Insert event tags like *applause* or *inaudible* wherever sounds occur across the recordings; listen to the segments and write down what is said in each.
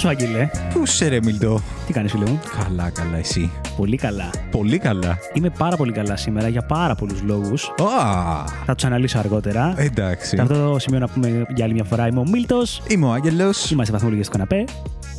Γεια σου, Άγγελε. Πού σε ρε Μιλτό; Τι κάνεις, φίλε μου; Καλά, καλά, εσύ. Πολύ καλά. Πολύ καλά. Είμαι πάρα πολύ καλά σήμερα για πάρα πολλούς λόγους. Α, Θα τους αναλύσω αργότερα. εντάξει. Σε αυτό το σημείο να πούμε για άλλη μια φορά είμαι ο Μίλτος. Είμαι ο Άγγελος Είμαστε βαθμολογίες στο καναπέ.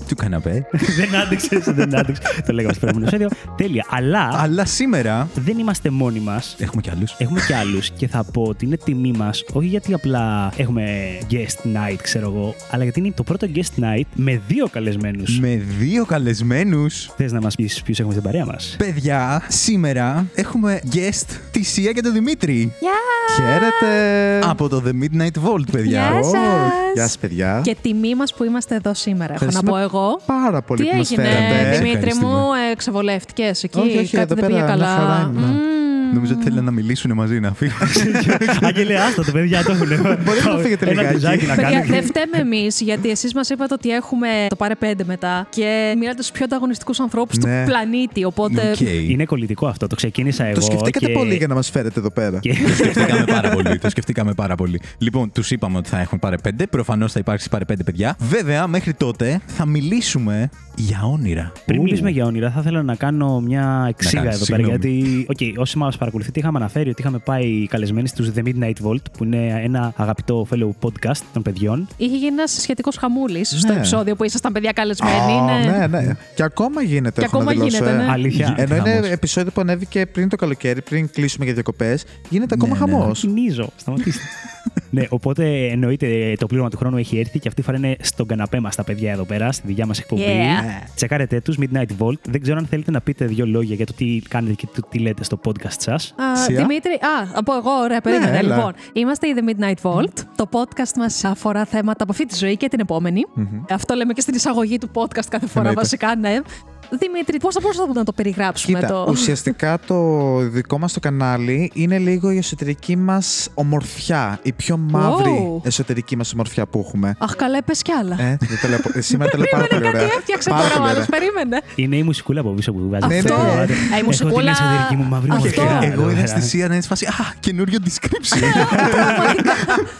Του καναπέ. *laughs* δεν άντεξε, δεν άντεξε. το λέγαμε στο προηγούμενο σχέδιο. Τέλεια. Αλλά Αλλά σήμερα δεν είμαστε μόνοι μας. έχουμε κι άλλους. Έχουμε και άλλους και θα πω ότι είναι τιμή μας, όχι γιατί απλά έχουμε guest night, ξέρω εγώ, αλλά γιατί είναι το πρώτο guest night με δύο καλεσμένους. Με δύο καλεσμένους. Θες να μας πεις ποιους έχουμε στην παρέα μας; Παιδιά, σήμερα έχουμε guest τη Σία και τον Δημήτρη. Γεια! Χαίρετε! Από το The Midnight Vault, παιδιά. Γεια Ω, σας. Γεια σας, παιδιά. Και τιμή μας που είμαστε εδώ σήμερα, έχω να Ευχαριστούμε πω εγώ. Πάρα πολύ Τι που μας έγινε, φέρατε. Δημήτρη Ευχαριστούμε. μου, ε, ξεβολεύτηκε εκεί. Όχι, όχι, κάτι εδώ δεν πέρα, πήγε μια καλά. χαρά ήμουν. Μμμ. Νομίζω ότι θέλουν να μιλήσουν μαζί να φύγουν. *laughs* Άγγελε, άστα το παιδιά το έχουν. Μπορείτε να φύγετε Ένα λιγάκι. τουζάκι να Παιδιά, κάνετε. δεν φταίμε εμείς, γιατί εσείς μας είπατε ότι έχουμε το πάρε πέντε μετά και μιλάτε στου πιο ανταγωνιστικούς ανθρώπους Ναι. του πλανήτη. Οπότε. Οκ. Είναι κολλητικό αυτό. Το ξεκίνησα εγώ. Το σκεφτήκατε και... πολύ για να μας φέρετε εδώ πέρα. και- Το σκεφτήκαμε *laughs* πάρα πολύ. Το σκεφτήκαμε πάρα πολύ. Λοιπόν, τους είπαμε ότι θα έχουν πάρει πέντε. Προφανώς θα υπάρξει πάρει πέντε παιδιά. Βέβαια, μέχρι τότε θα μιλήσουμε για όνειρα. Πριν Ου. μιλήσουμε για όνειρα, θα ήθελα να κάνω μια εξήγα κάνεις, εδώ πέρα. συγγνώμη. Γιατί, οκ, όσοι μας παρακολουθείτε, είχαμε αναφέρει ότι είχαμε πάει καλεσμένοι στους The Midnight Vault, που είναι ένα αγαπητό fellow podcast των παιδιών. Είχε γίνει ένας σχετικός χαμούλης στο Ναι. επεισόδιο που ήσασταν παιδιά καλεσμένοι. Α, Είναι- ναι, ναι. Και ακόμα γίνεται. Και έχω να ακόμα δηλώσω, γίνεται, ε. ναι. Αλήθεια. Ενώ είναι Χαμός. επεισόδιο που ανέβηκε πριν το καλοκαίρι, πριν κλείσουμε για διακοπές, γίνεται ακόμα Ναι, ναι. χαμός. Κινίζω. Σταματήστε. *laughs* ναι, οπότε εννοείται το πλήρωμα του χρόνου έχει έρθει και αυτή τη φορά είναι στον καναπέ μας τα παιδιά εδώ πέρα, στη δικιά μας εκπομπή. Yeah. Τσεκάρετε τους Midnight Vault. Δεν ξέρω αν θέλετε να πείτε δύο λόγια για το τι κάνετε και το τι λέτε στο podcast σας. Α, Σιά. Δημήτρη, α, από εγώ, ωραία, περίμενε. έλα. λοιπόν, είμαστε η The Midnight Vault. Το podcast μας αφορά θέματα από αυτή τη ζωή και την επομενη Αυτό λέμε και στην εισαγωγή του podcast κάθε φορά, Εννοείται. βασικά, ναι. Δημήτρη, πώς θα μπορούσαμε να το περιγράψουμε Κοίτα, το. ουσιαστικά το δικό μας το κανάλι είναι λίγο η εσωτερική μας ομορφιά, η πιο μαύρη Wow. εσωτερική μας ομορφιά που έχουμε. Αχ, καλά, πες κι άλλα. Ε, δεν το λέω, ε, *laughs* σήμερα το λέω πάρα πολύ Περίμενε, ωραία. κάτι έφτιαξε Πάρα τώρα ο πολύ άλλος, ωραία. περίμενε. Είναι η μουσικούλα από πίσω που βγάζει. Ναι, Αυτό. ναι, ναι. Ε, η Έχω την μουσικούλα. εσωτερική μου μαύρη Αυτό. μορφιά. Εγώ εδώ είδα πέρα. στη Σία να είναι σε φάση Α, καινούριο description. *laughs* Πραγματικά.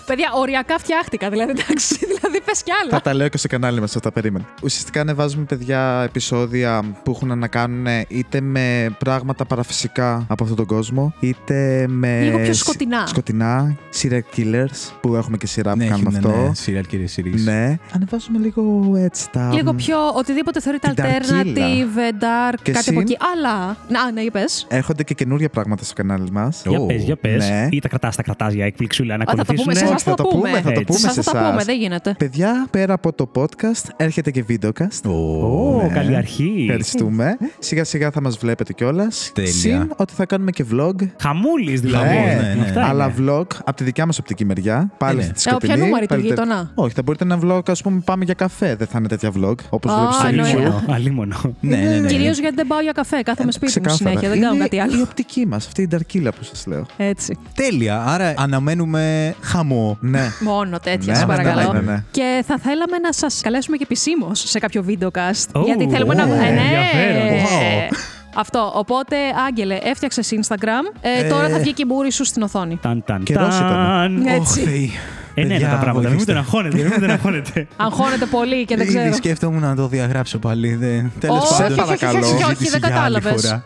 Παιδιά, οριακά φτιάχτηκα. Δηλαδή, εντάξει, *laughs* δηλαδή πες κι άλλα. Θα τα λέω και στο κανάλι μας αυτά, περίμενε. Ουσιαστικά ανεβάζουμε παιδιά επεισόδια που έχουν να κάνουν είτε με πράγματα παραφυσικά από αυτόν τον κόσμο, είτε με. Λίγο πιο σ- σκοτεινά. Σκοτεινά, serial killers, που έχουμε και σειρά που Ναι, κάνουμε έχει, ναι, αυτό. ναι, serial κύριε series. Ναι. Ανεβάζουμε λίγο έτσι τα. Λίγο πιο οτιδήποτε θεωρείται Την alternative, dark, Και κάτι από συν- εκεί. Αλλά. Να, ναι, είπε. Έρχονται και καινούργια πράγματα στο κανάλι μας. Για Ω, πες, για πες. ναι. Ή τα κρατάς, τα κρατάς για εκπληξούλα να Θα τα πούμε σε ακολουθήσουν. εσά. θα το πούμε, θα το Έτσι. πούμε Σας σε θα τα πούμε, εσάς. δεν γίνεται. Παιδιά, πέρα από το podcast, έρχεται και videocast. Ω, Ναι. καλή αρχή. Ευχαριστούμε. σιγά σιγά θα μας βλέπετε κιόλας. Τέλεια. Συν ότι θα κάνουμε και vlog. Χαμούλης δηλαδή. Ναι, ναι, ναι. Αυτά αλλά είναι. vlog από τη δικιά μας οπτική μεριά. Πάλι ναι. στη Ε, όποια σκοτεινή. νούμαρη του πάλι τε- γείτονα. Όχι, θα μπορείτε να vlog, ας πούμε, πάμε για καφέ. Δεν θα είναι τέτοια vlog. Όπως Α, βλέπεις στο εννοείται. YouTube. Αλίμονο, αλίμονο. Ναι, ναι, ναι. Κυρίως γιατί δεν πάω για καφέ. Κάθομαι σπίτι μου Ξεκάθαρα. συνέχεια. Δεν κάνω Είναι κάτι Η άλλο. οπτική μας, αυτή η νταρκίλα που σας λέω. Έτσι. Τέλεια. Άρα αναμένουμε χαμό. Ναι. Μόνο τέτοια, Ναι, σας ναι, παρακαλώ. ναι, ναι, ναι. Και θα θέλαμε να σας καλέσουμε και επισήμως σε κάποιο videocast. Ω, γιατί θέλουμε να. Ω, Ε, ναι. ενδιαφέρον. Wow. Αυτό. Οπότε, Άγγελε, έφτιαξες Instagram. Ε, τώρα θα βγει και η μπούρη σου στην οθόνη. Ταν, ταν, Καιρός ήταν. ταν. Ναι. Ωχ, Έτσι. Θεή. Ε, ναι, Παιδιά, τα πράγματα. Μην βοηθήστε. τον αγχώνετε, μην τον αγχώνετε. Αγχώνεται πολύ και δεν Ήδη ξέρω. σκέφτομαι να το διαγράψω πάλι. Δεν... Τέλος Όχι, πάντων. σε παρακαλώ. όχι, όχι, όχι, Συζήτηση δεν για άλλη κατάλαβες.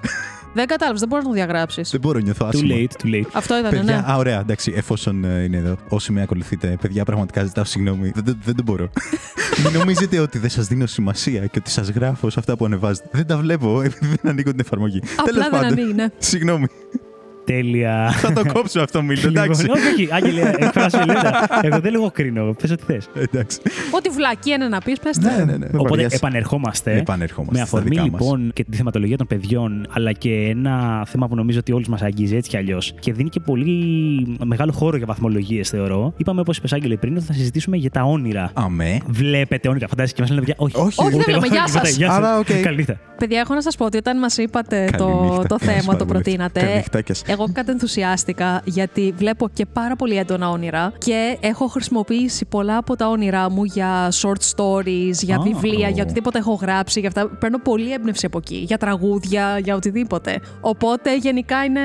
Φορά. Δεν κατάλαβες, δεν μπορείς να το διαγράψεις. Δεν μπορώ, νιώθω Too άσχημα. late, too late. Αυτό ήταν, Παιδιά, ναι. α, ωραία, εντάξει, εφόσον ε, είναι εδώ. Όσοι με ακολουθείτε, παιδιά, πραγματικά ζητάω συγγνώμη. Δεν, δεν, δεν το μπορώ. Μην *laughs* νομίζετε ότι δεν σας δίνω σημασία και ότι σας γράφω σε αυτά που ανεβάζετε. Δεν τα βλέπω επειδή δεν ανοίγω την εφαρμογή. Απλά Τέλος δεν πάντων. ανοίγει, ναι. Συγγνώμη. Τέλεια. Θα το κόψω αυτό, Μίλτο, εντάξει. Λοιπόν, όχι, όχι, Άγγελε, εκφράσου ελεύθερα. Εγώ δεν λίγο κρίνω. Πες ό,τι θες. εντάξει. Ό,τι βλακεία είναι να πεις, πες. Ναι, ναι, ναι. Με Οπότε βαριέσαι. επανερχόμαστε. Επανερχόμαστε Με στα αφορμή δικά μας. λοιπόν και τη θεματολογία των παιδιών, αλλά και ένα θέμα που νομίζω ότι όλους μας αγγίζει έτσι κι αλλιώς και δίνει και πολύ μεγάλο χώρο για βαθμολογίες, θεωρώ. Είπαμε, όπως είπες, Άγγελε, πριν, ότι θα συζητήσουμε για τα όνειρα. Αμέ. Βλέπετε όνειρα, φαντάζεσαι και μας λένε παιδιά, όχι. Όχι. Όχι, ούτε δεν λέμε, εγώ, γεια τίποτα, σας. Γεια Άρα, σας. οκ. Καλή νύχτα. Παιδιά, έχω να σας πω ότι όταν μας είπατε το, Καληνύχτα. το θέμα, Ευχαριστώ το πολύ. προτείνατε. Καληνυχτάκιας. Εγώ κατενθουσιάστηκα γιατί βλέπω και πάρα πολύ έντονα όνειρα και έχω χρησιμοποιήσει πολλά από τα όνειρά μου για short stories, για Α, βιβλία, ω. για οτιδήποτε έχω γράψει. Για αυτά. Παίρνω πολύ έμπνευση από εκεί. Για τραγούδια, για οτιδήποτε. Οπότε γενικά είναι.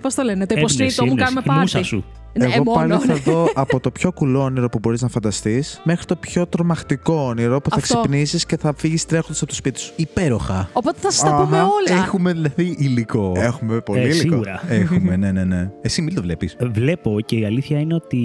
Πώς το λένε, το Έμπνευση, υποσχέτο μου έμπνευση. κάνουμε Η μούσα πάρτι. σου. Ναι, Εγώ μόνο. πάλι θα δω από το πιο κουλό όνειρο που μπορείς να φανταστείς μέχρι το πιο τρομακτικό όνειρο που θα Αυτό. ξυπνήσεις και θα φύγεις τρέχοντας από το σπίτι σου. Υπέροχα. Οπότε θα σας τα Αχα. πούμε όλα. Έχουμε δηλαδή υλικό. Έχουμε πολύ Ε, υλικό. σίγουρα. Έχουμε, ναι, ναι, ναι. Εσύ μην το βλέπεις. Βλέπω και η αλήθεια είναι ότι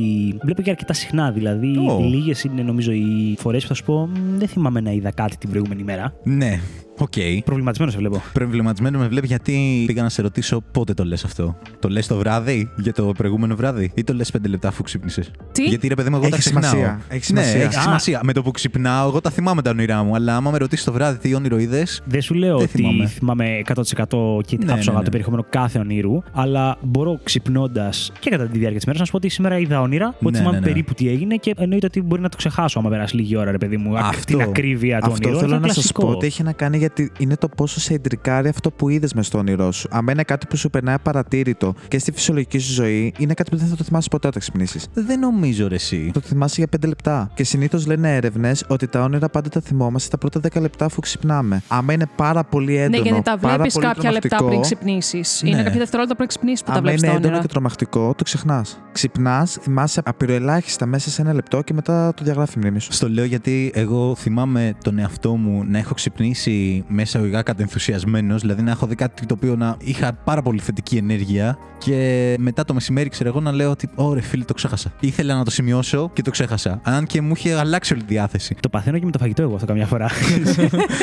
βλέπω και αρκετά συχνά. Δηλαδή, Ω. λίγες είναι νομίζω οι φορές που θα σου πω «Μ, δεν θυμάμαι να είδα κάτι την προηγούμενη μέρα. Ναι, οκ. Προβληματισμένο σε βλέπω. Προβληματισμένο με βλέπει γιατί πήγα να σε ρωτήσω πότε το λες αυτό. Το λες το βράδυ για το προηγούμενο βράδυ ή το λες πέντε λεπτά αφού ξύπνησες; Τι; Γιατί ρε παιδί μου, εγώ Έχει τα ξεχνάω. σημασία. Έχει Ναι, σημασία. έχει Α. σημασία. Με το που ξυπνάω, εγώ τα θυμάμαι τα όνειρά μου. Αλλά άμα με ρωτήσεις το βράδυ τι όνειρο είδες. Δεν σου λέω Δεν ότι θυμάμαι. θυμάμαι 100% και Ναι, άψογα ναι, ναι. το περιεχόμενο κάθε ονείρου, αλλά μπορώ ξυπνώντας και κατά τη διάρκεια της μέρας να σου πω ότι σήμερα είδα όνειρα, ότι Ναι, θυμάμαι ναι, ναι. περίπου τι έγινε και εννοείται ότι μπορεί να το ξεχάσω άμα περάσει λίγη ώρα, ρε παιδί μου. ακ- Αυτό. Την ακρίβεια του Αυτό ονείρου. θέλω είναι να σας κλασικό. πω ότι έχει να κάνει γιατί είναι το πόσο σε εντρικάρει αυτό που είδες μες στο όνειρό σου. Αν είναι κάτι που σου περνάει απαρατήρητο και στη φυσιολογική σου ζωή, είναι κάτι που δεν θα το θυμάσαι ποτέ όταν ξυπνήσεις. Δεν νομίζω ρε εσύ. Το θυμάσαι για 5 λεπτά. Και συνήθως λένε έρευνες ότι τα όνειρα πάντα τα θυμόμαστε τα πρώτα 10 λεπτά αφού ξυπνάμε. Άμα είναι πάρα πολύ Ναι, έντονο. γιατί τα πάρα βλέπεις πολύ κάποια λεπτά τρομακτικό, πριν ξυπνήσει. Ναι. Είναι κάποια δευτερόλεπτα πριν ξυπνήσεις που τα Άμα βλέπεις είναι τα έντονο όνειρα. και τρομακτικό, το ξεχνάς. Ξυπνάς, θυμάσαι απειροελάχιστα μέσα σε ένα λεπτό και μετά το διαγράφει η μνήμη σου. Στο λέω γιατί εγώ θυμάμαι τον εαυτό μου να έχω ξυπνήσει μέσα εγωγικά κατενθουσιασμένος, δηλαδή να έχω δει κάτι το οποίο να είχα πάρα πολύ θετική ενέργεια και μετά το μεσημέρι, ξέρω εγώ, να λέω ότι Ωρε φίλε, το ξέχασα. Ήθελα να το σημειώσω και το ξέχασα. Αν και μου είχε αλλάξει όλη τη διάθεση. Το παθαίνω και με το φαγητό εγώ αυτό καμιά φορά.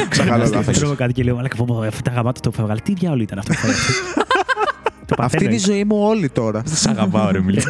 Ξεχαλά Να λάθος. τρώω κάτι και λέω, αλλά πω, πω, αυτά τα γαμάτα το έχω βγάλει. Τι διάολο ήταν αυτό που φάγατε». Το *laughs* Αυτή παθαίνω. είναι η ζωή μου όλη τώρα. Σ' αγαπάω, ρε μιλά.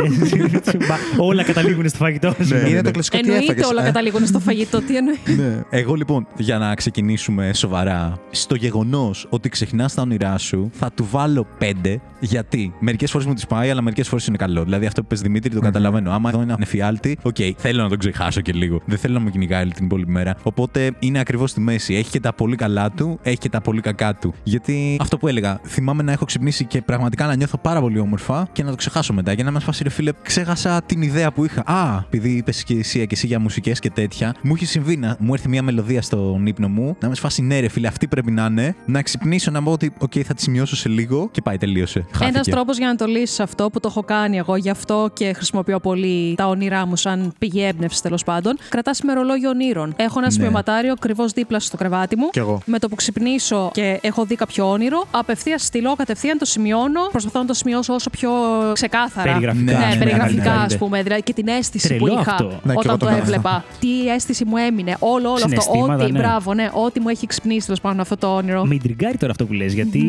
Μα Όλα καταλήγουν στο φαγητό σου. είναι το κλασικό τι Εννοείται έφαγες, όλα ε; καταλήγουν στο φαγητό. Τι εννοεί. Ναι. Εγώ λοιπόν, για να ξεκινήσουμε σοβαρά, στο γεγονός ότι ξεχνάς τα όνειρά σου, θα του βάλω 5. Γιατί μερικές φορές μου τις πάει, αλλά μερικές φορές είναι καλό. Δηλαδή αυτό που πες Δημήτρη, το καταλαβαίνω. Άμα εδώ είναι ένα εφιάλτη, οκ, θέλω να τον ξεχάσω και λίγο. Δεν θέλω να μου κυνηγάει όλη την υπόλοιπη μέρα. Οπότε είναι ακριβώς στη μέση. Έχει και τα πολύ καλά του, έχει και τα πολύ κακά του. Γιατί αυτό που έλεγα, θυμάμαι να έχω ξυπνήσει και πραγματικά να νιώθω πάρα πολύ όμορφα και να το ξεχάσω μετά. Για να μας φάσει ρε φίλε, ξέχασα την ιδέα που είχα. Α, επειδή είπες και εσύ, και εσύ για μουσικές και τέτοια, μου έχει συμβεί να μου έρθει μια μελωδία στον ύπνο μου, να με σφάσει ναι, ρε φίλε, αυτή πρέπει να είναι, να ξυπνήσω να πω ότι, οκ, θα τη σημειώσω σε λίγο και πάει, τελείωσε. Ένας Χάθηκε. τρόπος για να το λύσεις αυτό που το έχω κάνει εγώ, γι' αυτό και χρησιμοποιώ πολύ τα όνειρά μου σαν πηγή έμπνευσης τέλος πάντων. Κρατάς ημερολόγιο ονείρων. Έχω ένα Ναι. σημειωματάριο ακριβώς δίπλα στο κρεβάτι μου. Κι εγώ. Με το που ξυπνήσω και έχω δει κάποιο όνειρο, απευθείας στυλό, κατευθείαν το σημειώνω. Προσπαθώ να το σημειώσω όσο πιο ξεκάθαρα. Περιγραφικά, Ναι, ναι, ναι, περιγραφικά καλύτερα. ας πούμε. Δηλαδή και την αίσθηση Τρελό που είχα αυτό. Ναι, κι εγώ όταν το το κάνω έβλεπα. Τι αίσθηση μου έμεινε. Όλο, όλο αυτό. Συναισθήματα, Ό,τι, ναι. μπράβο, ναι. Ό,τι μου έχει ξυπνήσει τέλος πάντων αυτό το όνειρο. Με ιντριγκάρει τώρα αυτό που λες, γιατί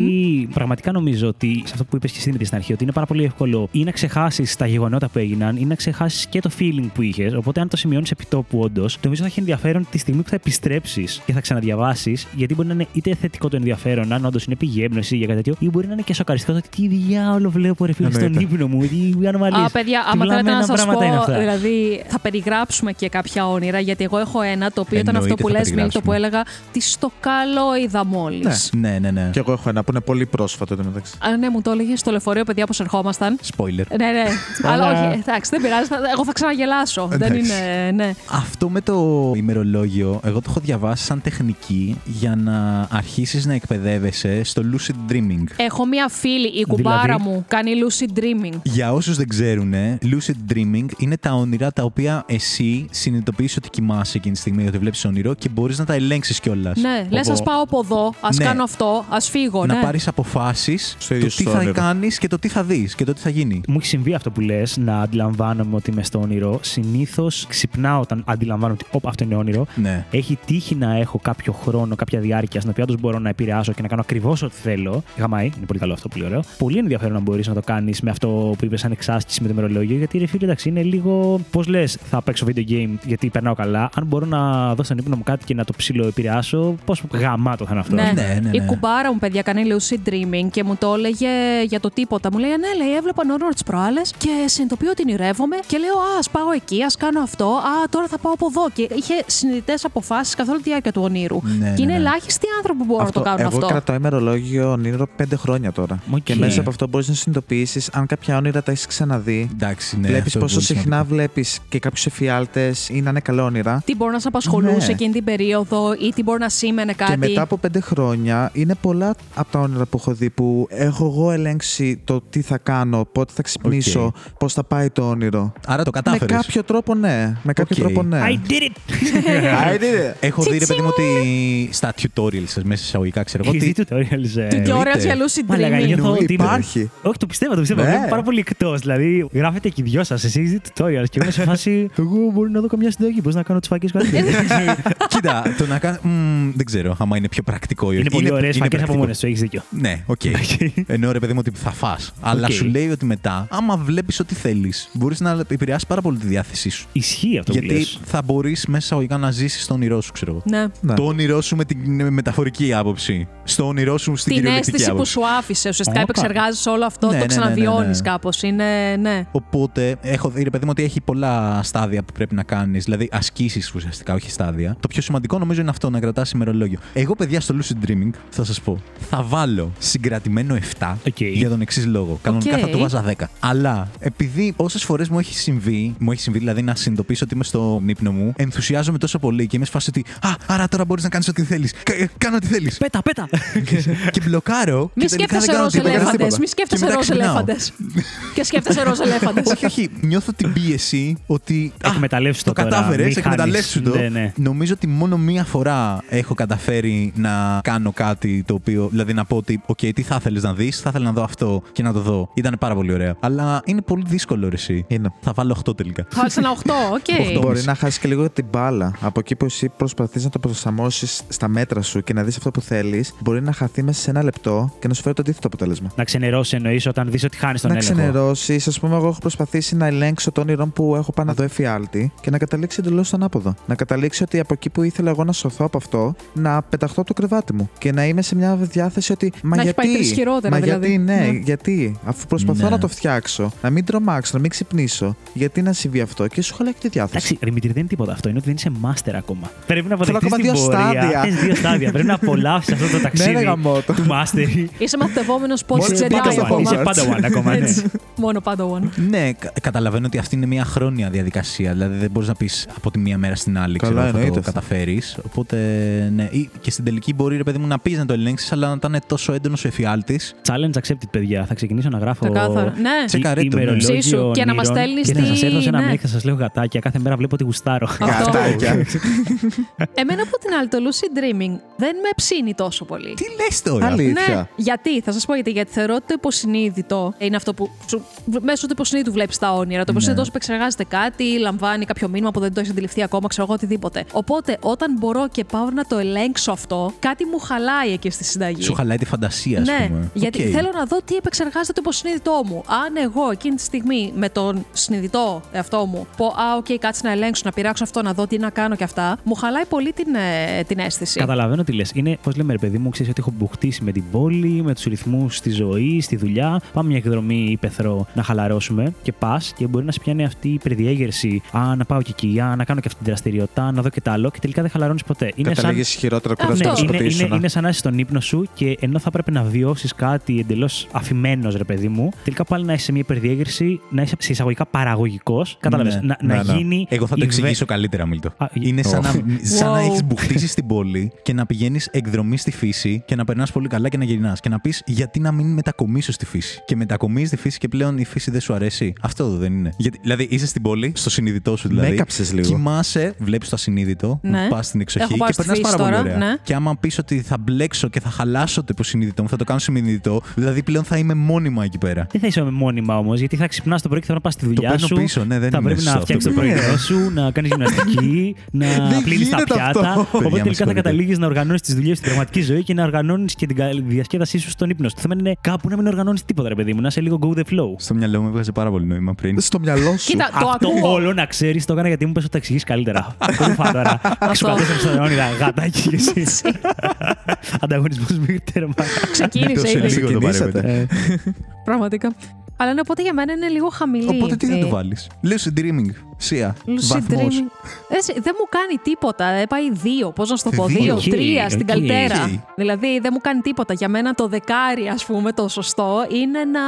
πραγματικά νομίζω ότι σε αυτό που είπες και εσύ Δημήτρη, στην αρχή, ότι είναι πάρα πολύ εύκολο ή να ξεχάσεις τα γεγονότα που έγιναν ή να ξεχάσεις και το feeling που είχες. Οπότε, αν το σημειώνεις επί τόπου, όντως, νομίζω θα έχει ενδιαφέρον τη στιγμή που θα επιστρέψεις και θα ξαναδιαβάσεις, γιατί μπορεί να είναι είτε θετικό το ενδιαφέρον, αν όντως είναι πηγή έμπνευση για κάτι τέτοιο, ή μπορεί να είναι και σοκαριστικό το ότι τι διάολο βλέπω ρε φίλε στον Εννοείται. ύπνο μου, τι ανομαλίε. Α, παιδιά, άμα θέλετε να σας πω, δηλαδή θα περιγράψουμε και κάποια όνειρα, γιατί εγώ έχω ένα το οποίο ήταν αυτό Εννοείται που θα λες Μίλτο που περιγράψουμε. έλεγα Τι στο καλό είδα μόλις. Ναι. Ναι, ναι, ναι. Κι εγώ έχω ένα που είναι πολύ πρόσφατο εδώ μεταξύ. Α, ναι, μου το έλεγες στο λεωφορείο, παιδιά, πώ ερχόμασταν. Spoiler. Ναι, ναι. Αλλά Αλλά- όχι, εντάξει, δεν πειράζει. θα- Εγώ θα ξαναγελάσω. Δεν Εντάξει. είναι. Ναι. Αυτό με το ημερολόγιο, εγώ το έχω διαβάσει σαν τεχνική για να αρχίσεις να εκπαιδεύεσαι στο lucid dreaming. Έχω μία φίλη, η κουμπάρα Δηλαδή; μου, κάνει lucid dreaming. Για όσους δεν ξέρουν, lucid dreaming είναι τα όνειρα τα οποία εσύ συνειδητοποιείς ότι κοιμάσαι εκείνη τη στιγμή, ότι βλέπεις όνειρο και μπορείς να τα ελέγξεις κιόλας. Ναι, λες, ας πάω από εδώ, ας Ναι. κάνω αυτό, ας φύγω. Να ναι. πάρεις αποφάσεις Στο το ίδιο τι σου θα όνειρο. κάνεις και το τι θα δεις και το τι θα γίνει. Μου έχει συμβεί αυτό που λες, να αντιλαμβάνομαι ότι είμαι στο όνειρο. Συνήθως ξυπνάω όταν αντιλαμβάνομαι ότι όπα, αυτό είναι όνειρο. Ναι. Έχει τύχει να έχω κάποιο χρόνο, κάποια διάρκεια στην οποία όντω μπορώ να επηρεάσω και να κάνω ακριβώς ό,τι θέλω. Γαμάει, είναι πολύ καλό αυτό που λέω. ωραίο. Πολύ ενδιαφέρον να μπορείς να το κάνεις με αυτό που είπες σαν εξάσκηση με το ημερολόγιο. Γιατί ρε φίλε, εντάξει, είναι λίγο. Πώς λες, θα παίξω video game γιατί περνάω καλά. Αν μπορώ να δώσω στον ύπνο μου κάτι και να το ψηλό επηρεάσω, πόσο γαμάτο θα είναι αυτό. Ναι. Ναι, ναι, Η ναι. κουμπάρα μου, παιδιά, κάνει lucid dreaming και μου το έλεγε για το τίποτα. Μου λέει, Ναι, λέει, έβλεπα όνειρο τις προάλλες και συνειδητοποιώ ότι ονειρεύομαι και λέω, Α, ας πάω εκεί, ας κάνω αυτό. Α, τώρα θα πάω από εδώ. Και είχε συνειδητές αποφάσεις καθ' όλη τη διάρκεια του ονείρου. Ναι, και είναι ναι, ναι. ελάχιστοι άνθρωποι που μπορούν να το κάνουν εγώ αυτό. κρατάω ημερολόγιο ονείρων πέντε χρόνια τώρα. Οκ. Και μέσα από αυτό μπορείς να συνειδητοποιήσεις αν κάποια όνειρα τα έχεις ξαναδεί. Εντάξει, ναι. βλέπεις αυτό πόσο πολύ συχνά σημαντικό. βλέπεις και κάποιους εφιάλτες ή να είναι καλά όνειρα. Τι μπορεί να σε απασχολούσε Ναι. εκείνη την περίοδο ή τι μπορεί να σήμαινε κάτι; Και μετά από πέντε χρόνια είναι πολλά από τα όνειρα που έχω δει που έχω εγώ ελέγξει το τι θα κάνω, πότε θα ξυπνήσω, Οκ. πώς θα πάει το όνειρο. Άρα το κατάφερες. Με κάποιο τρόπο ναι. Με κάποιο Οκ. τρόπο ναι. I did it! *laughs* I did it. Έχω δει, ρε παιδί μου, ότι στα tutorials σας, μέσα σε εισαγωγικά, ξέρω εγώ. Έχεις ότι- δει tutorials. ε, Tutorials εννοείται. για lucid Μαλάκα, dreaming. Νιώθω ότι είναι- Υπάρχει. Όχι, το πιστεύω, το πιστεύω. Ναι. Είναι πάρα πολύ εκτός. Δηλαδή, γράφετε και οι δυο σας, εσείς δείτε tutorials και εγώ είμαι σε φάση. *laughs* Εγώ μπορώ να δω καμιά συνταγή. Πώ να κάνω τις φακές καλύτερα. *laughs* *laughs* Κοίτα, το να κάνει. δεν ξέρω άμα είναι πιο πρακτικό ή όχι. Είναι πολύ ωραίες φακές από πρακτικό. μόνες του, έχεις δίκιο. Ναι, οκ. Ενώ ρε παιδί μου ότι θα φας. Αλλά Οκ. σου λέει ότι μετά, άμα βλέπεις ό,τι θέλεις, μπορεί να επηρεάσει πάρα πολύ τη διάθεσή σου. Ισχύει αυτό που Γιατί λες. θα μπορείς μέσα εισαγωγικά να ζήσεις το όνειρό σου, ξέρω εγώ. Ναι. Ναι. Το όνειρό σου με την μεταφορική άποψη. Στο όνειρό σου στην Την κυριολεκτική αίσθηση που άποψη. σου άφησε. Ουσιαστικά Όπα. Επεξεργάζεσαι όλο αυτό, Ναι, το ναι, ναι, ναι, ξαναβιώνεις ναι. κάπως. Είναι. Ναι. Οπότε έχω δει, ρε παιδί μου, ότι έχει πολλά στάδια που πρέπει να κάνεις. Δηλαδή ασκήσεις ουσιαστικά, όχι στάδια. Το πιο σημαντικό νομίζω είναι αυτό, να κρατάς ημερολόγιο. Εγώ, παιδιά, στο Lucid Dreaming, θα σας πω, θα βάλω συγκρατημένο 7 Οκ. για τον εξής λόγο. Κανονικά Οκ. θα του έβαζα 10. Αλλά επειδή όσες φορές μου έχει συμβεί, μου έχει συμβεί δηλαδή να συνειδητοποιήσω ότι είμαι στον ύπνο μου, ενθουσιάζομαι τόσο πολύ και είμαι σε φάση ότι Α, άρα τώρα μπορείς να κάνεις ό,τι θέλεις. Κάνω ό,τι θέλεις. Πέτα, πέτα! *laughs* και μπλοκάρω. Μη και τελικά δεν σκέφτεσαι κάνω ροζ τίποτα. Ελέφαντες. τίποτα. Μη Και σκέφτεσαι μετά ροζ ξυπνάω. ελέφαντες. *laughs* Και σκέφτεσαι ροζ ελέφαντες. όχι, όχι. Νιώθω την πίεση ότι. α, Εκμεταλλεύσου το το τώρα, κατάφερε, μη εκμεταλλεύσου χάνεις. το. Ναι, ναι. Νομίζω ότι μόνο μία φορά έχω καταφέρει να κάνω κάτι το οποίο. Δηλαδή να πω ότι, οκ, τι θα ήθελες να δεις, θα ήθελα να δω αυτό και να το δω. Ήταν πάρα πολύ ωραία. Αλλά είναι πολύ δύσκολο, ρε, εσύ. Είναι. Θα βάλω 8 τελικά. Χάλασε ένα 8, *laughs* οκ. Οχτώ. Μπορεί να χάσεις και λίγο την μπάλα. Από εκεί που εσύ προσπαθείς να το προσαρμόσεις στα μέτρα σου και να δεις αυτό που θέλεις, μπορεί να χαθεί μέσα σε ένα λεπτό και να σου φέρει το αντίθετο αποτέλεσμα. Να ξενερώσει εννοείς όταν δεις ότι χάνεις τον να έλεγχο; ξενερώσεις, ας πούμε, εγώ έχω προσπαθήσει να ελέγξω το όνειρο που έχω πάνω να δω εφιάλτη και να καταλήξει εντελώς στον άποδο. Να καταλήξει ότι από εκεί που ήθελα εγώ να σωθώ από αυτό, να πεταχτώ από το κρεβάτι μου και να είμαι σε μια διάθεση ότι. Μα Να έχει γιατί; πάει τρεις χειρότερα, μα δηλαδή. γιατί, ναι, Ναι. γιατί; Αφού προσπαθώ Ναι. να το φτιάξω, να μην τρομάξω, να μην ξυπνήσω, γιατί να συμβεί αυτό; Και σου χαλάει και τη διάθεση. Εντάξει, Δημήτρη, δεν είναι τίποτα αυτό. Είναι ότι δεν είσαι master ακόμα. Πρέπει να Θέλω αποδεχτείς ακόμα την δύο πορεία. στάδια. Θες δύο στάδια. Πρέπει να απολαύσεις αυτό το Ναι, ρε ταξίδι γαμώτο. του master. Είσαι μαθητευόμενος πώ Μόνο Jedi Padawan, ακόμα. Είσαι πάντα one ακόμα, ναι. Έτσι. Μόνο Padawan. ναι, κα- καταλαβαίνω ότι αυτή είναι μια χρόνια διαδικασία. Δηλαδή δεν μπορείς να πεις από τη μία μέρα στην άλλη Καλά, ξέρω, θα το εννοείται αυτό. καταφέρεις. Οπότε ναι. Ή και στην τελική μπορεί ρε παιδί μου να πεις να το ελέγξεις, αλλά να ήταν τόσο έντονος ο εφιάλτης. Challenge accepted, παιδιά. Θα ξεκινήσω να γράφω. Ξεκάθαρα. Ναι. Τσεκαρέ το, ναι. ημερολόγιο Ψήσου και να μας ονείρων στέλνεις Και θα σας τι- έρθω σε ένα ναι. mail, θα σας λέω γατάκια. Κάθε μέρα βλέπω ότι γουστάρω. Αυτό. Γατάκια. *laughs* Εμένα από την άλλη, το lucid dreaming δεν με ψήνει τόσο πολύ. Τι λες τώρα; Αλήθεια. Ναι, γιατί, θα σας πω γιατί. Γιατί θεωρώ ότι το υποσυνείδητο είναι αυτό που. Σου, μέσω του υποσυνείδητου βλέπεις τα όνειρα. Το Ναι. υποσυνείδητο σου επεξεργάζεται κάτι, λαμβάνει κάποιο μήνυμα που δεν το έχεις αντιληφθεί ακόμα, ξέρω εγώ οτιδήποτε. Οπότε, όταν μπορώ και πάω να το ελέγξω αυτό, κάτι μου χαλάει εκεί στη συνταγή. Σου χαλάει τη φαντασία, ας ναι, πούμε. γιατί Οκ. θέλω να δω τι επεξεργάζεται το υποσυνείδητό μου. Αν εγώ εκείνη τη στιγμή με τον συνειδητό εαυτό μου πω, Α, οκ, κάτσε να ελέγξω, να πειράξω αυτό, να δω τι να κάνω και αυτά, μου χαλάει πολύ την, ε, την αίσθηση. Καταλαβαίνω τι λες. Είναι, πώς λέμε, ρε παιδί μου, ξέρεις ότι έχω μπουχτίσει με την πόλη, με τους ρυθμούς στη ζωής, στη δουλειά. Πάμε μια εκδρομή ύπεθρο να χαλαρώσουμε και πας και μπορεί να σε πιάνει αυτή η υπερδιέγερση. Α, να πάω και εκεί, α, να κάνω και αυτή τη δραστηριότητα, να δω και τ' άλλο και τελικά δεν χαλαρώνεις ποτέ. Είναι σαν, Καταλήγεις χειρότερα Αυτό. ναι, κουρασμένο είναι, από είναι, ίσονα. είναι σαν να είσαι στον ύπνο σου και ενώ θα πρέπει να βιώσεις κάτι εντελώς αφημένος, ρε παιδί μου, τελικά πάλι να είσαι σε μια υπερδιέγερση, να είσαι σε εισαγωγικά παραγωγικός. Κατάλαβες; Ναι, να, ναι, να ναι. γίνει. Εγώ θα το η βε- εξηγήσω καλύτερα, Μίλτο. Α, Είναι σαν να, σαν να Wow. έχεις μπουχτίσει στην πόλη και να πηγαίνεις εκδρομή στη φύση και να περνάς πολύ καλά και να γυρνάς. Και να πεις γιατί να μην μετακομίσω στη φύση. Και μετακομίζει στη φύση και πλέον η φύση δεν σου αρέσει. Αυτό δεν είναι. Γιατί, δηλαδή είσαι στην πόλη, στο συνειδητό σου δηλαδή. Με έκαψες λίγο. Κοιμάσαι, βλέπεις το ασυνείδητο, Ναι. πας στην εξοχή Έχω πάει και στη περνάς φύση πάρα πολύ τώρα, ωραία. ναι. Και άμα πεις ότι θα μπλέξω και θα χαλάσω το υποσυνείδητο μου, θα το κάνω συνειδητό, δηλαδή πλέον θα είμαι μόνιμα εκεί πέρα. Δεν θα είσαι μόνιμα όμως, γιατί θα ξυπνάς το πρωί και θα πας στη δουλειά παίρνω σου. πίσω, ναι, δεν θα είναι πρέπει να σωστό φτιάξεις το αυτό. πρωινό σου, να κάνεις γυμναστική, *laughs* να Δεν πλύνεις τα γίνεται πιάτα. αυτό. Οπότε Παιδιά, με τελικά θα συγχωρείτε. καταλήγεις να οργανώνεις τις δουλειές στην πραγματική ζωή και να οργανώνεις και την κα- διασκέδασή σου στον ύπνο. σου. Το θέμα είναι κάπου να μην οργανώνεις τίποτα, ρε παιδί μου, να είσαι λίγο go the flow. Στο μυαλό μου έβγαζε πάρα πολύ νόημα πριν. Στο μυαλό σου. Κοίτα, το Αυτό ακούω. όλο να ξέρεις το έκανα γιατί μου πες ότι το εξηγεί καλύτερα. Κρούφα τώρα. *laughs* Σου κατέστρεψε στα όνειρα, γατάκι και εσύ. *laughs* Ανταγωνισμός μέχρι τέρμα. Ξεκίνησε Τόσο ήδη. λίγο το Ξεκινήσατε. παρέμετε. Ε, Πραγματικά. Αλλά ναι, οπότε για μένα είναι λίγο χαμηλή. Οπότε τι θα Ε, το βάλεις; Lucid Dreaming. Σία. Lucid Βαθμός. Dreaming. Έτσι, δεν μου κάνει τίποτα. Ε, πάει δύο. Πώς να σου το πω, Δύο; δύο, Οκ, τρία στην οκ. καλύτερη. Οκ. Δηλαδή δεν μου κάνει τίποτα. Για μένα το δεκάρι, ας πούμε, το σωστό είναι να.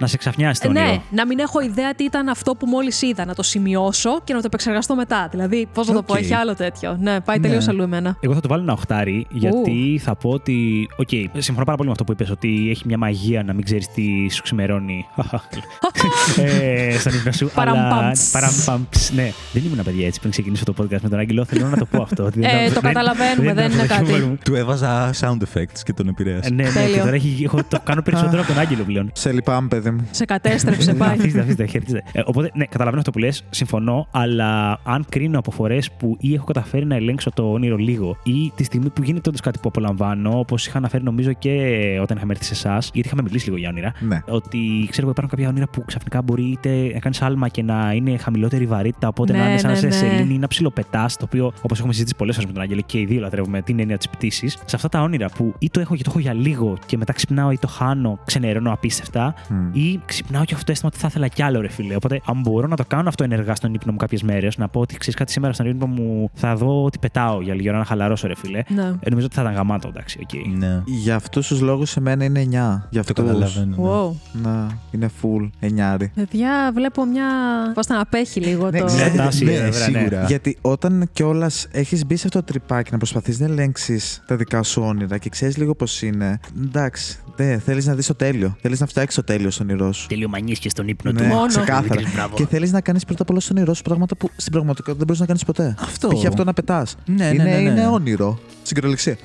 Να σε ξαφνιάσει το ναι, όνειρο. να μην έχω ιδέα τι ήταν αυτό που μόλις είδα. Να το σημειώσω και να το επεξεργαστώ μετά. Δηλαδή, πώς να το πω, Οκ. έχει άλλο τέτοιο. Ναι, πάει Ναι. τελείως αλλού εμένα. Εγώ θα το βάλω ένα οχτάρι, γιατί θα πω ότι. Οκ, συμφωνώ πάρα πολύ με αυτό που είπες, ότι έχει μια μαγεία να μην ξέρεις τι σου ξημερώνει. Ε, στον ύπνο σου. αλλά. Παραμπαμψ. Παραμπαμψ. Ναι, δεν ήμουν παιδιά έτσι πριν ξεκινήσω το podcast με τον Άγγελο. Θέλω να το πω αυτό. ότι δεν- Ε, το δεν- καταλαβαίνουμε, δεν είναι αυτό το κάτι. χιούμορ μου. Του έβαζα sound effects και τον επηρέασε. Ε, Ναι, ναι, Τέλειο. και τώρα έχει, έχω, το κάνω περισσότερο από τον Άγγελο πλέον. Σε λυπάμαι, παιδί μου. Σε κατέστρεψε, πάει. Αφήστε, αφήστε, χαιρετίστε. Ε, οπότε, ναι, καταλαβαίνω αυτό που λες, συμφωνώ, αλλά αν κρίνω από φορές που ή έχω καταφέρει να ελέγξω το όνειρο λίγο, ή τη στιγμή που γίνεται όντως κάτι που απολαμβάνω, όπως είχα αναφέρει νομίζω και όταν είχαμε έρθει σε εσάς, γιατί είχαμε μιλήσει λίγο για όνειρα. Ναι. Ότι ξέρω εγώ υπάρχουν κάποια όνειρα που ξαφνικά μπορεί είτε να κάνει άλμα και να είναι χαμηλότερη βαρύτητα, οπότε Ναι, να είναι σαν ναι, να σε ναι. σελήνη ή να ψιλοπετάς, το οποίο όπως έχουμε συζητήσει πολλές φορές με τον Άγγελο και οι δύο λατρεύουμε την έννοια της πτήσης. Σε αυτά τα όνειρα που ή το έχω και το έχω για λίγο και μετά ξυπνάω ή το χάνω, ξενερώνω απίστευτα, Μμ. ή ξυπνάω και έχω το αίσθημα ότι θα ήθελα κι άλλο, ρε φίλε. Οπότε, αν μπορώ να το κάνω αυτό ενεργά στον ύπνο μου κάποιες μέρες, να πω ότι ξέρεις κάτι σήμερα στον ύπνο μου, θα δω ότι πετάω για λίγη ώρα να χαλαρώσω, ρε φίλε. Ναι. Ε, νομίζω ότι θα ήταν γαμάτο, εντάξει, οκ. Ναι. Για αυτούς τους λόγους, εμένα είναι 9. Για Το αυτούς. καταλαβαίνω. ναι. Wow. Να, είναι full 9. Παιδιά, βλέπω μια. Πώς να απέχει λίγο Ναι, το. ναι, τάση, ναι, βέβαια, ναι. σίγουρα. Γιατί όταν κιόλας έχεις μπει σε αυτό το τρυπάκι να προσπαθείς να ελέγξεις τα δικά σου όνειρα και ξέρεις λίγο πώς είναι. Εντάξει, δεν θέλεις να δεις το τέλειο. Θέλεις να φτιάξεις το τέλειο στο όνειρό σου. Τελειομανίε και στον ύπνο Ναι, του. Μόνο. ξεκάθαρα. Μπράβο. Και θέλεις να κάνεις πρώτα απ' όλα στο όνειρό σου πράγματα που στην πραγματικότητα δεν μπορείς να κάνεις ποτέ. Αυτό. Π.χ. αυτό να πετάς. Ναι, ναι, είναι, ναι, ναι. είναι όνειρο. Στην κυριολεξία.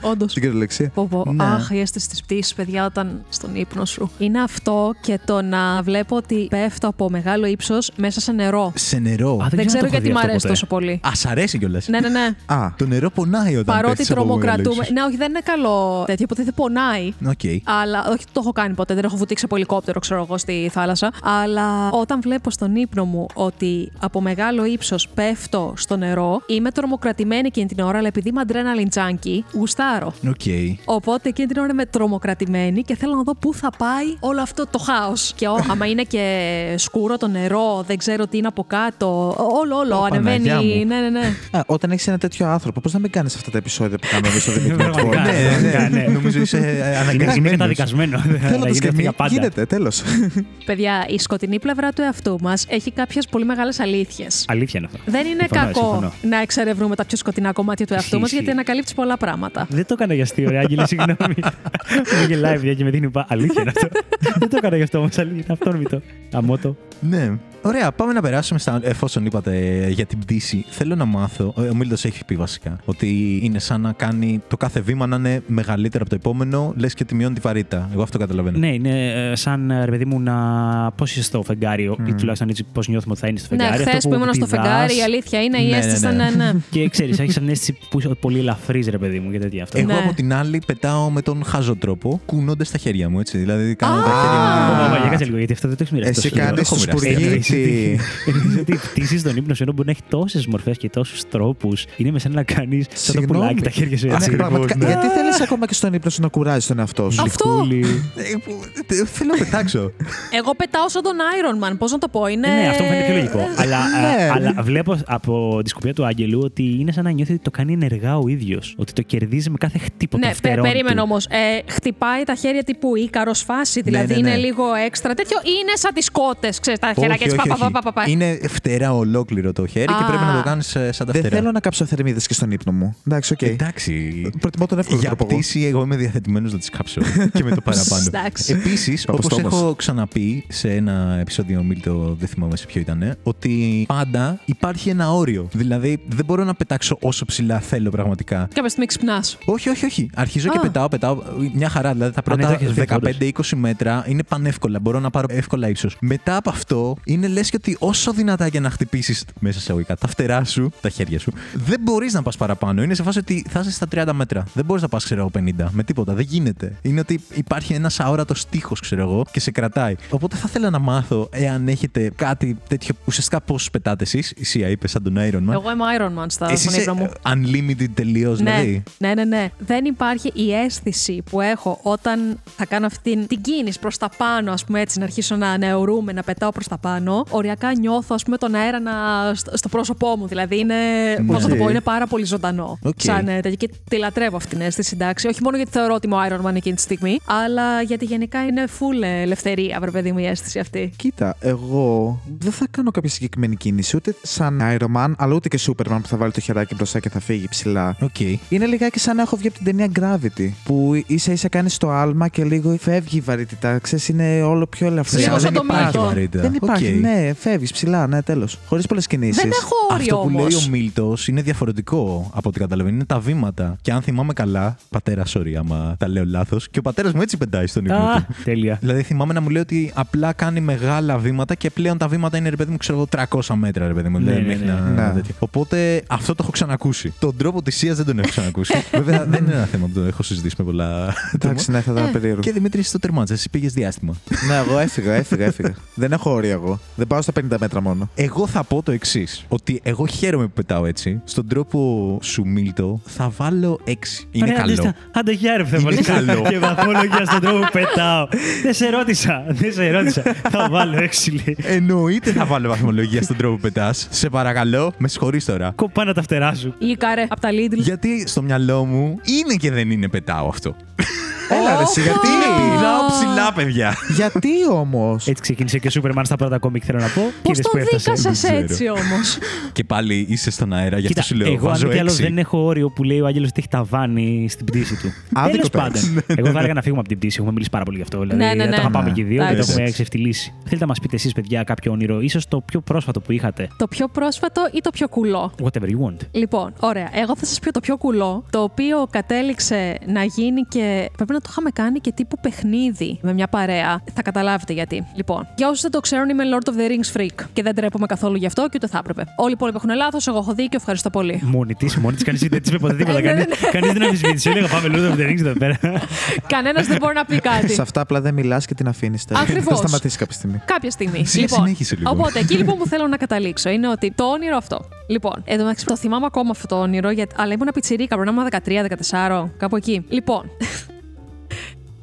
Όντως. Στην κυριολεξία. Πω, πω. Ναι. Αχ, η αίσθηση της πτήσης, παιδιά, όταν στον ύπνο σου. Είναι αυτό και το να βλέπω ότι πέφτω από μεγάλο ύψος μέσα σε νερό. Σε νερό. Α, Δεν, ξέρω ξέρω αν το έχω γιατί δει μου αυτό αρέσει ποτέ. τόσο πολύ. Α, σ' αρέσει κιόλας. ναι, ναι, ναι. Α, Το νερό πονάει όταν Παρότι πέφτεις από τρομοκρατούμε. μεγάλο Ναι, όχι, δεν είναι καλό τέτοιο, ποτέ δεν πονάει. ύψος. Οκ. Αλλά όχι, το έχω κάνει ποτέ. Δεν έχω βουτήξει από ελικόπτερο, ξέρω εγώ, στη θάλασσα. Αλλά όταν βλέπω στον ύπνο μου ότι από μεγάλο ύψος πέφτω στο νερό, είμαι τρομοκρατημένη εκείνη την ώρα, αλλά επειδή είμαι adrenaline junkie, γουστάρω. Οκ. Οπότε εκείνη την ώρα είμαι τρομοκρατημένη και θέλω να δω πού θα πάει όλο αυτό το χάος. Και ό, άμα είναι και σκούρο το νερό, δεν ξέρω τι είναι από κάτω. Όλο, όλο Ω, ανεβαίνει. Παναγιά μου. Ναι, ναι, ναι. α, όταν έχεις ένα τέτοιο άνθρωπο, πώς να μην κάνεις αυτά τα επεισόδια που κάνουμε εμείς στο *laughs* Δημήτρη Πραγματικά. Ματκόρ. Ναι, ναι, ναι. Νομίζω είσαι ε, Είναι, είναι αναγκασμένος. καταδικασμένο. Θέλω Θα να το γίνει αυτό σκεφτεί. για πάντα. Γίνεται, τέλος. *laughs* Παιδιά, η σκοτεινή πλευρά του εαυτού μας έχει κάποιες πολύ μεγάλες αλήθειες. Αλήθεια είναι αυτό. Δεν είναι Συμφωνώ, κακό συμφωνώ. να εξερευνούμε τα πιο σκοτεινά κομμάτια του εαυτού μας, Ισχύει. γιατί ανακαλύπτεις πολλά πράγματα. Δεν το έκανα για αστείο, ρε Άγγελε, *laughs* συγγνώμη. Μου γελάει, παιδιά, και με δίνει πα. Αλήθεια είναι αυτό. Δεν το έκανα γι' αυτό όμω. Αλήθεια είναι αυτόρμητο. *laughs* Αμότο. Ναι. Ωραία, πάμε να περάσουμε στα. Εφόσον είπατε ε, για την πτήση, θέλω να μάθω. Ο Μίλτος έχει πει βασικά ότι είναι σαν να κάνει το κάθε βήμα να είναι μεγαλύτερο από το επόμενο, λες και τη μειώνει τη βαρύτητα. Εγώ αυτό καταλαβαίνω. Ναι, είναι ε, σαν ε, ρε παιδί μου να. Πώς είσαι στο φεγγάρι, ή τουλάχιστον έτσι πώς νιώθουμε ότι θα είναι στο Ναι, φεγγάρι. χθες αυτό που ήμουν στο πηδάς φεγγάρι, η αλήθεια είναι η Ναι, ναι, αίσθηση. ναι. Ναι, ναι. *laughs* Και ξέρεις, έχεις την αίσθηση που είσαι πολύ ελαφρύς, ρε παιδί μου, και τέτοια αυτό. Εγώ Ναι. από την άλλη πετάω με τον χάζο τρόπο, κουνώντας τα χέρια μου, έτσι. Δηλαδή κάνω τα Α! χέρια Ω, μου. Μα, για κάτσε λίγο, γιατί αυτό δεν το έχεις μοιραστεί. Εσύ τόσο κάνεις λίγο. έχω τους μοιραστεί. σπουργίτη. Νομίζω ότι η πτήση στον ύπνο σου ενώ μπορεί να έχει τόσες μορφές και τόσους τρόπους. Είναι με σένα να κάνεις σαν το Συγγνώμη. πουλάκι τα χέρια σου Ναι, έτσι. πραγματικά, ναι. Γιατί θέλεις ακόμα και στον ύπνο σου να κουράζεις τον εαυτό σου; Αυτό. Γλυκούλη. Ε, που- ε, Θέλω να πετάξω. Εγώ πετάω σαν τον Iron Man. Πώς να το πω, είναι. Ναι, αυτό μου φαίνεται πιο λογικό. αλλά, Ναι. α, αλλά βλέπω από τη σκοπιά του Άγγελου ότι είναι σαν να νιώθει ότι το κάνει ενεργά ο ίδιος. Ότι το κερδίζει με κάθε χτύπο Ναι, των πε, φτερών περίμενε του. όμως. Ε, χτυπάει τα χέρια τύπου Ίκαρος φάση, δηλαδή ναι, είναι ναι. λίγο έξτρα τέτοιο, ή είναι σαν τις κότες, ξέρεις, τα Όχι, χεράκια της όχι, όχι. παπαπαπαπαπα. Είναι φτερά ολόκληρο το χέρι και Α. πρέπει να το κάνεις σαν τα Δεν φτερά. θέλω να κάψω θερμίδες και στον ύπνο μου. Εντάξει, οκ. Εντάξει. Προτιμώ τον εύκολο Για τρόπο. εγώ. πτήση, εγώ είμαι διατεθειμένος να τις κάψω *laughs* και με το παραπάνω. Εντάξει. Επίσης, Από όπως στόμας. έχω ξαναπεί σε ένα επεισόδιο Μίλτο, δεν θυμάμαι σε ποιο ήταν, ότι πάντα υπάρχει ένα όριο. Δηλαδή, δεν μπορώ να πετάξω όσο ψηλά θέλω πραγματικά. Κάποια στιγμή ξυπνάς. Όχι, όχι, όχι. Αρχίζω και Α. πετάω, πετάω. Μια χαρά. Δηλαδή, τα ναι, το πρώτα έχεις πει, όντως. 15-20 μέτρα είναι πανεύκολα. Μπορώ να πάρω εύκολα ύψος. Μετά από αυτό, είναι λες και ότι όσο δυνατά και να χτυπήσεις μέσα σε αγωγικά τα φτερά σου, τα χέρια σου, δεν μπορείς να πας παραπάνω. Είναι σε φάση ότι θα είσαι στα 30 μέτρα. Δεν μπορείς να πας, ξέρω εγώ, 50. Με τίποτα. Δεν γίνεται. Είναι ότι υπάρχει ένας αόρατος τείχο, ξέρω εγώ, και σε κρατάει. Οπότε θα ήθελα να μάθω εάν έχετε κάτι τέτοιο. Ουσιαστικά πώς πετάτε εσείς. Η Σία είπε σαν τον Iron Man. Εγώ είμαι Iron Man στα Εσύ στον είσαι ύπνο μου. unlimited τελείως, Ναι, δηλαδή. ναι, ναι, ναι. Δεν υπάρχει η αίσθηση που έχω όταν θα κάνω αυτή την κίνηση προς τα πάνω, ας πούμε έτσι, να αρχίσω να αιωρούμαι, να πετάω προς τα πάνω, οριακά νιώθω, ας πούμε, τον αέρα να, στο, στο πρόσωπό μου. Δηλαδή είναι, πώς να το πω, είναι πάρα πολύ ζωντανό. Οκ. Σαν ε, τέτοιο. Και τη λατρεύω αυτή την αίσθηση, εντάξει. Όχι μόνο γιατί θεωρώ ότι είμαι ο Iron Man εκείνη τη στιγμή, αλλά γιατί γενικά είναι full ελευθερία, βρε παιδί μου, η αίσθηση αυτή. Κοίτα, εγώ δεν θα κάνω κάποια συγκεκριμένη κίνηση ούτε σαν Iron Man, αλλά ούτε και Superman που θα βάλει το χεράκι μπροστά και θα φύγει ψηλά. Οκ. Είναι λιγάκι σαν να έχω βγει από την ταινία Gravity. Που ίσα ίσα κάνεις το άλμα και λίγο φεύγει η βαρύτητα. Ξέρεις, είναι όλο πιο ελαφρύ. Λίγο Αλλά σαν δεν το υπάρχει. Μίλτον. βαρύτητα. Δεν υπάρχει, Οκ. ναι, φεύγεις ψηλά, ναι, τέλος. Χωρίς πολλές κινήσεις. Δεν έχω όριο Αυτό που όμως. λέει ο Μίλτος είναι διαφορετικό από ό,τι καταλαβαίνω. Είναι τα βήματα. Και αν θυμάμαι καλά, πατέρα, sorry, άμα τα λέω λάθος, και ο πατέρας μου έτσι πετάει στον ύπνο Α, του. τέλεια. Δηλαδή θυμάμαι να μου λέει ότι απλά κάνει μεγάλα βήματα και πλέον τα βήματα είναι ρε παιδί μου, ξέρω εγώ, 300 μέτρα ρε παιδί μου. Ναι, δηλαδή, ναι, μέχρι ναι. να- Ναι. τέτοιο. Οπότε αυτό το έχω ξανακούσει. Τον τρόπο της δεν τον έχω ξανακούσει. *laughs* Βέβαια δεν είναι ένα θέμα που το έχω συζητήσει με πολλά. Εντάξει, ναι, θα ήταν Ε. περίεργο. Και Δημήτρης, εσύ το τερμάτισε, εσύ πήγες διάστημα. Ναι, εγώ έφυγα, έφυγα, έφυγα. δεν έχω όρια εγώ. Δεν πάω στα 50 μέτρα μόνο. Εγώ θα πω το εξής: Ότι εγώ χαίρομαι που πετάω έτσι. Στον τρόπο σου, Μίλτο, θα βάλω 6. Είναι Ωραία, καλό. αντίστα. Άντε, γεια ρε, θα Είναι βάλεις καλό. Και βαθμολογία στον τρόπο που πετάω. Δεν σε ρώτησα. Δεν σε ρώτησα. Θα βάλω έξι λέει. Εννοείται θα βάλω βαθμολογία στον τρόπο που πετάς. Σε παρακαλώ, με συγχωρείς τώρα. Κοπάνα τα φτερά σου. Ή καρέ από τα Lidl. Γιατί στο μυαλό μου είναι και δεν είναι πετάω αυτό. Έλα, ρε, εσύ, γιατί. Οχα. Πηδάω ψηλά, παιδιά. Γιατί όμως; Έτσι ξεκίνησε και ο Σούπερμαν στα πρώτα κόμικ, θέλω να πω. Πώς Είδες το που έφτασε. δίκασε δεν έτσι όμως; και πάλι είσαι στον αέρα, γι' αυτό Κοίτα, σου λέω. εγώ αν βάζω μη τι άλλο έξι. δεν έχω όριο που λέει ο Άγγελος ότι έχει ταβάνι στην πτήση του. *laughs* Άδικο Τέλος το πάντων. έχεις. *laughs* εγώ θα έλεγα να φύγουμε από την πτήση. Έχουμε μιλήσει πάρα πολύ γι' αυτό. Δηλαδή, Ναι, ναι, ναι. Το αγαπάμε Ναι. και οι δύο και το Εντάξει. έχουμε εξευτελίσει. Θέλετε να μας πείτε εσείς, παιδιά, κάποιο όνειρο, ίσως το πιο πρόσφατο που είχατε; Το πιο πρόσφατο ή το πιο κουλό; Whatever you want. Λοιπόν, ωραία. Εγώ θα σας πω το πιο κουλό, το οποίο κατέληξε να γίνει και. Πρέπει να το είχαμε κάνει και τύπου παιχνίδι με μια παρέα. Θα καταλάβετε γιατί. Λοιπόν, για όσους δεν το ξέρουν, είμαι Lord of the Rings freak και δεν τρέπομαι καθόλου γι' αυτό και ούτε θα έπρεπε. Όλοι οι υπόλοιποι έχουν λάθος, εγώ έχω δίκιο, ευχαριστώ πολύ. Μόνη της, μόνη της, κανείς δεν της είπε ποτέ τίποτα. Ε, ναι, ναι, Κανείς δεν αμφισβήτησε. Έλεγα πάμε Lord of the Rings εδώ πέρα. Κανένας δεν μπορεί να πει κάτι. Σε αυτά απλά δεν μιλάς και την αφήνεις. Ακριβώς. Θα σταματήσει κάποια στιγμή. Κάποια στιγμή. Εσύ συνέχισε λίγο. Οπότε, εκεί λοιπόν που θέλω να καταλήξω είναι ότι το όνειρο αυτό. Λοιπόν, εδώ μεταξύ το θυμάμαι ακόμα αυτό το όνειρο, γιατί, αλλά ήμουν πιτσιρίκα, πρέπει να ήμουν 13-14, κάπου εκεί. Λοιπόν.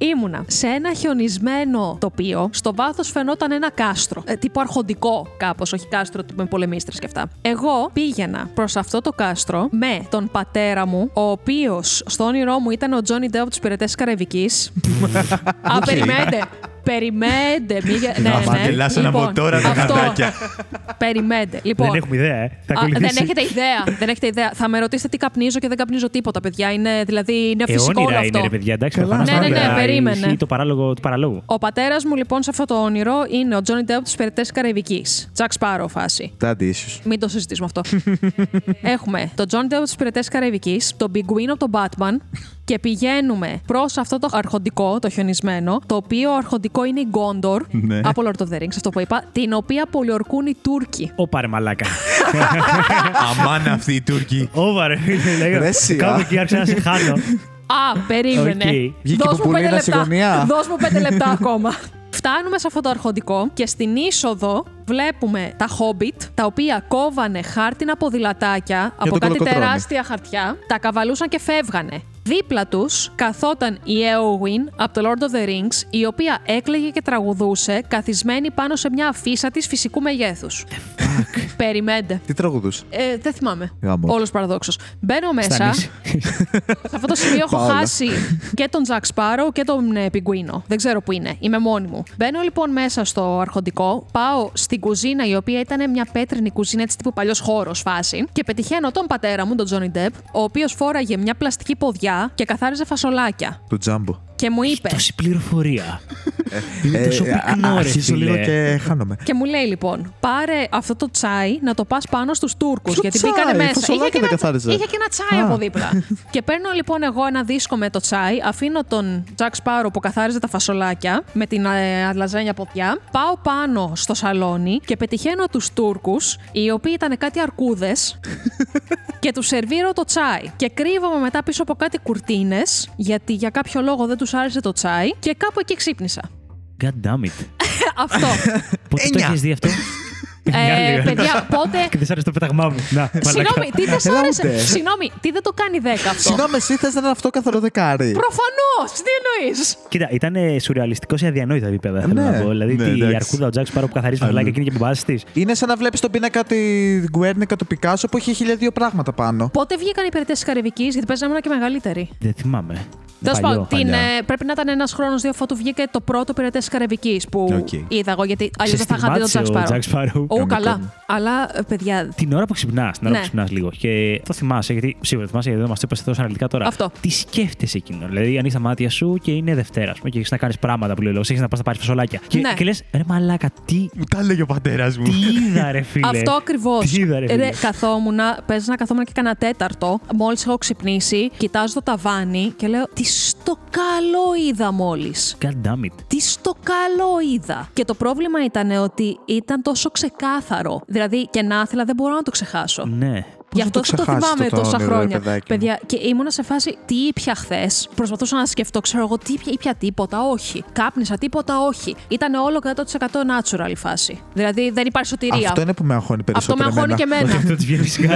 Ήμουνα σε ένα χιονισμένο τοπίο. Στο βάθος φαινόταν ένα κάστρο. Ε, τύπου αρχοντικό, κάπως, όχι κάστρο τύπου με πολεμίστρες και αυτά. Εγώ πήγαινα προς αυτό το κάστρο με τον πατέρα μου, ο οποίος στο όνειρό μου ήταν ο Τζόνι Ντέο από του Πυρετές Καραϊβικής. *laughs* Α, περιμένετε. Περιμένετε. Μη... γε- Ναι, Άμα ναι. γελάς ένα από τώρα τα αυτό. γατάκια. Περιμένετε. Λοιπόν, Δεν έχουμε ιδέα, ε. Θα Α, δεν ακολουθήσει. έχετε ιδέα. δεν έχετε ιδέα. Θα με ρωτήσετε τι καπνίζω και δεν καπνίζω τίποτα, παιδιά. Είναι, δηλαδή, είναι φυσικό όλο Όνειρα αυτό. είναι, ρε παιδιά, εντάξει. Καλά. προφανώς Ναι, ναι, ναι, τώρα περίμενε. ισχύει Το παράλογο του παραλόγου. Ο πατέρας μου, λοιπόν, σε αυτό το όνειρο είναι ο Johnny Depp από τους Πειρατές Καραϊβικής. Jack Sparrow φάση. Τάντι, ίσως. Μην το συζητήσουμε αυτό. *laughs* Έχουμε τον Johnny Depp από τους Πειρατές Καραϊβικής, τον Πιγκουίνο από τον Batman και πηγαίνουμε προς αυτό το αρχοντικό, το χιονισμένο, το οποίο αρχοντικό είναι η Γκόντορ Ναι. από Lord of the Rings, αυτό που είπα, την οποία πολιορκούν οι Τούρκοι. Ω πάρε μαλάκα. *laughs* Αμάν αυτοί οι Τούρκοι. Ω ρε. Ρε, εσύ, Κάπου α. εκεί άρχισα να σε χάνω. Α, περίμενε. Οκ. Βγήκε Δώσ' που μου πουλί πέντε να στη λεπτά. γωνία. Δώσ' μου πέντε λεπτά ακόμα. Φτάνουμε σε αυτό το αρχοντικό και στην είσοδο βλέπουμε τα Hobbit, τα οποία κόβανε χάρτινα ποδηλατάκια από το κάτι κολοκοτρώνει. τεράστια χαρτιά, τα καβαλούσαν και φεύγανε. Δίπλα τους καθόταν η Eowyn από το Lord of the Rings, η οποία έκλαιγε και τραγουδούσε καθισμένη πάνω σε μια αφίσα της φυσικού μεγέθους. *laughs* Περιμένετε. Τι τραγουδούσε; Ε, δεν θυμάμαι. Γάμο. Όλος παραδόξω. Μπαίνω μέσα. Στανείς. Σε αυτό το σημείο έχω Πάω όλα. χάσει και τον Τζακ Σπάρο και τον ε, Πιγκουίνο. Δεν ξέρω που είναι. Είμαι μόνη μου. Μπαίνω λοιπόν μέσα στο αρχοντικό, πάω στην κουζίνα η οποία ήταν μια πέτρινη κουζίνα, έτσι τύπου παλιός χώρος φάση, και πετυχαίνω τον πατέρα μου, τον Τζόνι Ντεπ, ο οποίος φόραγε μια πλαστική ποδιά και καθάριζε φασολάκια. Του τζάμπο. Και μου είπε. Τόση πληροφορία. *laughs* Είναι τόσο Ε, α- πυκνό, ρε Αρχίζω λίγο φίλε. και χάνομαι. Και μου λέει λοιπόν, πάρε αυτό το τσάι να το πας πάνω στους Τούρκους. Ποιο Γιατί τσάι; μπήκανε μέσα. Φασολάκια Είχε και, δεν ένα, καθάριζε. είχε και ένα τσάι Α. από δίπλα. *laughs* και παίρνω λοιπόν εγώ ένα δίσκο με το τσάι, αφήνω τον Τζακ Σπάρο που καθάριζε τα φασολάκια με την ε, αλαζάνια ποδιά. Πάω πάνω στο σαλόνι και πετυχαίνω τους Τούρκους, οι οποίοι ήταν κάτι αρκούδες. *laughs* και τους σερβίρω το τσάι. Και κρύβομαι μετά πίσω από κάτι κουρτίνες, γιατί για κάποιο λόγο δεν τους άρεσε το τσάι, και κάπου εκεί ξύπνησα. God damn it. *laughs* Αυτό. Πότε το Εννιά. έχει δει αυτό; Μια Ε, άλλη. παιδιά, πότε. Και δεν σ' άρεσε το πέταγμά μου. Να, μαλάκα. Συγγνώμη, τι δεν σ' Έλα άρεσε; ούτε. Συγγνώμη, τι δεν το κάνει 10 αυτό; Συγγνώμη, εσύ θες να είναι αυτό καθαρό δεκάρι. Προφανώς! Τι εννοείς; Κοίτα, ήταν σουρεαλιστικός σε αδιανόητα επίπεδα. Θέλω Ναι, να πω. Δηλαδή, ναι, τη- η εντάξει. αρκούδα ο Τζακ Σπάρο που καθαρίζει τα Αλλά- φυλάκια εκείνη και μπαμπά της. Είναι σαν να βλέπεις τον πίνακα τη Γκουέρνικα του Πικάσο που έχει χίλια πράγματα πάνω. Πότε βγήκαν οι περιπτώσει της Καρυβικής, γιατί παίζαμε και μεγαλύτεροι. Δεν θυμάμαι. Τέλος Παλιό. πάντων, την, παλιά. ε, πρέπει να ήταν ένας χρόνος δύο αφού του βγήκε το πρώτο Πειρατές της Καραϊβικής που Οκ. είδα εγώ, γιατί αλλιώς Σε δεν θα είχα δει τον Τζακ στιγμάτισε ο Sparrow. Jack Sparrow. Ω, Κανονικό. καλά. Αλλά, ε, παιδιά, Την ώρα που ξυπνάς, την ώρα Ναι. που ξυπνάς λίγο. Και το θυμάσαι, γιατί σίγουρα το θυμάσαι, γιατί δεν μας το είπα τόσο αναλυτικά τώρα. Αυτό. Τι σκέφτεσαι εκείνο. Δηλαδή, ανοίγεις τα μάτια σου και είναι Δευτέρα, ας πούμε, και έχεις να κάνεις πράγματα που λέω. Έχεις να πας να πάρεις φασολάκια. Και, Ναι. και λες, ρε μαλάκα, τι, Μου τα έλεγε ο πατέρας μου. τι είδα, ρε φίλε. Αυτό ακριβώς. Τι είδα, ρε φίλε. καθόμουν, παίζει να καθόμουν και κανένα τέταρτο. Μόλις έχω ξυπνήσει, κοιτάζω το ταβάνι και λέω Τι στο καλό είδα μόλις. God damn it. Τι στο καλό είδα. Και το πρόβλημα ήταν ότι ήταν τόσο ξεκάθαρο. Δηλαδή και να ήθελα δεν μπορώ να το ξεχάσω. Ναι. Γι' να αυτό το και το ξεχάσεις θυμάμαι το το τόσα όνειρο, ρε χρόνια. παιδάκι μου; Παιδιά, και ήμουνα σε φάση τι ήπια χθες; Προσπαθούσα να σκεφτώ, ξέρω εγώ, τι ήπια, ήπια τίποτα, όχι. Κάπνισα τίποτα, όχι. Ήταν όλο 100% natural η φάση. Δηλαδή δεν υπάρχει σωτηρία. Αυτό είναι που με αγχώνει Αυτό περισσότερο. με αγχώνει και εμένα. εμένα. Αυτό της βγαίνεις φυσικά.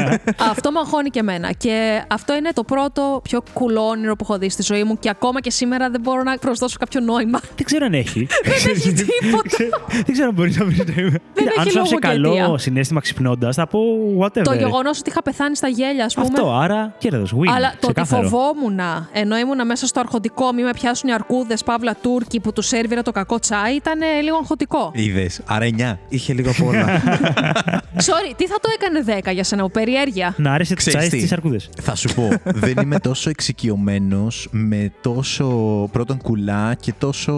*laughs* αυτό με αγχώνει και εμένα. Και αυτό είναι το πρώτο πιο κουλό όνειρο που έχω δει στη ζωή μου. Και ακόμα και σήμερα δεν μπορώ να προσδώσω κάποιο νόημα. Δεν ξέρω αν έχει. *laughs* δεν έχει τίποτα. Δεν ξέρω αν μπορείς να βρεις νόημα. Κοίτα, Αν έχει σου άφησε λόγο και αιτία. καλό συνέστημα ξυπνώντας, θα πω whatever. το γεγονός ότι είχα πεθάνει στα γέλια, ας πούμε. Αυτό, άρα κέρδο. Win. Αλλά το ότι ξεκάθαρο. φοβόμουν ενώ ήμουν μέσα στο αρχοντικό, μη με πιάσουν οι αρκούδες, παύλα Τούρκοι που τους σερβίρα το κακό τσάι, ήταν ε, λίγο αγχωτικό. Είδες. Άρα 9. Είχε λίγο απ' όλα. *laughs* Sorry, τι θα το έκανε 10 για σένα, περιέργεια; Να άρεσε το Ξέρεις τσάι τι. στι αρκούδες. Θα σου πω, δεν είμαι τόσο εξοικειωμένος με τόσο πρώτον κουλά και τόσο.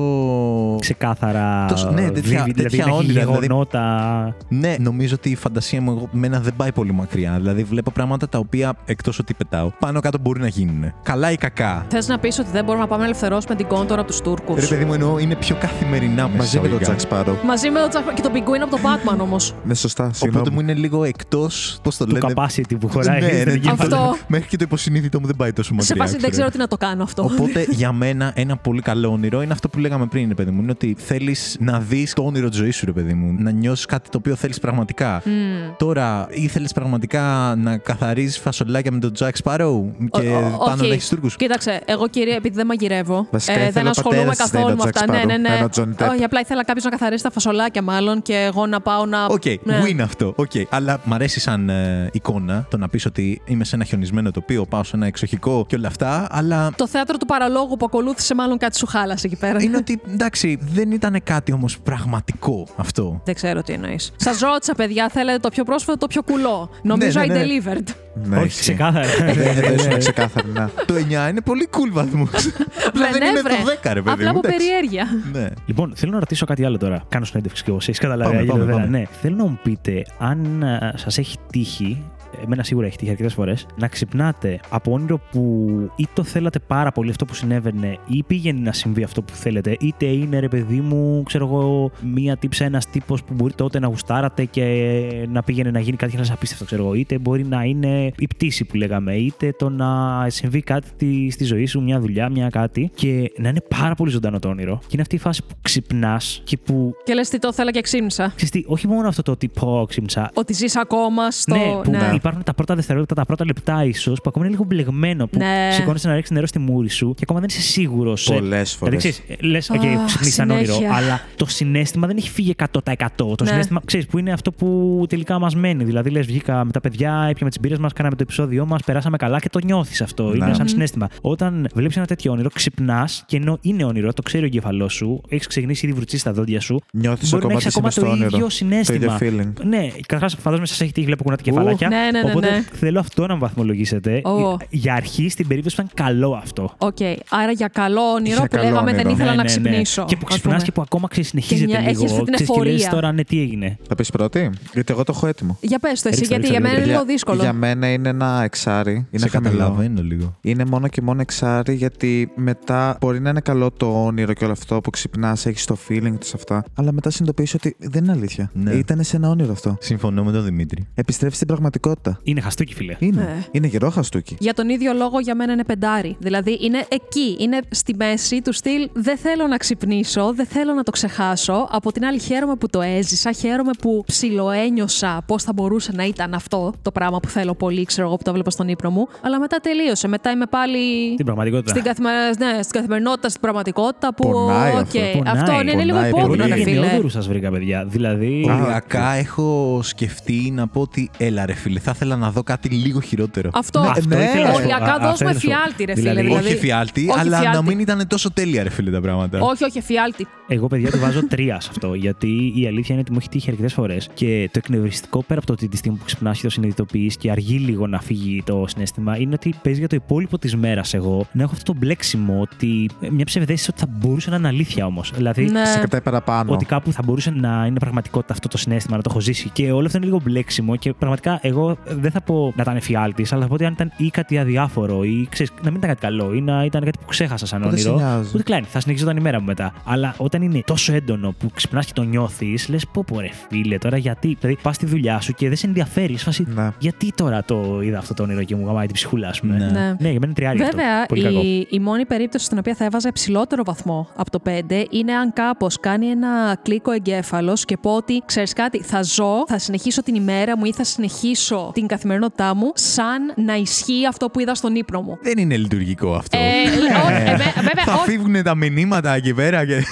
Ξεκάθαρα. Τόσο- ναι, τέτοια- βίβη, δηλαδή τέτοια να έχει όνειρα, δηλαδή- γεγονότα. Ναι, νομίζω ότι η φαντασία μου εγώ, μένα δεν πάει πολύ μακριά. Δηλαδή βλέπω πράγματα τα οποία εκτός ότι πετάω, πάνω κάτω μπορεί να γίνουν. Καλά ή κακά; Θες να πεις ότι δεν μπορούμε να πάμε να ελευθερώσουμε την κόντορα από τους Τούρκους; Ρε παιδί μου, εννοώ είναι πιο καθημερινά μέσα Μαζί με τον εισαγωγικά. Τζακ Σπάρο. Μαζί με τον Τζακ και τον Πιγκουίν από το Batman όμως. Ναι, σωστά. Οπότε Συγγνώμη. μου είναι λίγο εκτός. Πώς το Του λένε; capacity που χωράει. Ναι, στην ναι, εγκέφαλο. Αυτό. Μέχρι και το υποσυνείδητο μου δεν πάει τόσο μακριά. Σε φάση δεν ξέρω. ξέρω τι να το κάνω αυτό. Οπότε για μένα ένα πολύ καλό όνειρο είναι αυτό που λέγαμε πριν, ρε παιδί μου. Είναι ότι θέλεις να δεις το όνειρο της ζωής σου, ρε παιδί μου. Να νιώσεις κάτι το οποίο θέλεις πραγματικά. Τώρα, ήθελες πραγματικά να καθαρίζεις φασολάκια με τον Jack Sparrow και Ο- ο- πάνω όχι. να έχεις Τούρκους. Κοίταξε, εγώ κυρία, επειδή δεν μαγειρεύω, Βασικά ε, ήθελε δεν ο ασχολούμαι πατέρας να καθόλου είναι με ο Jack αυτά. Ναι, ναι, Sparrow, ναι. ένα Johnny Depp. Όχι, απλά ήθελα κάποιος να καθαρίσει τα φασολάκια, μάλλον και εγώ να πάω να. Οκ, ναι. win αυτό. Οκ. Αλλά μ' αρέσει σαν ε, εικόνα το να πεις ότι είμαι σε ένα χιονισμένο τοπίο, πάω σε ένα εξοχικό και όλα αυτά. Αλλά Το θέατρο του παραλόγου που ακολούθησε, μάλλον κάτι σου χάλασε εκεί πέρα. είναι ότι εντάξει, δεν ήταν κάτι όμως πραγματικό αυτό. Δεν ξέρω τι εννοείς. Σας ρώτησα, παιδιά, θέλετε το πιο πρόσφατο, το πιο κουλό. Νομίζω Ναι, ναι, I ναι. delivered. Ναι, Όχι, ισχύει. ξεκάθαρα. Δεν ήσουν ξεκάθαρη, ναι. Το 9 είναι πολύ cool βαθμός. δεν είναι βρε. το 10, ρε παιδί Απλά μου. από εντάξει. περιέργεια. Ναι. Λοιπόν, θέλω να ρωτήσω κάτι άλλο τώρα. Κάνω συνέντευξη και εγώ. Έχεις καταλάβει. Πάμε, Άγγελε, πάμε, βέβαια. πάμε. Ναι. Θέλω να μου πείτε αν σας έχει τύχει. Εμένα σίγουρα έχει τύχει αρκετές φορές να ξυπνάτε από όνειρο που ή το θέλατε πάρα πολύ αυτό που συνέβαινε, ή πήγαινε να συμβεί αυτό που θέλετε, είτε είναι ρε παιδί μου, ξέρω εγώ, μία τύψα, ένας τύπος που μπορεί τότε να γουστάρατε και να πήγαινε να γίνει κάτι ένα απίστευτο, ξέρω εγώ, είτε μπορεί να είναι η πτήση που λέγαμε, είτε το να συμβεί κάτι στη- στη ζωή σου, μια δουλειά, μια κάτι, και να είναι πάρα πολύ ζωντανό το όνειρο. Και είναι αυτή η φάση που ξυπνάς και που Και λες τι το θέλα και ξύμνησα. Ξέρεις τι, όχι μόνο αυτό το ότι πω ξύμψα. Ότι ζεις ακόμα στο. ναι, που υπάρχουν τα πρώτα δευτερόλεπτα, τα πρώτα λεπτά ίσως, που ακόμα είναι λίγο μπλεγμένο. Που Ναι. σηκώνεσαι να ρίξει νερό στη μούρη σου και ακόμα δεν είσαι σίγουρος. Πολλές φορές. λες, OK, Αχ, ξυπνήσαν όνειρο, συνέχεια. αλλά το συνέστημα δεν έχει φύγει 100%. Το Ναι. συνέστημα, ξέρεις, που είναι αυτό που τελικά μας μένει. Δηλαδή, λες, βγήκα με τα παιδιά, έπιαμε τις μπύρες μας, κάναμε το επεισόδιό μας, περάσαμε καλά και το νιώθεις αυτό. Είναι Ναι. σαν συνέστημα. Όταν βλέπεις ένα τέτοιο όνειρο, ξυπνάς και ενώ είναι όνειρο, το ξέρει ο εγκεφαλός σου, έχεις ξεκινήσει ήδη βουρτσίζεις τα δόντια σου. Νιώθεις μπορεί να ακόμα έχεις ότι ακόμα είσαι το στο όνειρο. ίδιο συναίσθημα. Το ίδιο feeling. Ναι, καταρχάς φαντάζομαι σας έχει τύχει, βλέπω κουνάτε κεφαλάκια. ναι, ναι, ναι, Οπότε ναι. θέλω αυτό να μου βαθμολογήσετε. Ω. Για αρχή, στην περίπτωση που ήταν καλό αυτό. Οκ. Άρα για καλό όνειρο Για που καλό λέγαμε όνειρο. δεν ήθελα Ναι, να ναι, ναι. ξυπνήσω. Και που ας ξυπνάς πούμε. και που ακόμα ξεσυνεχίζεται Και μια- λίγο. έχεις αυτή την Ξέρεις, και λες ευφορία. τώρα ναι, τι έγινε. Θα πεις πρώτη, γιατί εγώ το έχω έτοιμο. Για πες το εσύ, Ρίξτε, γιατί ρίξτε, για μένα είναι ρίξτε. λίγο δύσκολο. Για μένα είναι ένα εξάρι. Είναι Σε χαμηλό. καταλαβαίνω λίγο. Είναι μόνο και μόνο εξάρι γιατί μετά μπορεί να είναι καλό το όνειρο και όλο αυτό που ξυπνάς, έχεις το feeling τους αυτά. Αλλά μετά συνειδητοποιήσει ότι δεν είναι αλήθεια. Ναι. Ήταν σε ένα όνειρο αυτό. Συμφωνώ με τον Δημήτρη. Επιστρέφεις στην πραγματικότητα πραγματικότητα. Είναι χαστούκι, φίλε. Είναι. Ε. Είναι γερό χαστούκι. Για τον ίδιο λόγο για μένα είναι πεντάρι. Δηλαδή είναι εκεί, είναι στη μέση του στυλ. Δεν θέλω να ξυπνήσω, δεν θέλω να το ξεχάσω. Από την άλλη, χαίρομαι που το έζησα, χαίρομαι που ψιλοένιωσα πώς θα μπορούσε να ήταν αυτό το πράγμα που θέλω πολύ, ξέρω εγώ που το βλέπω στον ύπνο μου. Αλλά μετά τελείωσε. Μετά είμαι πάλι. Την πραγματικότητα. Στην, καθημα... ναι, στην καθημερινότητα, στην πραγματικότητα που. Πονάει οκ, αυτό. Πονάει, αυτό είναι, είναι λίγο πονάει υπόδειγμα, πολύ. ρε Εγώ φίλε. γενναιόδωρος σας βρήκα, παιδιά. Δηλαδή. Οριακά έχω σκεφτεί να πω ότι έλα ρε φίλε, θα ήθελα να δω κάτι λίγο χειρότερο. Αυτό. Ναι, αυτό ναι. ήθελα να σου πω. Οριακά Α, δώσουμε αυτό ήθελα να σου πω. εφιάλτη, ρε φίλε. Δηλαδή, Δηλαδή, όχι εφιάλτη, όχι αλλά εφιάλτη. να μην ήταν τόσο τέλεια ρε φίλε τα πράγματα. Όχι, όχι, εφιάλτη. Εγώ, παιδιά, του βάζω τρία σε αυτό. Γιατί η αλήθεια είναι ότι μου έχει τύχει αρκετές φορές και το εκνευριστικό πέρα από το ότι τη στιγμή που ξυπνάς και το συνειδητοποιείς και αργεί λίγο να φύγει το συνέστημα είναι ότι παίζει για το υπόλοιπο της μέρας εγώ να έχω αυτό το μπλέξιμο ότι μια ψευδέστηση ότι θα μπορούσε να είναι αλήθεια όμως. Δηλαδή, Ναι. Σε κρατάει παραπάνω. ότι κάπου θα μπορούσε να είναι πραγματικότητα αυτό το συνέστημα, να το έχω ζήσει. Και όλο αυτό είναι λίγο μπλέξιμο και πραγματικά εγώ δεν θα πω να ήταν εφιάλτης, αλλά θα πω ότι αν ήταν ή κάτι αδιάφορο ή ξέρεις, να μην ήταν κάτι καλό ή να ήταν κάτι που ξέχασα σαν Που δεν σε όνειρο. νοιάζει. Ούτε κλάνει, θα συνεχιζόταν η μέρα μου μετά. Αλλά όταν είναι τόσο έντονο που ξυπνάς και το νιώθεις, λες πω πω ρε φίλε τώρα γιατί. Δηλαδή πας στη δουλειά σου και δεν σε ενδιαφέρει. είσαι φάση, Ναι. Γιατί τώρα το είδα αυτό το όνειρο και μου γαμάει την ψυχούλα, ας πούμε. Ναι. Ναι. Ναι, για μένα είναι τριάρι αυτό. Βέβαια, Πολύ κακό. η, η μόνη περίπτωση στην οποία θα έβαζα υψηλότερο βαθμό από το 5 είναι αν κάπως κάνει ένα κλικ ο εγκέφαλος και πω ότι ξέρεις κάτι, θα ζω, θα συνεχίσω την ημέρα μου ή θα συνεχίσω την καθημερινότητά μου σαν να ισχύει αυτό που είδα στον ύπνο μου. Δεν είναι λειτουργικό αυτό. Ε, όχι, ε, βέ- *laughs* βέβαια, θα όχι, φύγουν τα μηνύματα εκεί πέρα και.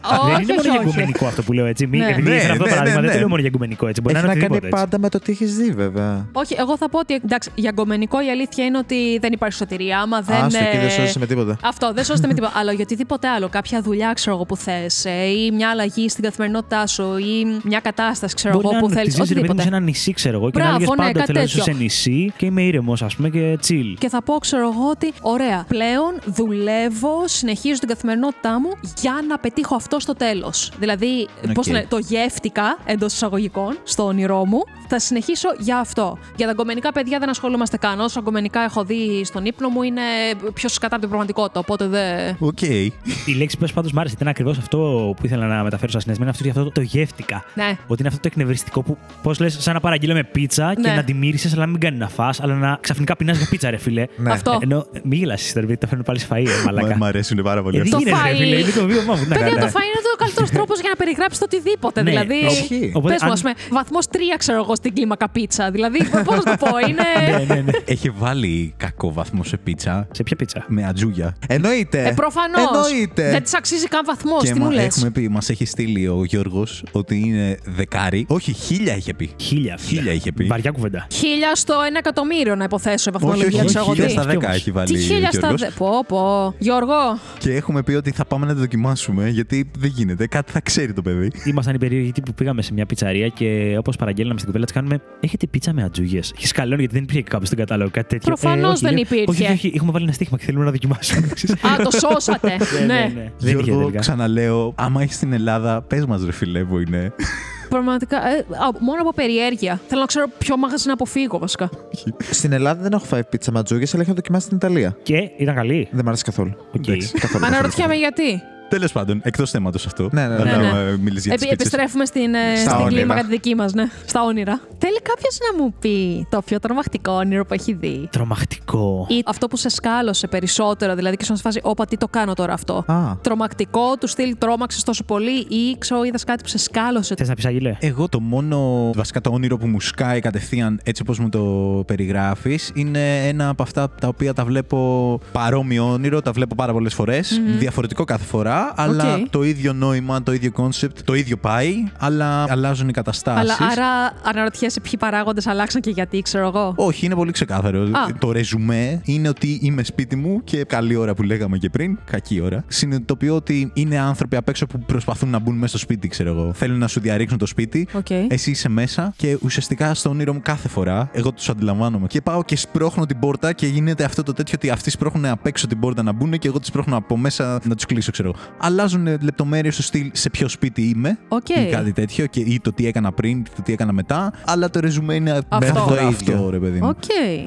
Δεν όχι, είναι μόνο όχι, για όχι. εγκομενικό αυτό που λέω έτσι. Μην, Ναι. επειδή Ναι, ήθελα αυτό το ναι, παράδειγμα, ναι, δεν το ναι. λέω μόνο για εγκομενικό έτσι. Μπορεί Έχει να να είναι κάνει οτιδήποτε έτσι. πάντα με το τι έχεις δει, βέβαια. Όχι, εγώ θα πω ότι εντάξει, για γκομενικό η αλήθεια είναι ότι δεν υπάρχει σωτηρία. Άμα δεν. Άστο εκεί δεν ε, σώζεσαι με τίποτα. Αυτό, δεν σώζεται με τίποτα. *laughs* Αλλά για οτιδήποτε άλλο, κάποια δουλειά ξέρω εγώ που θες, ή μια αλλαγή στην καθημερινότητά σου, ή μια κατάσταση ξέρω Μπορεί εγώ να που είναι ότι θέλεις. ζεις, ρε παιδί μου, σε Οτιδήποτε. ένα νησί, ξέρω εγώ, και να Μπράβο, έλεγε ναι, πάντα κάτι θέλω να ζήσω σε τέτοιο. νησί και είμαι ήρεμος, ας πούμε, και chill. Και θα πω, ξέρω εγώ, ότι ωραία, πλέον δουλεύω, συνεχίζω την καθημερινότητά μου για να πετύχω αυτό στο τέλος. Δηλαδή, Οκ. πώς το, λένε, το γεύτηκα εντός εισαγωγικών στο όνειρό μου, θα συνεχίσω για αυτό. Για τα γκομενικά παιδιά δεν ασχολούμαστε καν. Όσα γκομενικά έχω δει στον ύπνο μου είναι πιο σκατά από την πραγματικότητα. Οπότε δεν. Οκ. Η λέξη που πάντως μ' άρεσε ήταν ακριβώς αυτό που ήθελα να μεταφέρω στα συναισθήματα. Αυτό, αυτό το γεύτηκα. Ναι. Ότι είναι αυτό το εκνευριστικό που, πώς λες, σαν να παραγγείλαμε πίτσα και Ναι. να τη μύρισες, αλλά να μην κάνει να φας, αλλά να ξαφνικά πεινάς για πίτσα, ρε φίλε. Ναι. Αυτό. Ενώ μη γελάσει τώρα, γιατί τα φέρνω πάλι σε φαΐ, ε, Μα- μαλακά. Μ' αρέσουν πάρα πολύ Ε, αυτά. δεν Το γίνεται, ρε φαΐ- φίλε, είναι το βίωμά μου. τι να Παιδιά, κάνω. το φαΐ είναι το καλύτερος *laughs* τρόπος για να περιγράψεις το οτιδήποτε. Ναι, δηλαδή. ισχύει. Οπότε Πες μου, αν- ας πούμε, βαθμός 3 ξέρω εγώ στην κλίμακα πίτσα. Δηλαδή, πώς να το πω, *laughs* είναι. Ναι, ναι, ναι. Έχει βάλει κακό βαθμό σε πίτσα Σε ποια πίτσα; με ατζούγια. Εννοείται. Ε, προφανώς. Εννοείται. Δεν της αξίζει καν βαθμό. Και Τι μου μα, λες. έχουμε πει, μας έχει στείλει ο Γιώργος ότι είναι δεκάρι. Όχι, χίλια είχε πει. Χίλια. φίλε. Χίλια είχε πει. Βαριά κουβέντα. Χίλια στο ένα εκατομμύριο να υποθέσω η Όχι, βαθμολογία, όχι, ξέρω εγώ χίλια τι. στα Τι δέκα όμως. έχει βάλει Τι ο χίλια στα Γιώργος. δε. Πω, πω. Γιώργο, Και έχουμε πει ότι θα πάμε να το δοκιμάσουμε γιατί δεν γίνεται. Κάτι θα ξέρει το παιδί. Ήμασταν οι περίεργοι τύποι που πήγαμε σε μια πιτσαρία και όπως παραγγέλναμε στην κοπέλα της, κάνουμε Έχετε πίτσα με ατζούγες. Και σκαλώνει γιατί δεν υπήρχε κάποιος στον κατάλογο. Κάτι τέτοιο. Προφανώς όχι, δεν λέω, υπήρχε. Όχι, όχι, όχι, έχουμε βάλει ένα στοίχημα και θέλουμε να δοκιμάσουμε. *laughs* Α, το σώσατε. ναι. Δεν είχε Γιώργο, τελικά. ξαναλέω, άμα έχει στην Ελλάδα, πες μας ρε φίλε που είναι. Πραγματικά. ε, α, μόνο από περιέργεια. Θέλω να ξέρω ποιο μαγαζί να αποφύγω, βασικά. Στην Ελλάδα δεν έχω φάει πίτσα με ατζούγιες, αλλά έχω δοκιμάσει στην Ιταλία. Και ήταν καλή. Δεν μ' άρεσε καθόλου. Οκ. Εντάξει, καθόλου. Μα καθόλου, αναρωτιέμαι γιατί. Τέλος πάντων, εκτός θέματος αυτό. Ναι, ναι, ναι. Αλλά Ναι, άμα μιλείς για τις Επι- πίτσες. επιστρέφουμε στην, ε, Στα στην όνειρα. κλίμακα τη δική μας, ναι. Στα όνειρα. Θέλει κάποιος να μου πει το πιο τρομακτικό όνειρο που έχει δει; Τρομακτικό. Ή αυτό που σε σκάλωσε περισσότερο, δηλαδή και σου 'φερε φάση, Όπα, τι το κάνω τώρα αυτό. Α. Τρομακτικό, του στυλ τρόμαξες τόσο πολύ, ή ξέρω, είδες κάτι που σε σκάλωσε; Θες να πεις Άγγελε. Εγώ το μόνο βασικά το όνειρο που μου σκάει κατευθείαν έτσι όπως μου το περιγράφεις είναι ένα από αυτά τα οποία τα βλέπω παρόμοιο όνειρο, τα βλέπω πάρα πολλές φορές, διαφορετικό κάθε φορά, αλλά Οκ. το ίδιο νόημα, το ίδιο concept, το ίδιο πάει, αλλά αλλάζουν οι καταστάσεις. Αλλά άρα αναρωτιέσαι ποιοι παράγοντες αλλάξαν και γιατί, ξέρω εγώ. Όχι, είναι πολύ ξεκάθαρο. Α. Το ρεζουμέ είναι ότι είμαι σπίτι μου και καλή ώρα που λέγαμε και πριν, κακή ώρα. Συνειδητοποιώ ότι είναι άνθρωποι απ' έξω που προσπαθούν να μπουν μέσα στο σπίτι, ξέρω εγώ. Θέλουν να σου διαρρήξουν το σπίτι. Οκ. Εσύ είσαι μέσα και ουσιαστικά στο όνειρο μου κάθε φορά εγώ τους αντιλαμβάνομαι. Και πάω και σπρώχνω την πόρτα και γίνεται αυτό το τέτοιο ότι αυτοί σπρώχνουν απ' έξω την πόρτα να μπουν και εγώ τη σπρώχνω από μέσα να τους κλείσω, ξέρω εγώ. Αλλάζουν λεπτομέρειες στο στυλ σε ποιο σπίτι είμαι Οκ. ή κάτι τέτοιο και, ή το τι έκανα πριν, το τι έκανα μετά. Αλλά το ρεζουμέ είναι Αυτό. κάθε φορά Το αυτό, ίδιο. ρε παιδί μου. Οκ.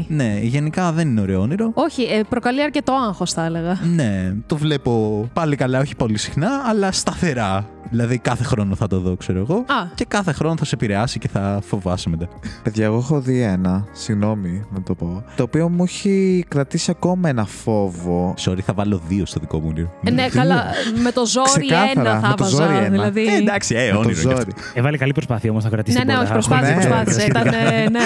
Ναι, γενικά δεν είναι ωραίο όνειρο. Όχι, ε, προκαλεί αρκετό άγχος, θα έλεγα. Ναι, το βλέπω πάλι καλά, όχι πολύ συχνά, αλλά σταθερά. Δηλαδή κάθε χρόνο θα το δω, ξέρω εγώ. Α. Και κάθε χρόνο θα σε επηρεάσει και θα φοβάσαι μετά. Παιδιά, εγώ έχω δει ένα, συγγνώμη να το πω, το οποίο μου έχει κρατήσει ακόμα ένα φόβο. Sorry, θα βάλω δύο στο δικό μου όνειρο. Ε, ναι, καλά. *laughs* Με το ζόρι Ξεκάθαρα, ένα θα με το ζόρι βάζα. ένα. Δηλαδή. Ε, εντάξει, ε, Με το όνειρο. είναι ζόρι. αυτό. Έβαλε καλή προσπάθεια όμως να κρατήσει Ναι, την ναι, όχι, πόρτα. προσπάθησε, Ναι, προσπάθησε. Ήταν, ε, ναι.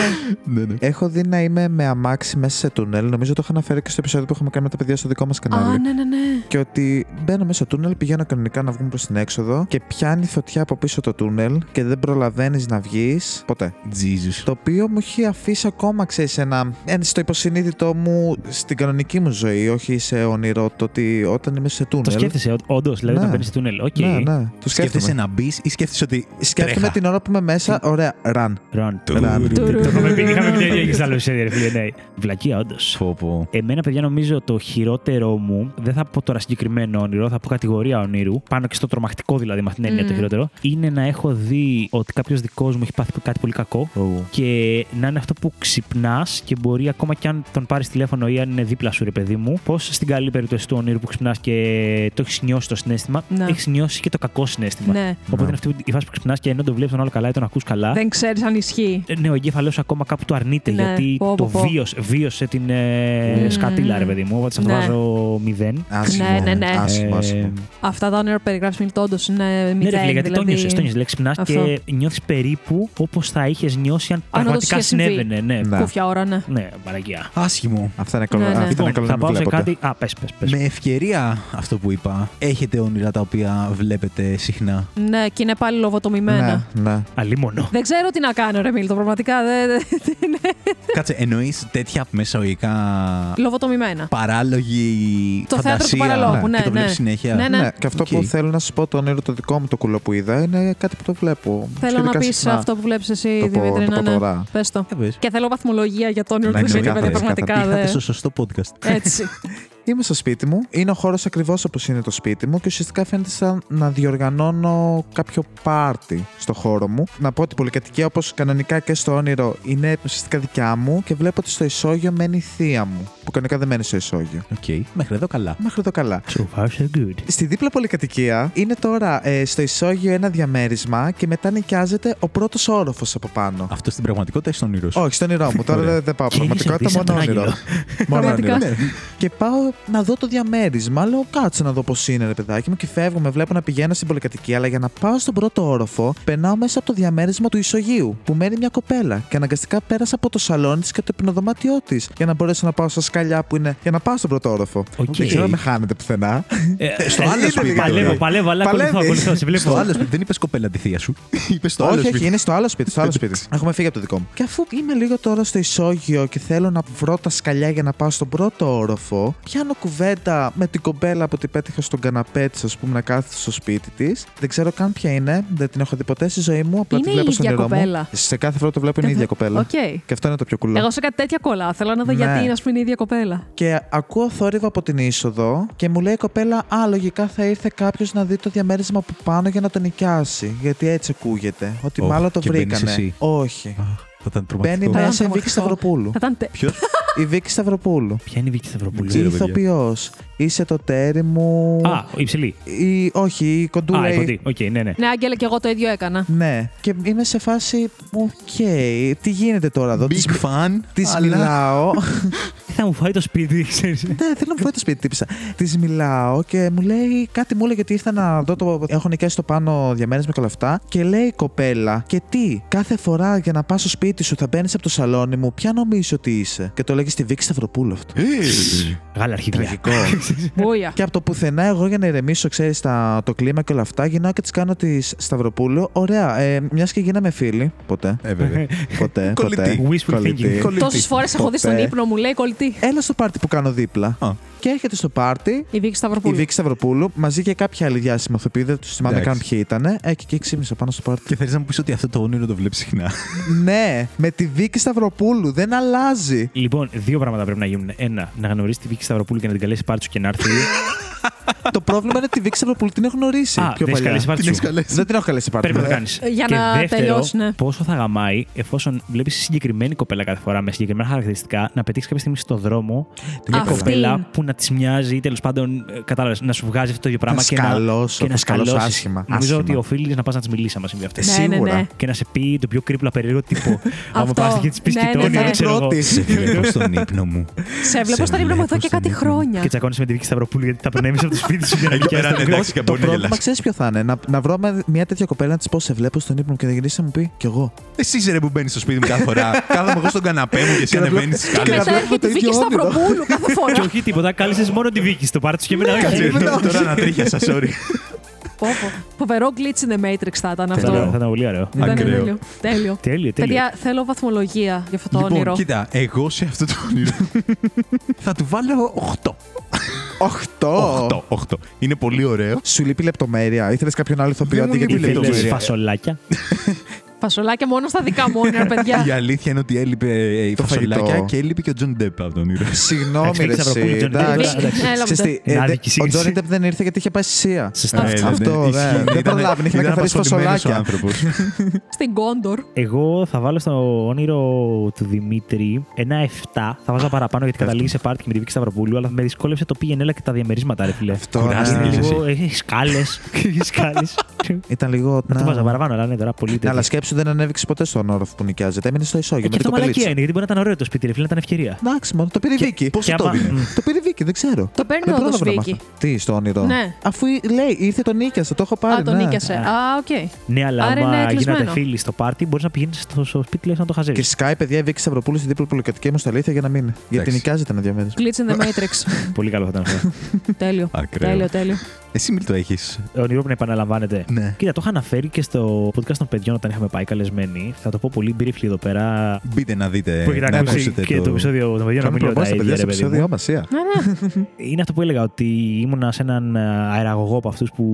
Ναι, ναι. Έχω δει να είμαι με αμάξι μέσα σε τούνελ. Νομίζω το είχα αναφέρει και στο επεισόδιο που έχουμε κάνει με τα παιδιά στο δικό μας κανάλι. Α, ναι, ναι, ναι. Και ότι μπαίνω μέσα στο τούνελ, πηγαίνω κανονικά να βγούμε προς την έξοδο και πιάνει φωτιά από πίσω το τούνελ και δεν προλαβαίνεις να βγεις ποτέ. Jesus. Το οποίο μου έχει αφήσει ακόμα, ξέρεις, ένα, ένα στο υποσυνείδητο μου στην κανονική μου ζωή, όχι σε όνειρο, το ότι όταν είμαι σε τούνελ. Το σκέφτεσαι, όντως, δηλαδή Ναι. όταν μπαίνει σε τούνελ. Οκ. Ναι, ναι. Το Σκέφτεσαι σκέφτομαι. να μπεις ή σκέφτεσαι ότι. Σκέφτομαι τρέχει; την ώρα που είμαι μέσα, ωραία, run. Run. Του- Run. Το είχαμε πει, είχαμε πει το ίδιο και σε άλλο επεισόδιο, ρε φίλε. Ναι. Βλακία, όντως. Πω, πω. Εμένα, παιδιά, νομίζω το χειρότερο μου, δεν θα πω τώρα συγκεκριμένο όνειρο, θα πω κατηγορία ονείρου, πάνω και στο τρομακτικό δηλαδή, με αυτήν την έννοια το Μμμ. χειρότερο, είναι να έχω δει ότι κάποιος δικός μου έχει πάθει κάτι πολύ κακό και να είναι αυτό που ξυπνάς και μπορεί ακόμα και αν τον πάρεις τηλέφωνο ή αν είναι δίπλα σου, ρε παιδί μου, πώ στην καλή περίπτωση του ονείρου που ξυπνάς και το έχεις νιώσει το συνέστημα, Ναι. έχεις νιώσει και το κακό συνέστημα. Ναι. Οπότε είναι αυτή η φάση που ξυπνάς και ενώ το βλέπεις τον άλλο καλά ή τον ακούς καλά. Δεν ξέρεις αν ισχύει. Ε, Ναι, ο εγκέφαλος ακόμα κάπου το αρνείται Ναι, γιατί πω, το πω, πω. βίωσε, βίωσε την ε, Μμμ. σκατήλα, ρε παιδί μου. Οπότε σε αυτό Ναι. βάζω μηδέν. Άσχημο. Ναι, ναι, ναι. Άσχημο, Ε, άσχημο. Αυτά τα όνειρα που περιγράφεις Μιλτό, όντω είναι μηδέν. Ναι, ρε φίλε, γιατί το δηλαδή... νιώσες. Το νιώσες. Δηλαδή, ξυπνάς Αυτό. και νιώθεις περίπου όπως θα είχες νιώσει αν όντως πραγματικά είχε συμβεί. συνέβαινε. Ναι, Ναι. Κούφια ώρα, ναι. ναι, παραγγεία. Άσχημο. Αυτά είναι καλό. Ναι, ναι. αυτά είναι Λοιπόν, καλό θα να μην πάω σε βλέπω. κάτι. Α, πες, πες. Με ευκαιρία αυτό που είπα, έχετε όνειρα τα οποία βλέπετε συχνά; Ναι, και είναι πάλι λοβοτομημένα. Ναι, ναι. Αλίμονο. Δεν ξέρω τι να κάνω, ρε Μίλτο, πραγματικά. Δεν... δεν- Κάτσε, εννοείς τέτοια μεσοϊκά Λοβοτομημένα. παράλογη Το θέατρο του φαντασία; παραλόγου, ναι, και το ναι. βλέπεις συνέχεια; Ναι, ναι. Ναι, και αυτό Οκ. που θέλω να σας πω, το όνειρο το δικό μου το κουλό που είδα, είναι κάτι που το βλέπω. Θέλω να σχετικά πεις συχνά. αυτό που βλέπεις εσύ, Το πω- Δημήτρη. το ναι, πω ναι. τώρα. Πες το. Ε, πες. Και θέλω βαθμολογία για το όνειρο Ναι, του Δημήτρη, ξεκάθαρα, παιδιά, πραγματικά. Ήρθατε δε- στο σωστό podcast. Έτσι. *laughs* Είμαι στο σπίτι μου. Είναι ο χώρος ακριβώς όπως είναι το σπίτι μου και ουσιαστικά φαίνεται σαν να διοργανώνω κάποιο πάρτι στο χώρο μου. Να πω ότι η πολυκατοικία, όπως κανονικά και στο όνειρο, είναι ουσιαστικά δικιά μου και βλέπω ότι στο ισόγειο μένει η θεία μου. Που κανονικά δεν μένει στο ισόγειο. Οκ, μέχρι εδώ καλά. Μέχρι εδώ καλά. So far, so good. Στη δίπλα πολυκατοικία είναι τώρα ε, στο ισόγειο ένα διαμέρισμα και μετά νοικιάζεται ο πρώτος όροφος από πάνω. Αυτό στην πραγματικότητα ή στο όνειρό σου; Όχι, στον όνειρό μου. Τώρα Ωραία. δεν, δεν πάω Και πραγματικότητα, είσαι μόνο ρωτήσει από όνειρο. τον Μόνο Πραγματικά. όνειρο. Και πάω να δω το διαμέρισμα. Λέω κάτσε να δω πώς είναι, ρε παιδάκι μου. Και φεύγω, με βλέπω να πηγαίνω στην πολυκατοικία. Αλλά για να πάω στον πρώτο όροφο, περνάω μέσα από το διαμέρισμα του ισογείου που μένει μια κοπέλα. Και αναγκαστικά πέρασα από το σαλόνι της και το υπνοδωμάτιό της. Για να μπορέσω να πάω στα σκαλιά που είναι. Για να πάω στον πρώτο όροφο. Οκ. Δεν ξέρω αν με χάνετε πουθενά. Ε, Στο ε, άλλο ε, σπίτι, Παλεύω, τώρα. παλεύω, αλλά Παλεύεις; ακολουθώ, ακολουθώ. Σε Στο βλέπω. άλλο σπίτι. Δεν είπες κοπέλα τη θεία σου. *laughs* Είπες στο άλλο όχι, όχι, σπίτι. είναι στο άλλο σπίτι. Στο άλλο σπίτι. Έχουμε φύγει από το δικό μου. Και αφού είμαι λίγο τώρα στο ισόγειο και θέλω να βρω τα σκαλιά για να πάω στον πρώτο όροφο, πιάνω κουβέντα με την κομπέλα που την πέτυχα στον καναπέ της, ας πούμε, να κάθεται στο σπίτι της. Δεν ξέρω καν ποια είναι, δεν την έχω δει ποτέ στη ζωή μου. Απλά Είναι τη βλέπω η στο ίδια νερό κοπέλα. μου. Σε κάθε φορά το βλέπω είναι η ίδια κοπέλα. Οκ. Και αυτό είναι το πιο κουλό. Εγώ σε κάτι τέτοια κολλά. Θέλω να δω Ναι. γιατί είναι, ας πούμε, είναι η ίδια κοπέλα. Και ακούω θόρυβο από την είσοδο και μου λέει η κοπέλα: Α, λογικά θα ήρθε κάποιος να δει το διαμέρισμα από πάνω για να το νοικιάσει. Γιατί έτσι ακούγεται. Ότι Οχ, μάλλον το και μπαίνεις βρήκανε. εσύ. Όχι. Θα ήταν Μπαίνει τρομακτικό. ήταν μέσα η Βίκη τρομακτικό. Σταυροπούλου. Θα ήταν. τε- Ποιος; Η Βίκη Σταυροπούλου. Ποια είναι η Βίκη Σταυροπούλου; Η ξέρω, παιδιά. ηθοποιός. Είσαι το ταίρι μου. Α, η ψηλή. Η... Όχι, η κοντούλα. Α, η η- κοντή. Οκ, ναι, ναι. Ναι, Άγγελε, και εγώ το ίδιο έκανα. Ναι. Και είμαι σε φάση. Οκ. Τι γίνεται τώρα εδώ. Της, Big fan. *laughs* της αλλά- μιλάω. Τι *laughs* θα μου φάει το σπίτι, ξέρεις. ναι, θέλω να μου φάει το σπίτι, τύπησα. Τη μιλάω και μου λέει κάτι μου λέει γιατί ήρθα να δω το. Έχω νοικιάσει το πάνω διαμέρισμα και όλα αυτά. Και λέει η κοπέλα, και τι, κάθε φορά για να πας στο σπίτι σου θα μπαίνεις από το σαλόνι μου, ποια νομίζει ότι είσαι; Και το λέγει στη Βίκη Σταυροπούλου αυτό. Μεγάλα αρχίδια. Τραγικό. *laughs* Μπούια. Και από το πουθενά, εγώ για να ηρεμήσω, ξέρεις, το κλίμα και όλα αυτά, γυρνάω και τη κάνω τη Σταυροπούλου. Ωραία, ε, μιας και γίναμε φίλοι. Ποτέ. Ε, βέβαια. Ποτέ. *laughs* Κολλητή. ποτέ. Wishful Κολλητή. thinking. Κολλητή. Τόσες φορές έχω δει στον Ποτέ. ύπνο μου, λέει κολλητή. Έλα στο πάρτι που κάνω δίπλα. Α. Και έρχεται στο πάρτι Η Βίκη η Σταυροπούλου. Βίκη Σταυροπούλου μαζί και κάποια άλλη διάσημη ηθοποιοί, δεν τους θυμάμαι Εντάξει. καν ποιοι ήταν. Ε, και εκεί ξύπνησα πάνω στο πάρτι. Και θέλει να μου πεις ότι αυτό το όνειρο το βλέπεις συχνά. *laughs* ναι, με τη Βίκη Σταυροπούλου, δεν αλλάζει. Λοιπόν, δύο πράγματα πρέπει να γίνουν. Ένα, να γνωρίσεις τη Βίκη Σταυροπούλου και να την καλέσει πάρτι σου και να έρθει. *laughs* το πρόβλημα είναι ότι τη Βίκη Σταυροπούλου την έχω γνωρίσει. Α, πιο δεν έχεις παλιά. καλέσει πάρτι Την σου. έχεις καλέσει. Δεν την έχω καλέσει πάρτι. Πρέπει να το βέβαια. κάνεις. Για και να δεύτερο, τελειώσει, ναι. πόσο θα γαμάει εφόσον βλέπεις συγκεκριμένη κοπέλα κάθε φορά με συγκεκριμένα χαρακτηριστικά να πετύχεις κάποια στιγμή στον δρόμο Την μια Αυτή. κοπέλα που να της μοιάζει ή τέλος πάντων ε, κατάλαβες, να σου βγάζει αυτό το ίδιο πράγμα Να και να, σκαλώσω, και να θα σκαλώσω σκαλώσεις. άσχημα, Νομίζω άσχημα. ότι οφείλει να πας να της μιλήσει άμα συμβεί αυτό. Ε, Ναι, ναι, σίγουρα. ναι. Και να σε πει το πιο κρύπλα περίεργο τύπο. *laughs* Άμα Αυτό. πας και της πεις Ναι, και ναι, το ναι. όνειρο, Θα ξέρω εγώ. πρώτη. Σε βλέπω στον ύπνο μου. Σε βλέπω Σε στον ύπνο μου εδώ βλέπω και στον κάτι ύπνο. χρόνια. Και τσακώνει με τη Βίκη Σταυροπούλου γιατί τα προνέμισε από το σπίτι σου για να Εκεί πέρα, νοικιάσει ναι, εντάξει, και Το μπορεί να πρόβλημα γελάσει. ξέρεις ποιο θα είναι; Να, να βρω με- μια τέτοια κοπέλα να της πω σε βλέπω στον ύπνο μου και να γυρίσει να μου πει κι εγώ. Εσύ είσαι ρε που μπαίνεις στο σπίτι μου κάθε φορά. *laughs* Κάθομαι εγώ στον καναπέ μου και εσύ Και να ανεβαίνεις βλέπω- τις Και Και να μετά βλέπουμε έρχεται το η Βίκη ίδιο όνειρο. Σταυροπούλου κάθε *laughs* Και φορά. όχι τίποτα, κάλεσες μόνο τη Βίκη. Το πάρτι σου και μετά. Τώρα ανατρίχιασα, sorry. *laughs* Πω, πω. Φοβερό glitch in the Matrix θα ήταν Θα αυτό. ήταν θα ήταν πολύ ωραίο. Ήταν Ακραίο. τέλειο. Τέλειο. Τέλειο, τέλειο. Παιδιά, θέλω βαθμολογία για αυτό το Λοιπόν, όνειρο. κοίτα, εγώ σε αυτό το όνειρο θα του βάλω 8. 8. 8, 8. Είναι πολύ ωραίο. Σου λείπει λεπτομέρεια. Ήθελες κάποιον άλλο ηθοποιό Δεν αντί μου για τη λείπει Βίκη. λεπτομέρεια. Ήθελες φασολάκια. *laughs* Φασολάκια μόνο στα δικά μου όνειρα, παιδιά. Η αλήθεια είναι ότι έλειπε ε, η Το φασολάκια φαγητό. και έλειπε και ο Johnny Depp από το όνειρο. Συγγνώμη, Εντάξει, ρε. Βίκη Σταυροπούλου, εσύ, Johnny Depp, εντάξει. εντάξει. Έλα, Ξέρεις μωρέ. τι, ε, Είναι δε- άδικη Ο σύγκριση. Johnny Depp δεν ήρθε γιατί είχε πάει στη Sia. Σωστά. Ε, Αυτό, ναι, ναι. ισχύει. Δεν Ήταν- προλάβαινε, είχε να ήταν καθαρίσει απασχολημένος ο φασολάκια. άνθρωπος. *laughs* Στην Κόντορ. Εγώ θα βάλω στο όνειρο του Δημήτρη ένα 7. Θα βάζα παραπάνω γιατί καταλήγει σε πάρτι και με τη Βίκη Σταυροπούλου, αλλά με δυσκόλεψε το πήγαινε έλα και τα διαμερίσματα, ρε φίλε. Αυτό, Κουράστηκες ναι. εσύ. Λίγο, έχεις σκάλες. *laughs* Έχεις σκάλες. Ήταν λίγο. Να το να- βάζα παραπάνω, αλλά ναι, τώρα πολύ Ναι, τέτοιο. αλλά σκέψου δεν ανέβηξε ποτέ στον όροφο που νοικιάζεται. Έμεινε στο Ε, ισόγειο Και με αυτό το μαλακία κοπελίτσι. είναι, γιατί μπορεί να ήταν ωραίο το σπίτι, ρε φίλε, να ήταν ευκαιρία. Εντάξει, μόνο το πήρε η Και- Βίκη. Πόσο Και το άμα- δίνει. μ. Το πήρε η Βίκη, δεν ξέρω. Το παίρνει Δεν όντως πρόλαβα να Βίκη. μάθω. Τι, στο όνειρο. Ναι. Αφού λέει, ήρθε το νοίκιασε, το έχω πάρει. Α, το ναι. νοίκιασε. Α, οκ. Ναι, αλλά Άρα είναι άμα κλεισμένο. γίνατε φίλοι στο πάρτι, μπορείς να πηγαίνεις στο, στο σπίτι λες, να το χαζεύει. Και σκάει, παιδιά, η Βίκη Σταυροπούλου στην δίπλα πολυκατοικία μου στα αλήθεια για να μείνει. Γιατί Εντάξει. νοικιάζεται ένα δύο μέρες. Glitch in the *laughs* Matrix. Πολύ καλό θα ήταν αυτό. *laughs* τέλειο. Ακραίο. Τέλειο, τέλειο. Εσύ μην το έχεις. Όνειρο που να επαναλαμβάνεται. Ναι. Κοίτα, το είχα αναφέρει και στο podcast των παιδιών όταν είχαμε πάει καλεσμένοι. Θα το πω πολύ briefly εδώ πέρα. Μπείτε να δείτε. που έχετε να ακούσει ακούσετε και το επεισόδιο των παιδιών να Κάνουμε μην λέω τα προμήθεια, παιδιά, ίδια, στο ρε παιδί μου. επεισόδιο μας, σία. Ναι, ναι. *laughs* Είναι αυτό που έλεγα ότι ήμουνα σε έναν ε, αεραγωγό από αυτούς που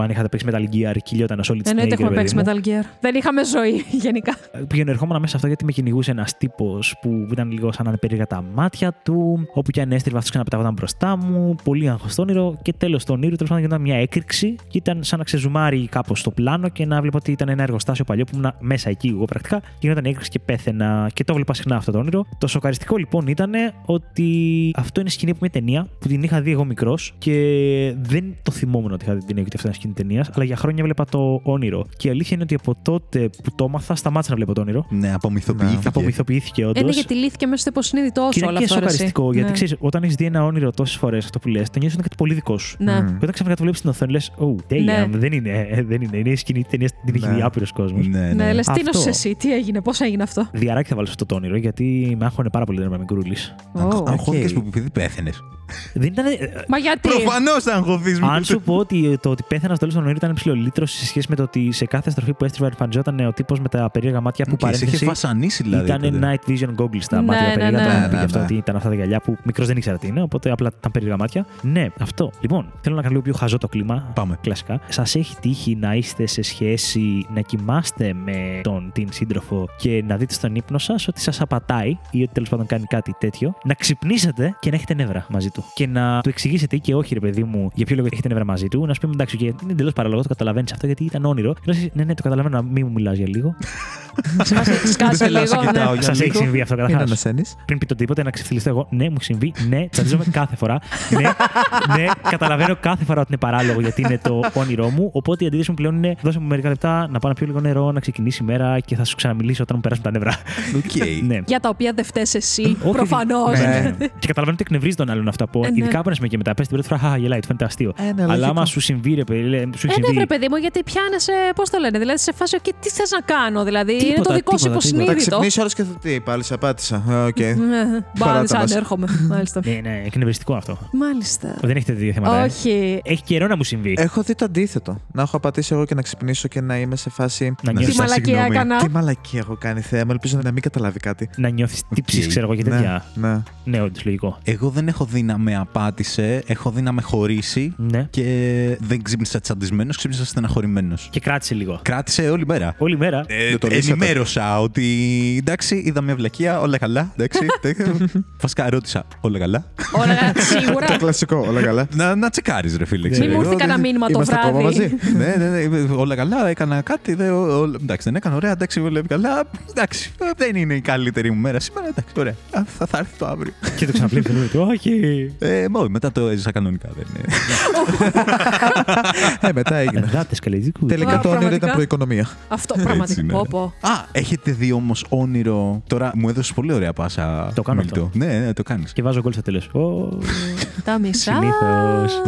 αν είχατε παίξει Metal Gear κυλιόταν όλη τη Εννοείται έχουμε παίξει Metal Gear. Δεν είχαμε ζωή *laughs* γενικά. Πήγαινε ερχόμουν μέσα σε αυτό γιατί με κυνηγούσε ένας τύπος που ήταν λίγο σαν να είναι περίεργα τα μάτια του. Όπου και αν έστριβα αυτό ξαναπεταγόταν μπροστά μου. Πολύ άγχος όνειρο. Και τέλος το όνειρο τέλος πάντων γινόταν μια έκρηξη. Και ήταν σαν να ξεζουμάρει κάπως στο πλάνο και να βλέπω ότι ήταν ένα εργοστάσιο παλιό που ήμουν μέσα εκεί εγώ πρακτικά. Και γινόταν η έκρηξη και πέθαινα. Και το βλέπα συχνά αυτό το όνειρο. Το σοκαριστικό λοιπόν ήταν ότι αυτό είναι σκηνή από μια ταινία που την είχα δει εγώ μικρός και δεν το θυμόμουν ότι είχα δει την ταινία και ότι αυτό είναι σκηνή ταινίας. Αλλά για χρόνια βλέπα το όνειρο. Και η αλήθεια είναι ότι από τότε που το έμαθα, σταμάτησα να βλέπω το όνειρο. Ναι, απομυθοποιήθηκε. Απομυθοποιήθηκε όντως. Είναι γιατί λύθηκε μέσα στο υποσυνείδητό Και σου είναι όλα και αυτά. ρε, εσύ. σοκαριστικό, γιατί Ναι. ξέρεις, όταν έχεις δει ένα όνειρο τόσες φορές αυτό που λες, το νιώθει κάτι πολύ δικό σου. Ναι. Μμ. Και όταν ξαφνικά το βλέπεις στην οθόνη, λες: Oh, damn, Ναι. δεν είναι, ε, *laughs* δεν είναι. Είναι η σκηνή τη ταινίας, την έχει Ναι. δει άπειρος κόσμος. Ναι, Ναι, ναι. λες τι Αυτό. νόσησε εσύ, τι έγινε, πώς έγινε αυτό; Δυαράκι θα βάλω σε αυτό το όνειρο, γιατί με άγχωνε πάρα πολύ να είμαι μικρούλης. Ω. Αγχώθηκε Οκ. που επειδή πέθανε. Δεν ήταν. ε, Μα γιατί; Προφανώς θα αγχωθείς. Αν σου πω ότι το ότι πέθανα στο τέλος του ονείρου ήταν ψιλολύτρωση σε σχέση με το ότι σε κάθε στροφή που έστριβα εμφανιζόταν ο τύπος με τα περίεργα μάτια που Και σε είχε παρένθεση. βασανίσει δηλαδή. Ήταν τότε. night vision goggles στα Ναι, μάτια ναι, τα περίεργα. ναι. το είχαμε Ναι, πει ναι, γι' αυτό ναι. ότι ήταν αυτά τα γυαλιά που μικρός δεν ήξερα τι είναι, οπότε απλά ήταν περίεργα μάτια. Ναι, αυτό. Λοιπόν, θέλω να κάνω λίγο πιο χαζό το κλίμα. Πάμε. Κλασικά. Σας έχει τύχει να είστε σε σχέση να κοιμάστε με τον την σύντροφο και να δείτε στον ύπνο σας ότι σας απατάει ή ότι τέλος πάντων κάνει κάτι τέτοιο. Να ξυπνήσετε και να έχετε νεύρα μαζί του. Και να του εξηγήσετε ή και όχι, ρε παιδί μου, για ποιο λόγο έχετε νεύρα μαζί του. Να σου πει εντάξει, και είναι εντελώς παράλογο, το καταλαβαίνεις αυτό γιατί ήταν όνειρο. Και να σου πει, ναι, ναι, το καταλαβαίνω, να μην μου μιλάς για λίγο. *laughs* *laughs* Σκάσε θέλω να λίγο. σε κοιτάω ναι. για Σας έχει λίγο. συμβεί αυτό Μην καταρχά. ανασαίνεις. Πριν πει το τίποτε, να ξεφτιλιστώ εγώ. Ναι, μου έχει συμβεί. Ναι, τσαντίζομαι *laughs* κάθε φορά. Ναι, ναι, καταλαβαίνω κάθε φορά ότι είναι παράλογο γιατί είναι το όνειρό μου. Οπότε η αντίδραση μου πλέον είναι δώσε μου μερικά λεπτά να πάω να πιω λίγο νερό, να ξεκινήσει η μέρα και θα σου ξαναμιλήσω όταν μου περάσουν τα νεύρα. Οκ. *laughs* ναι. Για τα οποία δεν φταις εσύ, Όχι, προφανώς. ναι. *laughs* Και καταλαβαίνω ότι εκνευρίζεις τον άλλον αυτό. Που, Ε, ναι. Ειδικά από ένα σημείο και μετά. Πες την πρώτη φορά, χαχα, γελάει, του φαίνεται αστείο. Ε, ναι, Αλλά λογικό. άμα σου συμβεί, ρε παιδί, λέει, σου Ε, έχει ναι, συμβεί. βρε παιδί μου, γιατί πιάνεσαι, πώς το λένε, δηλαδή σε φάση, και τι θες να κάνω, δηλαδή. είναι Τίποτα, το δικό σου τίποτα, τίποτα. Θα υποσυνείδητο. ξυπνήσει ώρα και θα τι, πάλι σε απάτησα. Ε, Οκ. *laughs* Πάλι Παράτα σαν μας. έρχομαι. Μάλιστα. Ναι, ναι, εκνευριστικό αυτό. Μάλιστα. Δεν έχετε δύο θέματα. ε. Όχι. Έχει καιρό να μου συμβεί. Έχω δει το αντίθετο. Να έχω έχω απατήσει εγώ και να ξυπνήσω και να είμαι σε φάση. Να Να Τι νιώθει ζητάς μαλακία συγγνώμη. έκανα. Τι μαλακία έχω κάνει, Θεέ μου. Ελπίζω να μην καταλάβει κάτι. να νιώθεις τύψεις, Οκ. ξέρω εγώ και Ναι, τέτοια. ναι. Ναι, όντως λογικό. Εγώ δεν έχω δει να με απάτησε, έχω δει να με χωρίσει Ναι. και δεν ξύπνησα τσαντισμένος, ξύπνησα στεναχωρημένος. Και κράτησε λίγο. Κράτησε όλη μέρα. Όλη μέρα. Ε, Δεν το λύσατε. ενημέρωσα ότι εντάξει, είδα μια βλακεία, όλα καλά. Εντάξει, *laughs* εντάξει. Βασικά ρώτησα, όλα καλά; Ωραία, σίγουρα. *laughs* Το κλασικό, όλα καλά. Να, να τσεκάρεις, ρε φίλε. Μην ξέρω Μην μου εγώ, έρθει κανένα δεν- μήνυμα το Είμαστε ακόμα βράδυ. μαζί. ναι, ναι, ναι, είμαι όλα καλά. Έκανα κάτι. Δε, ο- ο- εντάξει, δεν έκανα ωραία. Εντάξει, βλέπει καλά. Εντάξει, ε, δεν είναι η καλύτερη μου μέρα σήμερα. Εντάξει, ωραία. Α, Θα, θα έρθει το αύριο. και το ξαναβλέπει. του. Όχι. Ε, μόνο μετά το έζησα κανονικά. Δεν είναι. *laughs* Ε, μετά έγινε. Γάτε καλετζικού. Τελικά το όνειρο Πραγματικά. ήταν προοικονομία. Αυτό Έτσι πραγματικά. είναι. Πω, πω. Α, έχετε δει όμως όνειρο; Τώρα μου έδωσες πολύ ωραία πάσα. Το κάνω Μίλτο. αυτό. Ναι, ναι, το κάνεις. Και βάζω γκολ στο τέλος. *laughs* Τα μισά. Συνήθως.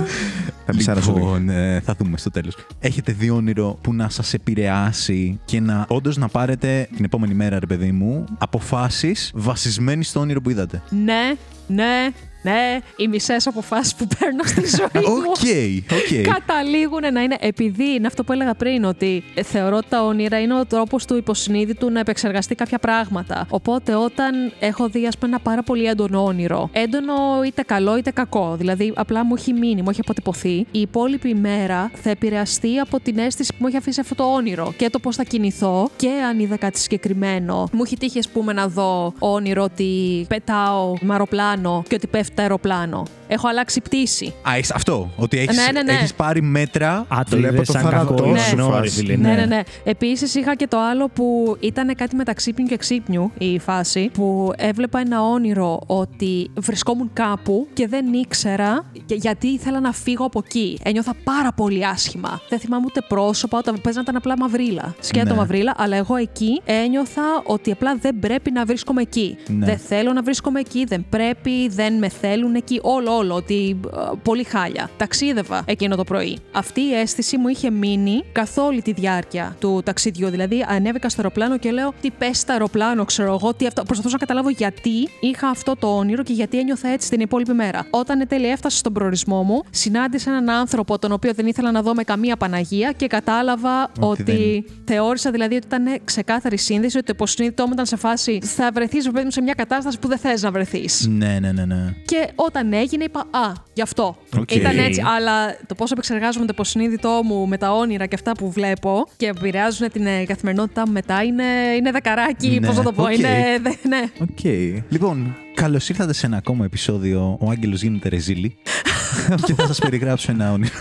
Θα μισάρα σου λίγο. Λοιπόν, ε, θα δούμε στο τέλος. Έχετε δει όνειρο που να σας επηρεάσει και να όντως να πάρετε την επόμενη μέρα, ρε παιδί μου, αποφάσεις βασισμένοι στο όνειρο που είδατε. Ναι, ναι, ναι. Οι μισές αποφάσεις που παίρνω στη *laughs* ζωή μου. Οκ, οκ. Καταλήγουν να είναι. Επειδή είναι αυτό που έλεγα πριν, ότι ε, θεωρώ ότι τα όνειρα είναι ο τρόπος του υποσυνείδητου να επεξεργαστεί κάποια πράγματα. Οπότε όταν έχω δει, ας πούμε, ένα πάρα πολύ έντονο όνειρο, έντονο είτε καλό είτε κακό, δηλαδή απλά μου έχει μείνει, μου έχει αποτυπωθεί, η υπόλοιπη ημέρα θα επηρεαστεί από την αίσθηση που μου έχει αφήσει αυτό το όνειρο και το πώς θα κινηθώ και αν είδα κάτι συγκεκριμένο. Μου έχει τύχει, ας πούμε, να δω όνειρο ότι πετάω με αεροπλάνο και ότι πέφτει το αεροπλάνο. Έχω αλλάξει πτήση. Α, έχεις αυτό. Ότι έχει Ναι, ναι, ναι. έχεις πάρει μέτρα. Α, το Βλέπω είδες το σαν θάνατό κακό. σου Ναι, ρε φάση. φίλε, Ναι, ναι, ναι. Επίσης είχα και το άλλο που ήταν κάτι μεταξύ ξύπνιου και ξύπνιου η φάση. Που έβλεπα ένα όνειρο ότι βρισκόμουν κάπου και δεν ήξερα και- γιατί ήθελα να φύγω από εκεί. Ένιωθα πάρα πολύ άσχημα. Δεν θυμάμαι ούτε πρόσωπα, όταν παίζαν ήταν απλά μαυρίλα. Σκέτο Ναι. μαυρίλα, αλλά εγώ εκεί ένιωθα ότι απλά δεν πρέπει να βρίσκομαι εκεί. Ναι. Δεν θέλω να βρίσκομαι εκεί, δεν πρέπει, δεν με θέλουν εκεί. Όλο, όλο. Ότι ε, πολύ χάλια. Ταξίδευα εκείνο το πρωί. Αυτή η αίσθηση μου είχε μείνει καθ' όλη τη διάρκεια του ταξιδιού. Δηλαδή, ανέβηκα στο αεροπλάνο και λέω Τι πες στο αεροπλάνο, ξέρω εγώ, τι αυτό. Προσπαθούσα να καταλάβω γιατί είχα αυτό το όνειρο και γιατί ένιωθα έτσι την υπόλοιπη μέρα. Όταν εν τέλει έφτασα στον προορισμό μου, συνάντησα έναν άνθρωπο τον οποίο δεν ήθελα να δω με καμία Παναγία και κατάλαβα Ότι ότι. Θεώρησα δηλαδή ότι ήταν ξεκάθαρη σύνδεση, ότι το υποσυνείδητό μου ήταν σε φάση θα βρεθείς, παιδί μου, σε μια κατάσταση που δεν θες να βρεθείς. Ναι, ναι, ναι, ναι. Και όταν έγινε, είπα Α, γι' αυτό. Οκ. Ήταν έτσι. Αλλά το πώς επεξεργάζομαι το υποσυνείδητό μου με τα όνειρα και αυτά που βλέπω και επηρεάζουν την ε, καθημερινότητά μου μετά είναι, είναι δεκαράκι. Ναι, Πώς θα το πω, οκ. είναι. δε- ναι. Οκ. Λοιπόν, καλώς ήρθατε σε ένα ακόμα επεισόδιο. Ο Άγγελος γίνεται ρεζίλι. *laughs* και θα σας περιγράψω ένα όνειρο.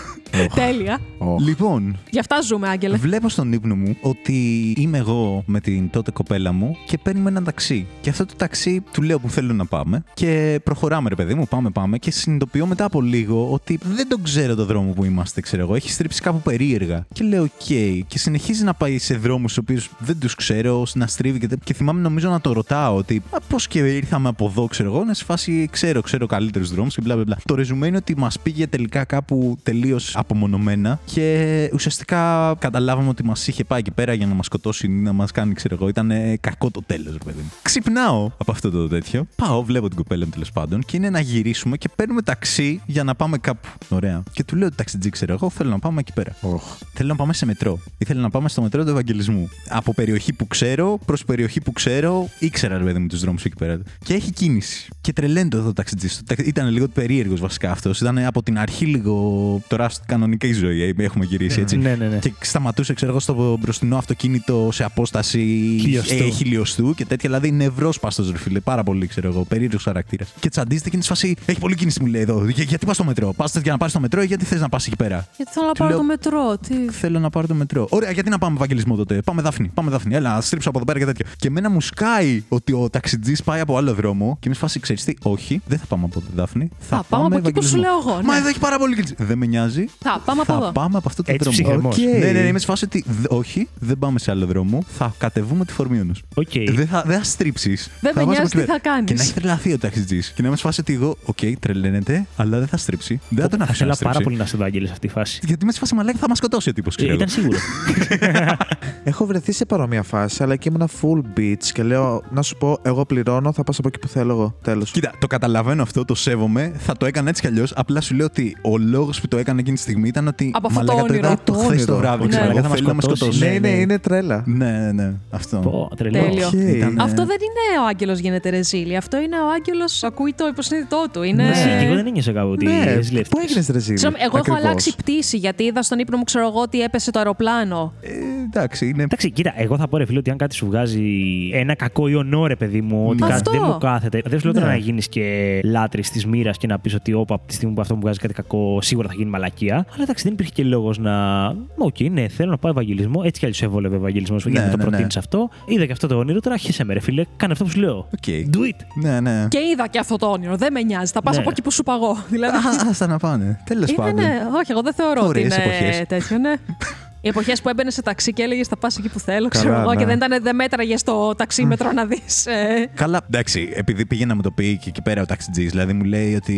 Τέλεια. Οχ. λοιπόν, Γι' αυτά ζούμε, Άγγελε. Βλέπω στον ύπνο μου ότι είμαι εγώ με την τότε κοπέλα μου και παίρνουμε ένα ταξί. Και αυτό το ταξί του λέω που θέλω να πάμε και προχωράμε, ρε παιδί μου, πάμε, πάμε. Και συνειδητοποιώ μετά από λίγο ότι δεν τον ξέρω το δρόμο που είμαστε, ξέρω εγώ. Έχει στρίψει κάπου περίεργα. Και λέω, οκ. Και συνεχίζει να πάει σε δρόμους του οποίους δεν τους ξέρω, να στρίβει και, τε- και θυμάμαι νομίζω να το ρωτάω ότι πώς και ήρθαμε από εδώ, ξέρω εγώ, να σε φάση ξέρω, ξέρω καλύτερους δρόμους και μπλα μπλα. μπλα. Το ρεζουμέ είναι ότι μας πήγε τελικά κάπου τελείως απομονωμένα και ουσιαστικά καταλάβαμε ότι μας είχε πάει εκεί πέρα για να μας σκοτώσει ή να μας κάνει, ξέρω εγώ. Ήταν ε, κακό το τέλος, ρε παιδί μου. Ξυπνάω από αυτό το τέτοιο. Πάω, βλέπω την κοπέλα μου τέλος πάντων και είναι να γυρίσουμε και παίρνουμε ταξί για να πάμε κάπου. Ωραία. Και του λέω ταξιτζή, ξέρω εγώ, θέλω να πάμε εκεί πέρα. Οχ. Θέλω να πάμε σε μετρό. Ήθελα να πάμε στο μετρό του Ευαγγελισμού. Από περιοχή που ξέρω προς περιοχή που ξέρω, ήξερα ρε παιδί μου τους δρόμους εκεί πέρα. Και έχει κίνηση. Και τρελαίνεται εδώ το ταξιτζή. Ήταν λίγο περίεργος βασικά αυτός. Ήταν από την αρχή λίγο. Τώρα στην κανονική ζωή ε, έχουμε γυρίσει έτσι. Ναι, ναι, ναι. Και σταματούσε, ξέρω εγώ, στο μπροστινό αυτοκίνητο σε απόσταση Χιλιοστού. ε, χιλιοστού και τέτοια. Δηλαδή νευρόσπαστος, ρε φίλε. Πάρα πολύ, ξέρω εγώ. Περίεργος χαρακτήρας. Και τσαντίζεται και είναι σε φάση. Έχει πολύ κίνηση, μου λέει εδώ. «Για- γιατί πας στο μετρό; Πας για να πάρεις το μετρό ή γιατί θες να πας εκεί πέρα; Γιατί θέλω να Του πάρω λέω- το μετρό. Τι. Θέλω να πάρω το μετρό. Ωραία, γιατί να πάμε Ευαγγελισμό τότε; Πάμε Δάφνη. Πάμε Δάφνη. Έλα, να στρίψω από εδώ πέρα και τέτοιο. Και εμένα μου σκάει ότι ο ταξιτζής πάει από άλλο δρόμο και με φάση ξέρεις τι, όχι, δεν θα πάμε από τη Δάφνη. Θα, Θα πάμε από εκεί που σου Ευαγγελισμό. λέω εγώ, ναι. Μα εδώ έχει πάρα πολύ κίνηση. Δεν με νοιάζει. Θα πάμε από θα εδώ. πάμε από αυτό το Έτσι δρόμο. ψυχραιμός. Οκ. Ναι, ναι, ναι, είμαι σε φάση ότι δε- όχι, δεν πάμε σε άλλο δρόμο. Θα κατεβούμε τη Φορμίωνο. Οκ. Δεν θα, δεν θα στρίψεις. Δεν με νοιάζει τι θα κάνεις. Και να έχει τρελαθεί ο ταξιτζής. Και να είμαι σε φάση ότι εγώ, οκ, τρελαίνεται, αλλά δεν θα στρίψει. Δεν θα τον Θα αφήσω να ήθελα πάρα στρίψει. πολύ να σε Ευάγγελε σε αυτή τη φάση. Γιατί είμαι σε φάση μαλάκα θα μας σκοτώσει ο τύπος. Ε, Ήταν σίγουρο. *laughs* Έχω βρεθεί σε παρόμοια φάση, αλλά και ήμουν full beach και λέω να σου πω, εγώ πληρώνω, θα πας από εκεί που θέλω εγώ. Τέλος. Κοίτα, το καταλαβαίνω αυτό, το σέβομαι. Θα το έκανα έτσι κι αλλιώς. Απλά σου λέω ότι ο λόγος που το έκανα εκείνη τη στιγμή ήταν ότι. Από αυτό το μαλάκα, όνειρο. είδα το Το χθες το όνειρο. βράδυ. Ναι. ξέρω, Μαλάκα, εγώ θα θέλω να μας με σκοτώσει. σκοτώσει. Ναι, ναι, ναι, ναι. είναι τρέλα. Ναι, ναι, ναι. Αυτό. Πω, τρελό. Τέλειο. Οκ. Ήταν- Αυτό δεν είναι ο Άγγελος γίνεται ρεζίλη. Αυτό είναι ο Άγγελος ακούει το υποσυνείδητό του. Είναι... Ναι, Ναι. και εγώ δεν ένιωσα κάπου ότι Ναι, ζηλεύτηκες. πού έγινες ρε Ζήλη; Συγγνώμη, εγώ έχω Ακριβώς. αλλάξει πτήση γιατί είδα στον ύπνο μου, ξέρω εγώ, ότι έπεσε το αεροπλάνο. Ε, εντάξει, είναι. Εντάξει, κοίτα, εγώ θα πω ρε φίλε ότι αν κάτι σου βγάζει ένα κακό οιωνό, ρε παιδί μου, ότι Ναι. κάτι Αυτό. δεν μου κάθεται. Δεν σου λέω τώρα Ναι. να γίνεις και λάτρης της μοίρας και να πεις ότι όπα από τη στιγμή που αυτό μου βγάζει κάτι κακό, σίγουρα θα γίνει μαλακία. Αλλά εντάξει, δεν υπήρχε και λόγος να. Οκ, ναι, θέλω να πάω Ευαγγελισμό. Έτσι κι αλλιώς βόλευε ο Ευαγγελισμός για Ναι, να το ναι, ναι. προτείνει αυτό. Είδα και αυτό το όνειρο, τώρα χέσε με, ρε φίλε. Κάνε αυτό που σου λέω. Οκ. Do it. Ναι, ναι. Και είδα και αυτό το όνειρο. Δεν με νοιάζει. Θα πας Ναι. από εκεί που σου πα 'γώ. Δηλαδή. Α, άστα να πάνε. Τέλος Είναι, πάντων. ναι, όχι, εγώ δεν θεωρώ ότι Ωραίες είναι εποχές. τέτοιο, ναι. *laughs* Οι εποχές που έμπαινε σε ταξί και έλεγες Θα πας εκεί που θέλω, Καλά, ξέρω εγώ, ναι. και δεν, ήταν, δεν μέτραγες στο ταξίμετρο να δεις. Καλά, εντάξει, επειδή πήγε να μου το πει και εκεί πέρα ο ταξιτζής, δηλαδή μου λέει ότι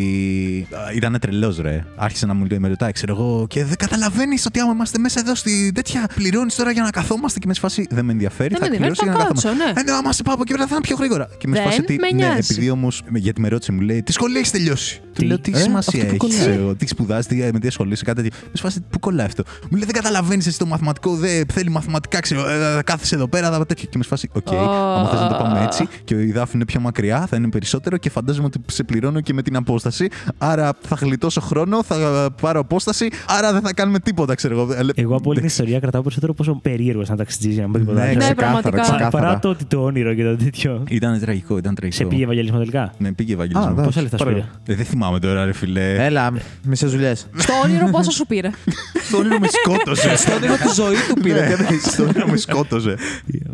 α, ήταν τρελός, ρε. Άρχισε να μου λέει, με ρωτάει, ξέρω εγώ, και δεν καταλαβαίνεις ότι άμα είμαστε μέσα εδώ στη τέτοια, πληρώνεις τώρα για να καθόμαστε και με σφάση. Δεν με ενδιαφέρει, Δεν θα με ενδιαφέρει, πληρώσει για θα να καθόμαστε. κάτσω, ναι. Ε, ναι, άμα σε πάω από εκεί πέρα θα είναι πιο γρήγορα. Και με Δεν σφάση ότι. με Ναι, νοιάζει. επειδή όμως, γιατί με ρώτησε, μου λέει, Τι σχολή έχεις τελειώσει; Του Τι; λέω, Τι Ε, σημασία αυτό που έχει, κολλάει. ξέρω εγώ, τι σπουδάζει, τι, με τι ασχολείσαι, κάτι τέτοιο. Με σφάση, πού κολλάει αυτό; Μου λέει, Δεν καταλαβαίνεις εσύ το μαθηματικό, δεν θέλει μαθηματικά, ξέρω. Ε, κάθεσαι εδώ πέρα, θα τέτοιο. Και με σφάση, Οκ, άμα θες να το πάμε έτσι και η Δάφη είναι πιο μακριά, θα είναι περισσότερο και φαντάζομαι ότι σε πληρώνω και με την απόσταση. Άρα θα γλιτώσω χρόνο, θα πάρω απόσταση, άρα δεν θα κάνουμε τίποτα, ξέρω εγώ. Ε, Εγώ από όλη την ιστορία κρατάω περισσότερο πόσο περίεργος ήταν ταξιτζή για να μην πω τίποτα Ναι, άλλο. Ναι, ξεκάθαρα, πραγματικά. Παρά- ξεκάθαρα. Παρά το ότι το όνειρο και το τέτοιο. Ήταν τραγικό, ήταν τραγικό. Σε πήγε Ευαγγελισμό τελικά; Ναι, πήγε Α, Ευαγγελισμό. εντάξει. Πόσα λεφτά σου Παρακαλώ. πήρε. Ε, δεν θυμάμαι τώρα, ρε φιλέ. Έλα, μισέ δουλειέ. Στο όνειρο πόσο σου πήρε. *laughs* Στο όνειρο με σκότωσε. Στο όνειρο τη ζωή του πήρε. Ναι, Στο όνειρο με σκότωσε.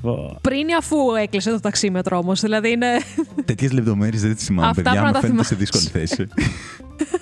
Πω. Πριν ή αφού έκλεισε το ταξίμετρο όμως. Δηλαδή είναι. Τέτοιες λεπτομέρειες δεν τις θυμάμαι, Αυτά παιδιά. πρέπει να Μου τα φαίνεται σε θυμάσαι. δύσκολη θέση.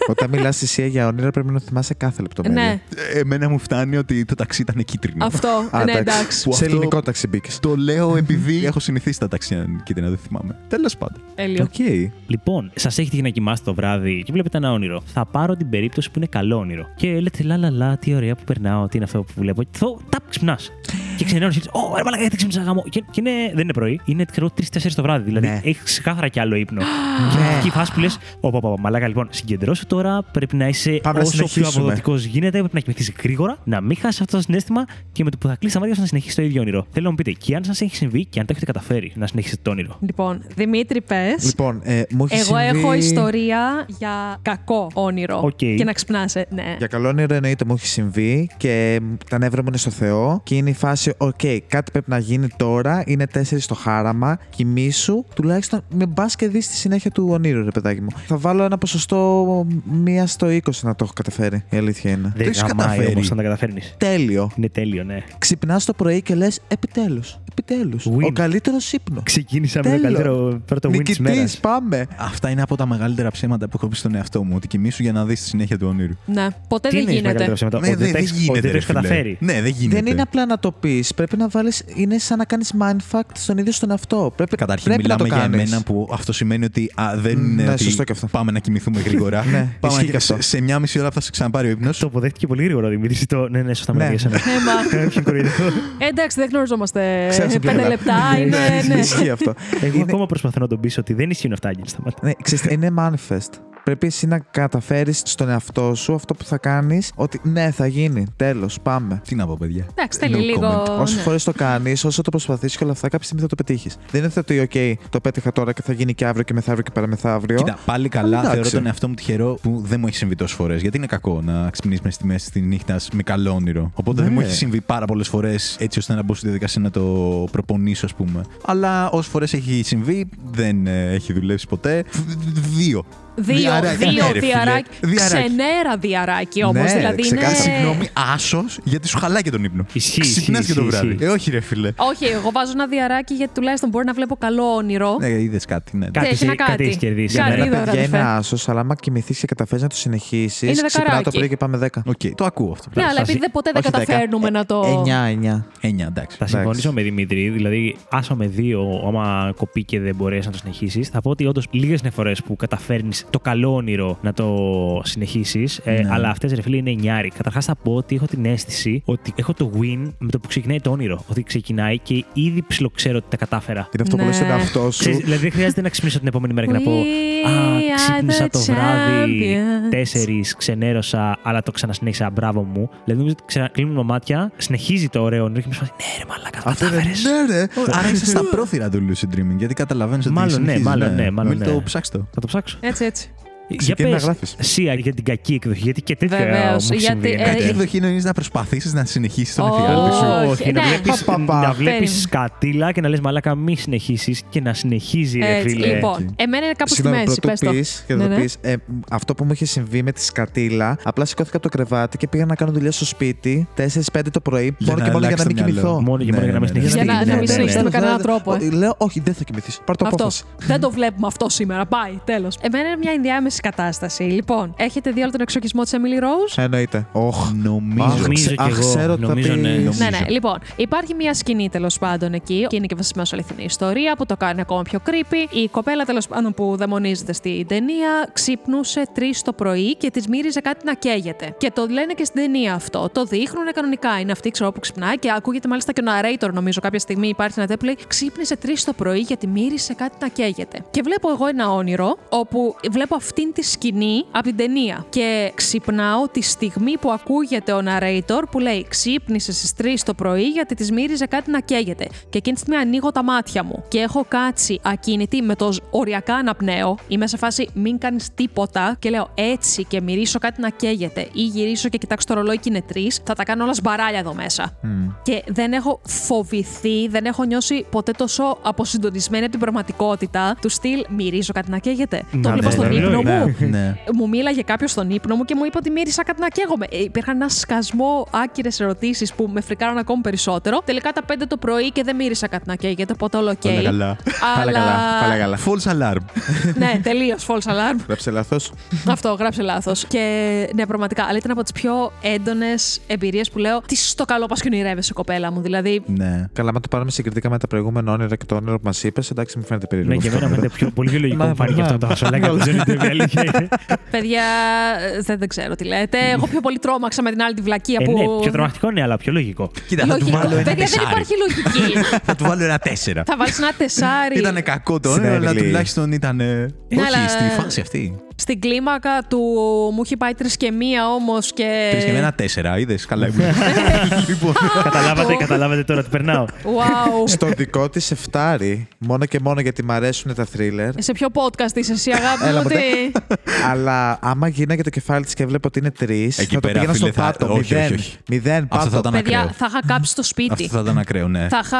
Όταν μιλάς θυσία για όνειρα πρέπει να θυμάσαι κάθε λεπτομέρεια. ναι, Ε, Εμένα μου φτάνει ότι το ταξί ήταν κίτρινο. αυτό. Α, ναι, εντάξει. εντάξει. Που Σε αυτό- ελληνικό ταξί μπήκες. Το λέω επειδή *laughs* έχω συνηθίσει τα ταξιά να είναι κίτρινα, δεν θυμάμαι. Τέλος πάντων. Τέλειο. Οκ. Λοιπόν, σας έχει τύχει να κοιμάστε το βράδυ και βλέπετε ένα όνειρο. Θα πάρω την περίπτωση που είναι καλό όνειρο. Και λέτε, λα λα λα, τι ωραία που περνάω, τι είναι αυτό που βλέπω. Και θα τακ, ξυπνάς. Και ξενερώνεις, Ω, ρε μαλάκα, γιατί ξύπνησα γαμώ. Και, και είναι, δεν είναι πρωί, είναι ξέρω 3-4 το βράδυ. Δηλαδή Ναι. έχεις ξεκάθαρα κι άλλο ύπνο. *gasps* και είναι αυτή η φάση που λες, Ωπα, πα, μαλάκα, λοιπόν, συγκεντρώσου τώρα. Πρέπει να είσαι Πάμε να όσο πιο συνεχίσουμε. αποδοτικός γίνεται. Πρέπει να κοιμηθείς γρήγορα, να μην χάσεις αυτό το συναίσθημα και με το που θα κλείσεις τα μάτια σου να συνεχίσει το ίδιο όνειρο. Θέλω να μου πείτε και αν σας έχει συμβεί και αν το έχετε καταφέρει να συνεχίσετε το όνειρο; Λοιπόν, Δημήτρη, πες. Λοιπόν, ε, μου έχει Εγώ συμβεί... έχω ιστορία για κακό όνειρο. Οκ. Και να ξυπνάσαι. Ναι. Για καλό όνειρο εννοείται μου έχει συμβεί και τα νεύρα μου είναι στο Θεό και είναι η φάση, οκ, κάτι πρέπει να γίνει τώρα, είναι 4 στο χάραμα, κοιμήσου, τουλάχιστον με μπας και δεις τη συνέχεια του ονείρου, ρε παιδάκι μου. Θα βάλω ένα ποσοστό μία στο 20 να το έχω καταφέρει, η αλήθεια είναι. Δεν έχεις γαμάει καταφέρει. όμως να τα καταφέρνεις. Τέλειο. Είναι τέλειο, ναι. Ξυπνάς το πρωί και λες, επιτέλους. Επιτέλους. Win. Ο καλύτερος ύπνο. Ξεκίνησα με το Τέλειο. καλύτερο πρώτο win της μέρας. Νικητής, πάμε. Αυτά είναι από τα μεγαλύτερα ψέματα που έχω πει στον εαυτό μου. Ότι κοιμήσου για να δεις τη συνέχεια του όνειρου. ναι. Ποτέ Τι δεν είναι η γίνεται. μεγαλύτερα ψέματα, Ναι, ότι δεν δεν δεν τα έχεις- ότι γίνεται. δεν το ρε έχει φίλε. καταφέρει. Ναι, δεν γίνεται. Δεν είναι απλά να το πεις. Πρέπει να βάλει. Είναι σαν να κάνεις mindfuck στον ίδιο στον εαυτό. Πρέπει, Καταρχήν πρέπει να μιλάμε το για κάνεις. εμένα που αυτό σημαίνει ότι α, δεν Μ, είναι ναι, ότι σωστό και αυτό. πάμε να κοιμηθούμε γρήγορα. Ναι, πάμε ισχύει να... και αυτό. σε, σε μια μισή ώρα θα σε ξαναπάρει ο ύπνος. Το αποδέχτηκε πολύ γρήγορα ο Δημήτρης. Το... Ναι, ναι, σωστά Ναι. μιλάω για σένα. Ε, μα. *laughs* Ποιο κοροϊδό. Ε, εντάξει, δεν γνωριζόμαστε. Ξέρω σε Πέντε ποιο λεπτά είναι. ναι. Ισχύει αυτό. Εγώ Είναι- ακόμα προσπαθώ να τον πείσω ότι δεν ισχύουν αυτά, Άγγελ. Σταμάτα. Ναι, ξέρεις, είναι manifest. Πρέπει εσύ να καταφέρεις στον εαυτό σου αυτό που θα κάνεις, ότι ναι, θα γίνει. Τέλος, πάμε. Τι να πω, παιδιά. Εντάξει, θέλει No λίγο. comment. Όσες ναι. φορές το κάνεις, όσο το προσπαθήσει και όλα αυτά, κάποια στιγμή θα το πετύχεις. Δεν είναι ότι, OK, το πέτυχα τώρα και θα γίνει και αύριο και μεθαύριο και παραμεθαύριο. Κοίτα, πάλι καλά εντάξει. θεωρώ τον εαυτό μου τυχερό που δεν μου έχει συμβεί τόσες φορές. Γιατί είναι κακό να ξυπνήσεις μες στη μέση τη νύχτα με καλό όνειρο. Οπότε δεν Ναι. μου έχει συμβεί πάρα πολλές φορές έτσι ώστε να μπω στη διαδικασία να το προπονήσω, ας πούμε. Αλλά όσες φορές έχει συμβεί, δεν ε, έχει δουλέψει ποτέ. Δύο. Δύο, Διαράκι. Ναι, δύο ρε, φίλε. διαράκι. Διαράκι. Ξενέρα διαράκι όμως. Ναι, δηλαδή είναι. ξεκάθαρα. Συγγνώμη, άσος γιατί σου χαλάει και τον ύπνο. Ισχύει, Ξυπνάς ισχύει, και το ισχύει, βράδυ. ισχύει. Ε, όχι, ρε φίλε. Όχι, εγώ βάζω ένα διαράκι γιατί τουλάχιστον μπορεί να βλέπω καλό όνειρο. Ναι, είδες κάτι, ναι. Κάτι, έχει ένα κάτι κάτι. έχεις κερδίσει. Κάτι. Ναι, είδα, Παιδιά ρε, είναι αδερφέ. άσος, αλλά άμα κοιμηθείς και καταφέρεις να το συνεχίσεις, Είναι ξυπνά το δεκαράκι. πρωί και πάμε 10. Οκ, το ακούω αυτό. Ναι, αλλά φάση- επειδή δεν- ποτέ δεν Όχι δέκα. καταφέρνουμε να το. 9-9. Εννιά, εντάξει. Θα συμφωνήσω με Δημήτρη. Δηλαδή, άσο με δύο, άμα κοπεί και δεν μπορεί να το συνεχίσεις, θα πω ότι όντως λίγες είναι φορέ που καταφέρνεις το καλό όνειρο να το συνεχίσεις. Ε, Ναι. αλλά αυτές ρε φίλε είναι νιάρι. Καταρχάς θα πω ότι έχω την αίσθηση ότι έχω το win με το που ξεκινάει το όνειρο. Ότι ξεκινάει και ήδη ψιλοξέρω ότι τα κατάφερα. Είναι αυτό που Ναι. λες στον εαυτό σου. Ξέρεις, δηλαδή δεν χρειάζεται να ξυπνήσω την επόμενη μέρα και να πω We Α, are ξύπνησα the το βράδυ champions». τέσσερις, ξενέρωσα, αλλά το ξανασυνέχισα. Μπράβο μου. Δηλαδή νομίζω ότι ξα... κλείνουν τα μάτια, συνεχίζει το ωραίο όνειρο και με φάση, Ναι, ρε, μαλάκα, το Αυτό είναι. κατάφερες». Ναι, ρε. Άρα είσαι στα πρόθυρα του lucid dreaming, γιατί καταλαβαίνεις ότι Μάλλον ναι, συνεχίζεις, μάλλον ναι, μάλλον Μην ναι. το ψάξεις το. Θα το ψάξω. Έτσι, έτσι. Για Ξεκινά να πες, γράφεις; Σία, για την κακή εκδοχή, γιατί και τέτοια Βεβαίως, μου γιατί, συμβεί. ε, Κακή ε, εκδοχή είναι να προσπαθήσεις να συνεχίσεις τον Ω, εφιάλτη σου. όχι, Όχι, να ναι. βλέπεις, Πα, πα, πα. να βλέπεις Περίμενε. σκατήλα και να λες μαλάκα μη συνεχίσεις και να συνεχίζει ρε Έτσι, φίλε. λοιπόν, εμένα είναι κάπου στη Συγγνώμη, μέση. πρωτού Πες το. πεις και Ναι, θα ναι. το πεις, ε, αυτό που μου είχε συμβεί με τη σκατήλα, απλά σηκώθηκα από το κρεβάτι και πήγα να κάνω δουλειά στο σπίτι 4-5 το πρωί, Για μόνο να και μόνο για να αλλάξεις μην το μυαλό. κοιμηθώ. Μόνο και Ναι, μόνο για να μην ναι, ναι. συνεχίσει. Για να- Ναι, να μην ναι, συνεχίσει ναι. με κανέναν τρόπο, ε. Λέω, όχι, δεν θα κοιμηθείς. Πάρ το Αυτό. απόφαση. Δεν το βλέπουμε αυτό σήμερα. Πάει, τέλος. Εμένα είναι μια ενδιάμεση κατάσταση. Λοιπόν, έχετε δει όλο τον εξοχισμό της Emily Rose; Εννοείται. Οχ. Νομίζω. Νομίζω Αχ, κι εγώ. ξέρω ότι θα Νομίζω, πεις. ναι. Ναι, Νομίζω. ναι. Λοιπόν, υπάρχει μια σκηνή τέλος πάντων εκεί και είναι και βασισμένο σε αληθινή ιστορία που το κάνει ακόμα πιο creepy. Η κοπέλα τέλος πάντων που δαιμονίζεται στην ταινία ξύπνούσε 3 το πρωί και της μύριζε κάτι να καίγεται. Και το λένε και στην ταινία αυτό. Το δείχνουν κανονικά. Είναι αυτή, ξέρω που ξυπνάει και ακούγεται μάλιστα και ο narrator, νομίζω, κάποια στιγμή υπάρχει ένα τέπλη. Ξύπνησε 3 το πρωί γιατί μύρισε κάτι να καίγεται. Και βλέπω εγώ ένα όνειρο όπου βλέπω αυτήν τη σκηνή από την ταινία. Και ξυπνάω τη στιγμή που ακούγεται ο narrator που λέει Ξύπνησε στις 3 το πρωί γιατί της μύριζε κάτι να καίγεται. Και εκείνη τη στιγμή ανοίγω τα μάτια μου και έχω κάτσει ακίνητη με το οριακά αναπνέω. Είμαι σε φάση μην κάνεις τίποτα και λέω έτσι και μυρίσω κάτι να καίγεται. Ή γυρίσω και κοιτάξω το ρολόι και είναι 3. Θα τα κάνω όλα σμπαράλια εδώ μέσα. Και δεν έχω φοβηθεί, δεν έχω νιώσει ποτέ τόσο αποσυντονισμένη από την πραγματικότητα του στυλ μυρίζω κάτι να καίγεται. το Να, βλέπω ναι, στον ναι, ύπνο ναι, μου. Ναι. Μου μίλαγε κάποιος στον ύπνο μου και μου είπε ότι μύρισα κάτι να καίγομαι. Ε, υπήρχαν ένα σκασμό άκυρες ερωτήσεις που με φρικάραν ακόμη περισσότερο. Τελικά τα 5 το πρωί και δεν μύρισα κάτι να καίγεται, οπότε όλο οκ. Όλα καλά. Πάλι καλά, πάλι καλά. False alarm. ναι, τελείως false alarm. Γράψε λάθος. Αυτό, γράψε λάθος. Και ναι, πραγματικά, αλλά ήταν από τις πιο έντονες εμπειρίες που λέω. Τι στο καλό πας και ονειρεύεσαι, κοπέλα μου. Δηλαδή, Ναι. Καλά, άμα το πάρουμε συγκριτικά με τα προηγούμενα όνειρα και το όνειρο που μας είπες, εντάξει, μου φαίνεται περίεργο. Ναι, και αυτό. εμένα φαίνεται πιο, πολύ πιο λογικό Ναι, μου φάνηκε ναι. αυτό το φασολάκι από την Johnny Depp, η αλήθεια είναι. *laughs* παιδιά, ε, δεν, δεν ξέρω τι λέτε. Εγώ πιο πολύ τρόμαξα με την άλλη τη βλακεία Ε, που. ναι, πιο τρομακτικό ναι, αλλά πιο λογικό. Κοίτα, θα του Λογικό. βάλω ένα Παιδιά, δεν τεσσάρι. υπάρχει λογική. *laughs* Θα του βάλω ένα τέσσερα. Θα βάλεις ένα τεσάρι. Ήταν κακό το όνειρο, αλλά Συνέβη. τουλάχιστον ήταν. ε, Ναι, Όχι, αλλά- στη φάση αυτή. Στην κλίμακα του μου έχει πάει τρεις και μία όμως και. Τρεις και με ένα τέσσερα, είδες. Καλά ήμουν. *laughs* λοιπόν. καταλάβατε, καταλάβατε τώρα τι περνάω. Wow. Στο δικό της εφτάρι, μόνο και μόνο γιατί μ' αρέσουν τα thriller. Σε ποιο podcast είσαι εσύ, αγάπη Έλα, μου, μωρέ. τι; αλλά άμα γίναγε το κεφάλι της και βλέπω ότι είναι τρεις, θα το πέρα, πήγαινα στο φίλε, θα- πάτο. όχι, Μηδέν. όχι, όχι. Μηδέν, Αυτό θα πάτο. ήταν Παιδιά, ακραίο. θα είχα κάψει στο σπίτι. Αυτό θα ήταν ακραίο, ναι. Θα είχα.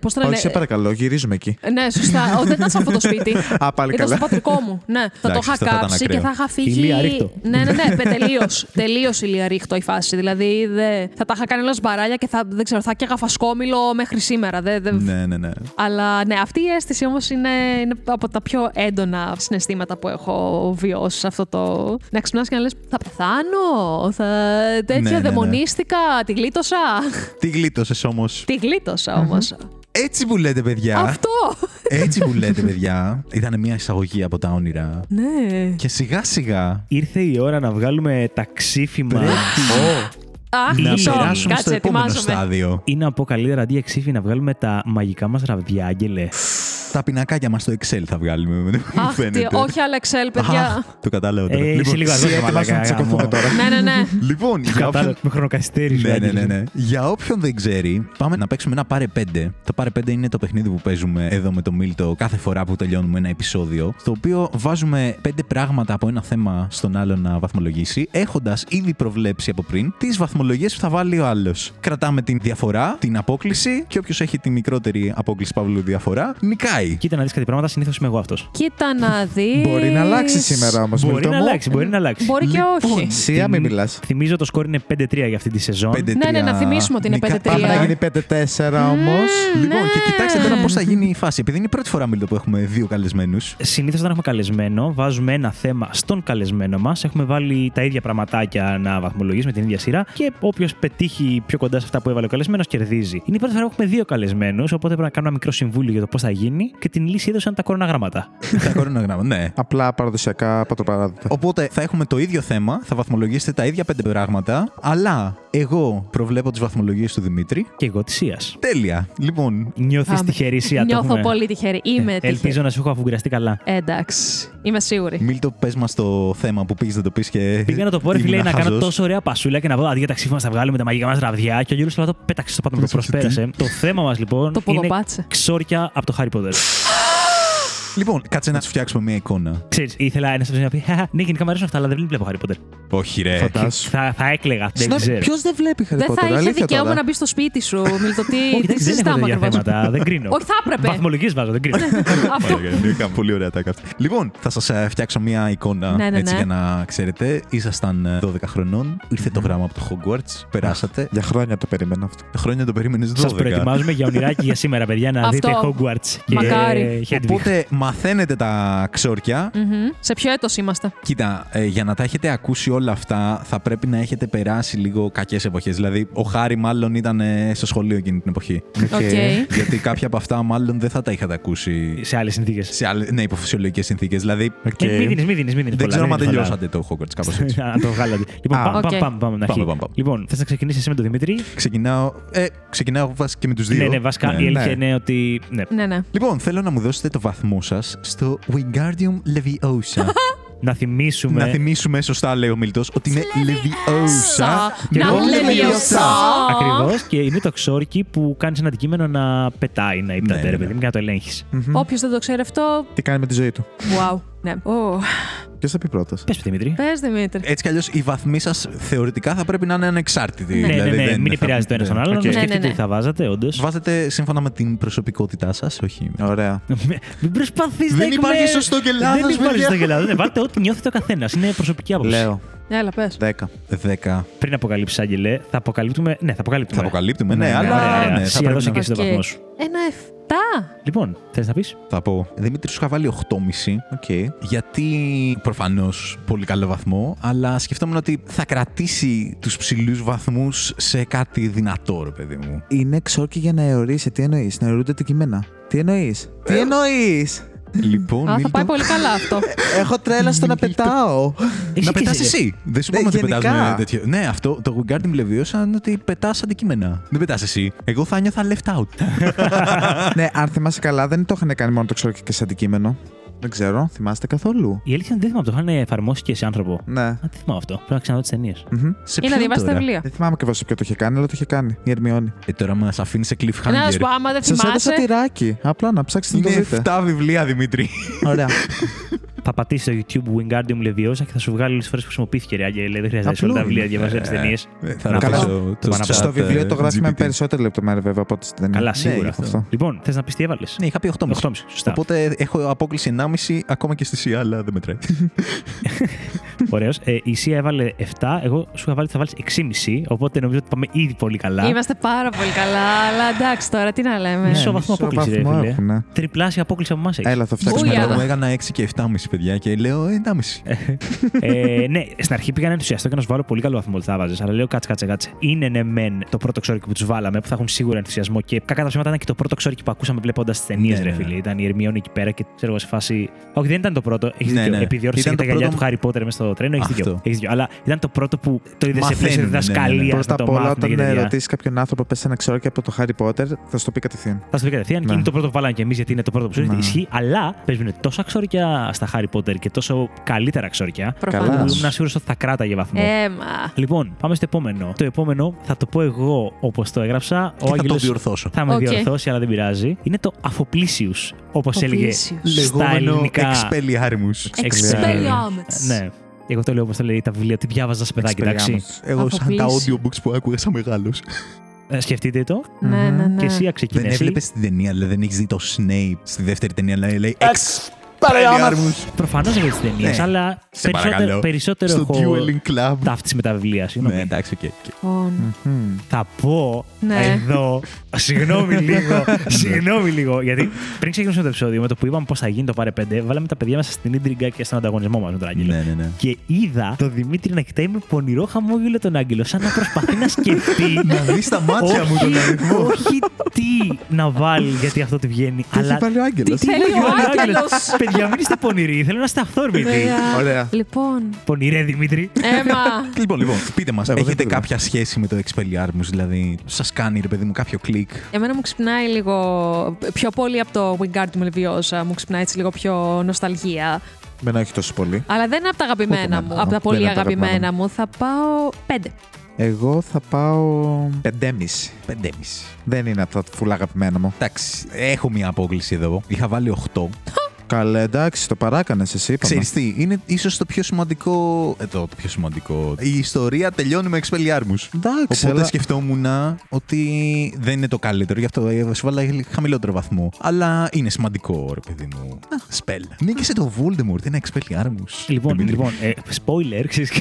Πώς το λένε. Όχι, σε παρακαλώ, γυρίζουμε εκεί. Ναι, σωστά. Ω, δεν ήταν σε αυτό το σπίτι. Α, πάλι Ήταν καλά. στο πατρικό μου. Ναι, θα το Εντάξει, είχα αυτό θα ήταν κάψει και ακραίο. θα είχα φύγει. Ηλία ρίχτω. Ναι, ναι, ναι, *laughs* τελείως. Τελείω ηλία ρίχτω η φάση. Δηλαδή δε... θα τα είχα κάνει όλα σμπαράλια και θα, δεν ξέρω, θα έκαιγα φασκόμηλο μέχρι σήμερα. Δεν, δεν... Ναι, ναι, ναι. Αλλά ναι, αυτή η αίσθηση όμως είναι, είναι από τα πιο έντονα συναισθήματα που έχω βιώσει σε αυτό το. Να ξυπνάς και να λες: Θα πεθάνω. Θα... Τέτοια Ναι, ναι, ναι. δαιμονίστηκα. Τη γλίτωσα. Τι γλίτωσες όμως. Τη γλίτωσα όμως. Έτσι που λέτε, παιδιά. Αυτό. Έτσι που λέτε, παιδιά. Ήταν μια εισαγωγή από τα όνειρα. Ναι. Και σιγά σιγά Ήρθε η ώρα να βγάλουμε τα ξύφημα Αχ, να μισό. περάσουμε στο Κάτσε, επόμενο ετοιμάζομαι. στάδιο. ή να πω καλύτερα αντί για ξύφη να βγάλουμε τα μαγικά μας ραβδιά, Άγγελε. Τα πινακάκια μας στο Excel θα βγάλουμε. Μου Αχ, τι, φαίνεται. όχι άλλα Excel, παιδιά. Αχ, το κατάλαβα τώρα. Ε, Λοιπόν, είσαι λίγο Εσύ αργός, ετοιμάσου να μαλάκα, τσακωθούμε γάμο. τώρα. ναι, ναι, ναι. Λοιπόν, για όποιον... Κατάλαβα, με χρονοκαθυστέρηση. Ναι, ναι, Άγγελε. ναι, ναι. Για όποιον δεν ξέρει, πάμε να παίξουμε ένα πάρε 5. Το πάρε 5 είναι το παιχνίδι που παίζουμε εδώ με το Μίλτο κάθε φορά που τελειώνουμε ένα επεισόδιο. Στο οποίο βάζουμε 5 πράγματα από ένα θέμα στον άλλο να βαθμολογήσει, έχοντας ήδη προβλέψει από πριν τις βαθμολογίες που θα βάλει ο άλλος. Κρατάμε την διαφορά, την απόκληση και όποιος έχει τη μικρότερη απόκληση παύλου διαφορά, νικάει. Κοίτα να δεις κάτι πράγματα, συνήθως είμαι εγώ αυτός. Κοίτα να δει. *laughs* Μπορεί να αλλάξει σήμερα όμως. Μπορεί να αλλάξει, μπορεί να αλλάξει. Μπορεί και Λοιπόν, όχι. Σία, μην μιλάς. Θυμίζω το σκορ είναι 5-3 για αυτή τη σεζόν. 5-3. Ναι, ναι, να θυμίσουμε ότι είναι Νικά- 5-3. Πάμε να Τρία. γίνει 5-4 όμως. Λοιπόν, Ναι. και κοιτάξτε τώρα πώς θα γίνει η φάση. Επειδή είναι η πρώτη φορά Μίλτο που έχουμε δύο καλεσμένους. Συνήθως όταν έχουμε καλεσμένο, βάζουμε ένα θέμα στον καλεσμένο μας. Έχουμε βάλει τα ίδια πραγματάκια να βαθμολογήσουμε την ίδια σειρά και όποιος πετύχει πιο κοντά σε αυτά που έβαλε ο καλεσμένος κερδίζει. Είναι η πρώτη φορά που έχουμε δύο καλεσμένους, οπότε πρέπει να κάνουμε ένα μικρό συμβούλιο για το πώς θα γίνει. Κάνει και την λύση έδωσαν τα κοροναγράμματα. *laughs* Τα κορονογράμματα, ναι. Απλά παραδοσιακά πατροπαράδοτα. Οπότε θα έχουμε το ίδιο θέμα, θα βαθμολογήσετε τα ίδια πέντε πράγματα, αλλά εγώ προβλέπω τις βαθμολογίες του Δημήτρη. Και εγώ της Σία. Τέλεια. Λοιπόν, Νιώθεις Πάμε. τυχερή, Σία. το Νιώθω έχουμε. πολύ τυχερή. Είμαι τυχερή. Ελπίζω να σου έχω αφουγκραστεί καλά. Ε, εντάξει. Είμαι σίγουρη. Μίλτο, πες μας το θέμα που πήγες να το πεις και. Πήγα να το πω, ρε φίλε, ήμουν να κάνω χαζός. τόσο ωραία πασούλα και να πω αντί για τα ξύφωνα θα βγάλουμε τα μαγικά μας ραβδιά. Και ο Γιώργος Λαβάτο πέταξες στο πάνω, το προσπέρασε. το θέμα μας λοιπόν Το είναι ποδοπάτσε. ξόρκια από το Harry Potter. Oof. Λοιπόν, κάτσε να σου φτιάξουμε μια εικόνα. Ξέρεις, ήθελα ένας να πει «Χαχα, Ναι, γενικά μου αρέσουν αυτά, αλλά δεν βλέπω Harry Potter. Όχι, ρε. Φαντάσου. Θα, θα έκλεγα. Δεν ξέρω. Ποιος δεν βλέπει Harry Δεν Potter, θα είχε αλήθεια δικαίωμα τώρα. να μπει στο σπίτι σου, Μιλτοτή. Όχι, Τι δεν, δεν έχω συζητάμε τέτοια ακριβώς; θέματα. Δεν κρίνω. Όχι, θα έπρεπε. Βαθμολογίες βάζω, δεν κρίνω. *laughs* Αυτό. Ωραία, είναι πολύ ωραία τα αυτή. Λοιπόν, θα σας φτιάξω μια εικόνα Ναι, ναι, έτσι ναι. για να ξέρετε. Ήσασταν ε, 12 χρονών, ήρθε το γράμμα από το Hogwarts, περάσατε. Για χρόνια το περίμενα αυτό. Χρόνια το περίμενε 12. Σα προετοιμάζουμε για ονειράκι για σήμερα, παιδιά, να Αυτό. δείτε Hogwarts και Μακάρι. Hedwig. Οπότε μαθαίνετε τα ξόρκια. Μμμ. Σε ποιο έτος είμαστε; Κοίτα, ε, για να τα έχετε ακούσει όλα αυτά, θα πρέπει να έχετε περάσει λίγο κακές εποχές. Δηλαδή, ο Χάρι μάλλον ήταν ε, στο σχολείο εκείνη την εποχή. Οκ. Γιατί κάποια από αυτά μάλλον δεν θα τα είχατε ακούσει Σε άλλες συνθήκες. σε άλλες, ναι, υποφυσιολογικές συνθήκες. Δηλαδή, Οκ. Μην δίνεις, μην δίνεις. δεν ξέρω αν τελειώσατε το Hogwarts κάπως έτσι. *laughs* Αν το βγάλατε. Λοιπόν, Α. πάμε, Οκ. πάμε, πάμε, πάμε, να Πάμε, αρχί. πάμε, πάμε. Λοιπόν, θες να ξεκινήσεις εσύ με τον Δημήτρη; Ξεκινάω. Ε, ξεκινάω βασικά και με τους δύο. Ναι, ναι, βασικά η αλήθεια είναι ότι. Ναι. Ναι, ναι. Λοιπόν, θέλω να μου δώσετε το βαθμό σας στο Wingardium Leviosa. *laughs* Να θυμίσουμε. να θυμίσουμε σωστά, λέει ο Μίλτο, ότι είναι Leviosa. Και Να εγώ Leviosa. Ακριβώς και είναι το ξόρκι που κάνει ένα αντικείμενο να πετάει, να ίπταται, Ναι, ρε ναι, παιδί μου, και να το ελέγχεις. Όποιος δεν το ξέρει αυτό. Τι κάνει με τη ζωή του. Wow. Ναι. Ω, Ποιος θα πει πρώτος; Πες, Δημήτρη. Πες Δημήτρη. Έτσι κι αλλιώς οι βαθμοί σας θεωρητικά θα πρέπει να είναι ανεξάρτητοι. Ναι, Ναι, ναι, δηλαδή ναι, δεν μην θα- επηρεάζει το ένα ναι. τον άλλον. Οκ. Να Ναι, ναι, σκεφτείτε ναι. τι θα βάζατε, όντως. Βάζετε σύμφωνα με την προσωπικότητά σας, όχι. Ωραία. *laughs* Μην προσπαθεί να Δεν υπάρχει εκμέ- σωστό και λάθος, Δεν υπάρχει παιδιά. σωστό και λάθος. Ναι, βάλτε ό,τι νιώθει το καθένας. Είναι προσωπική άποψη. Λέω. Έλα, πες. 10. 10. Πριν αποκαλύψεις, Άγγελε, θα αποκαλύπτουμε. Ναι, θα αποκαλύπτουμε. Θα αποκαλύπτουμε, ναι, Ναι, αλλά. ωραία, ωραία. ναι, Σία, θα πρέπει δώσε να- και εσύ το Οκ. βαθμό σου. Ένα 7. Λοιπόν, θες να πεις; Θα πω. Δημήτρης, σου είχα βάλει 8,5. Οκ. Γιατί προφανώς πολύ καλό βαθμό, αλλά σκεφτόμουν ότι θα κρατήσει τους ψηλούς βαθμούς σε κάτι δυνατό, ρε παιδί μου. Είναι ξόρκι για να αιωρήσει. Τι εννοείς, να αιωρούνται τα κείμενα. Τι εννοείς. Τι εννοείς. Λοιπόν, Α, θα Μίλτο, πάει πολύ καλά αυτό. *laughs* Έχω τρέλα στο να πετάω. να πετάς εσύ. Δεν σου Ναι, είπαμε ότι γενικά. πετάζουμε τέτοιο. Ναι, αυτό το Wingardium Leviosa είναι ότι πετάς αντικείμενα. Δεν πετάς εσύ. Εγώ θα νιώθα left out. *laughs* ναι, αν θυμάσαι καλά, δεν το είχαν κάνει μόνο το ξόρκι και σε αντικείμενο. Δεν ξέρω, θυμάστε καθόλου; Η αλήθεια είναι δεν θυμάμαι, το είχαν εφαρμόσει και σε άνθρωπο. Ναι. Α, τι θυμάμαι αυτό. Πρέπει να ξαναδώ τις ταινίες. Μμμ. Σε Ή να ποιον διαβάσεις τα τώρα; βιβλία. Δεν θυμάμαι ακριβώς σε ποιο το είχε κάνει, αλλά το είχε κάνει. Η Ερμιόνη. Ε, τώρα μας αφήνει σε Να cliffhanger. σου πω, άμα δεν Σα έδωσα θυμάσαι. τυράκι. Απλά να ψάξετε να το Είναι δείτε. 7 βιβλία, Δημήτρη. Ωραία. *laughs* Θα πατήσεις στο YouTube Wingardium Leviosa και θα σου βγάλει όλε τι φορές που χρησιμοποιήθηκε. Ρε Άγγελε, δεν χρειάζεται όλα τα Απλό βιβλία, είναι. διαβάζει τι ταινίες. Ε, Θα Να ρωτήσω καλά. το πάνω chat, Στο βιβλίο το ε, γράφει με GPT. περισσότερη λεπτομέρεια βέβαια από ό,τι στην ταινία. Καλά, Ναι, σίγουρα. αυτό. Αυτό. Λοιπόν, θες να πεις τι έβαλες; Ναι, είχα πει 8,5. 8,5. Σωστά. Οπότε έχω απόκληση 1,5 ακόμα και στη ΣΥΑ, αλλά δεν μετράει. *laughs* Ωραίος. Ε, η Σία έβαλε 7. Εγώ σου είχα βάλει ότι θα βάλεις 6,5. Οπότε νομίζω ότι πάμε ήδη πολύ καλά. Είμαστε πάρα πολύ καλά, αλλά εντάξει τώρα, τι να λέμε. Μισό βαθμό μισό απόκληση, ρε βαθμό φίλε. έχουνε. Τριπλάσια απόκληση από εμάς έχεις. Έλα, θα φτιάξουμε Μπούια. τώρα. Μου έκανα 6 και 7,5 παιδιά και λέω ε, 1,5. ε, ναι, στην αρχή πήγα να ενθουσιαστώ και να σου βάλω πολύ καλό βαθμό ότι θα βάζε. Αλλά λέω κάτσε, κάτσε, κάτσε. Είναι ναι, μεν το πρώτο ξόρικι που τους βάλαμε που θα έχουν σίγουρα ενθουσιασμό και κακά τα ψέματα ήταν και το πρώτο ξόρικι που ακούσαμε βλέποντας τις ταινίες, Ναι, ρε ναι, ναι. φίλε. Ήταν η Ερμιόνη εκεί πέρα και ξέρω εγώ σε φάση. Όχι, δεν ήταν το πρώτο. Έχεις Ναι, δίκιο. ναι. Επιδιόρθωσε Ήταν και τα το γυαλιά πρώτο- του Χάρι Πότερ μέσα στο τρένο. Έχεις δίκιο. Αυτό. Έχεις δίκιο. Αλλά ήταν το πρώτο που το είδες σε πλαίσιο Μαθαίνουν, ναι, ναι, ναι. διδασκαλία. Πρώτα να απ' το όλα, μάθουν και όταν τέτοια. ρωτήσει κάποιον άνθρωπο πες ένα ξόρκι από το Harry Potter, θα σου το πει κατευθείαν. Θα σου πει κατευθείαν και Ναι. είναι το πρώτο που βάλαμε κι εμείς γιατί είναι το πρώτο που σου Ναι. Ισχύει, αλλά παίζουν τόσα ξόρκια στα Harry Potter και τόσο καλύτερα ξόρκια. Προφανώς. Καλά. Που ήμουν σίγουρος ότι θα κράταγε βαθμό. Ε, μα. Λοιπόν, πάμε στο επόμενο. Το επόμενο θα το πω εγώ όπως το έγραψα. Και θα το Άγγελος διορθώσω. θα με Οκ. διορθώσει, αλλά δεν πειράζει. Είναι το Αφοπλήσιους, όπως έλεγε Αφοπλήσιους. στα Λεγόμενο ελληνικά. Expelliarmus. Expelliarmus. Ναι. Εγώ το λέω όπως το λέει τα βιβλία. Τι διάβαζα σε παιδάκι, εντάξει. Expelliarmus. Εγώ σαν τα Αφοπλήσιο. audiobooks που άκουγα σαν μεγάλος. Ε, σκεφτείτε το. Ναι, ναι, ναι. Και εσύ Δεν ξεκινήσει. έβλεπες την ταινία, δηλαδή δεν έχεις δει το Snape στη δεύτερη ταινία, δηλαδή λέει Ex. Expelliarmus. Προφανώς έχω τις ταινίες, Ναι. αλλά Σε περισσότερο, παρακαλώ. περισσότερο Στο έχω Dueling Club. ταύτιση με τα βιβλία. Συγγνώμη. Ναι, εντάξει, OK. OK. Λοιπόν, Θα πω Ναι. εδώ. *laughs* Συγγνώμη λίγο. συγγνώμη λίγο. Γιατί πριν ξεκινήσουμε το επεισόδιο, με το που είπαμε πώς θα γίνει το πάρε 5, βάλαμε τα παιδιά μέσα στην ίντριγκα και στον ανταγωνισμό μας με τον Άγγελο. Ναι, ναι, ναι. Και είδα τον Δημήτρη να κοιτάει με πονηρό χαμόγελο τον Άγγελο, σαν να προσπαθεί να σκεφτεί. *laughs* Να δει τα μάτια μου τον όχι, αριθμό. όχι τι να βάλει, γιατί αυτό του βγαίνει. Τι έχει βάλει ο Άγγελος; Τι Θέλει έχει ο βάλει ο Άγγελος; Άγγελος. Παιδιά, μην είστε πονηροί. Θέλω να είστε αυθόρμητοι. βέβαια. Ωραία. Λοιπόν, Πονηρέ, Δημήτρη. Έμα. *laughs* Λοιπόν, λοιπόν, πείτε μας, Εγώ δεν έχετε πήγα. κάποια σχέση με το Expelliarmus, δηλαδή σας κάνει ρε παιδί μου κάποιο κλικ; Εμένα μου ξυπνάει λίγο πιο πολύ από το Wingardium Leviosa. Μου ξυπνάει έτσι λίγο πιο νοσταλγία. Μένα όχι τόσο πολύ. Αλλά δεν είναι από τα αγαπημένα εμένα. μου. Από τα Δεν πολύ είναι από τα αγαπημένα αγαπημένα μου θα πάω πέντε. Εγώ θα πάω 5,5. Πεντέμιση. Δεν είναι από τα φουλά αγαπημένα μου. Εντάξει, έχω μια απόκληση εδώ. Είχα βάλει 8. *laughs* Καλά, εντάξει, το παράκανες εσύ. είπαμε. Ξέρεις τι, είναι ίσως το πιο σημαντικό. Ε, το, το πιο σημαντικό. Η ιστορία τελειώνει με Expelliarmus. Εντάξει, Οπότε αλλά- σκεφτόμουν ότι δεν είναι το καλύτερο, γι' αυτό σου βάλα χαμηλότερο βαθμό. Αλλά είναι σημαντικό, ρε παιδί μου. Σπέλ. Νίκησε το Voldemort, είναι Expelliarmus. Λοιπόν, Δημήτρη. λοιπόν ε, spoiler, ξέρεις. *laughs*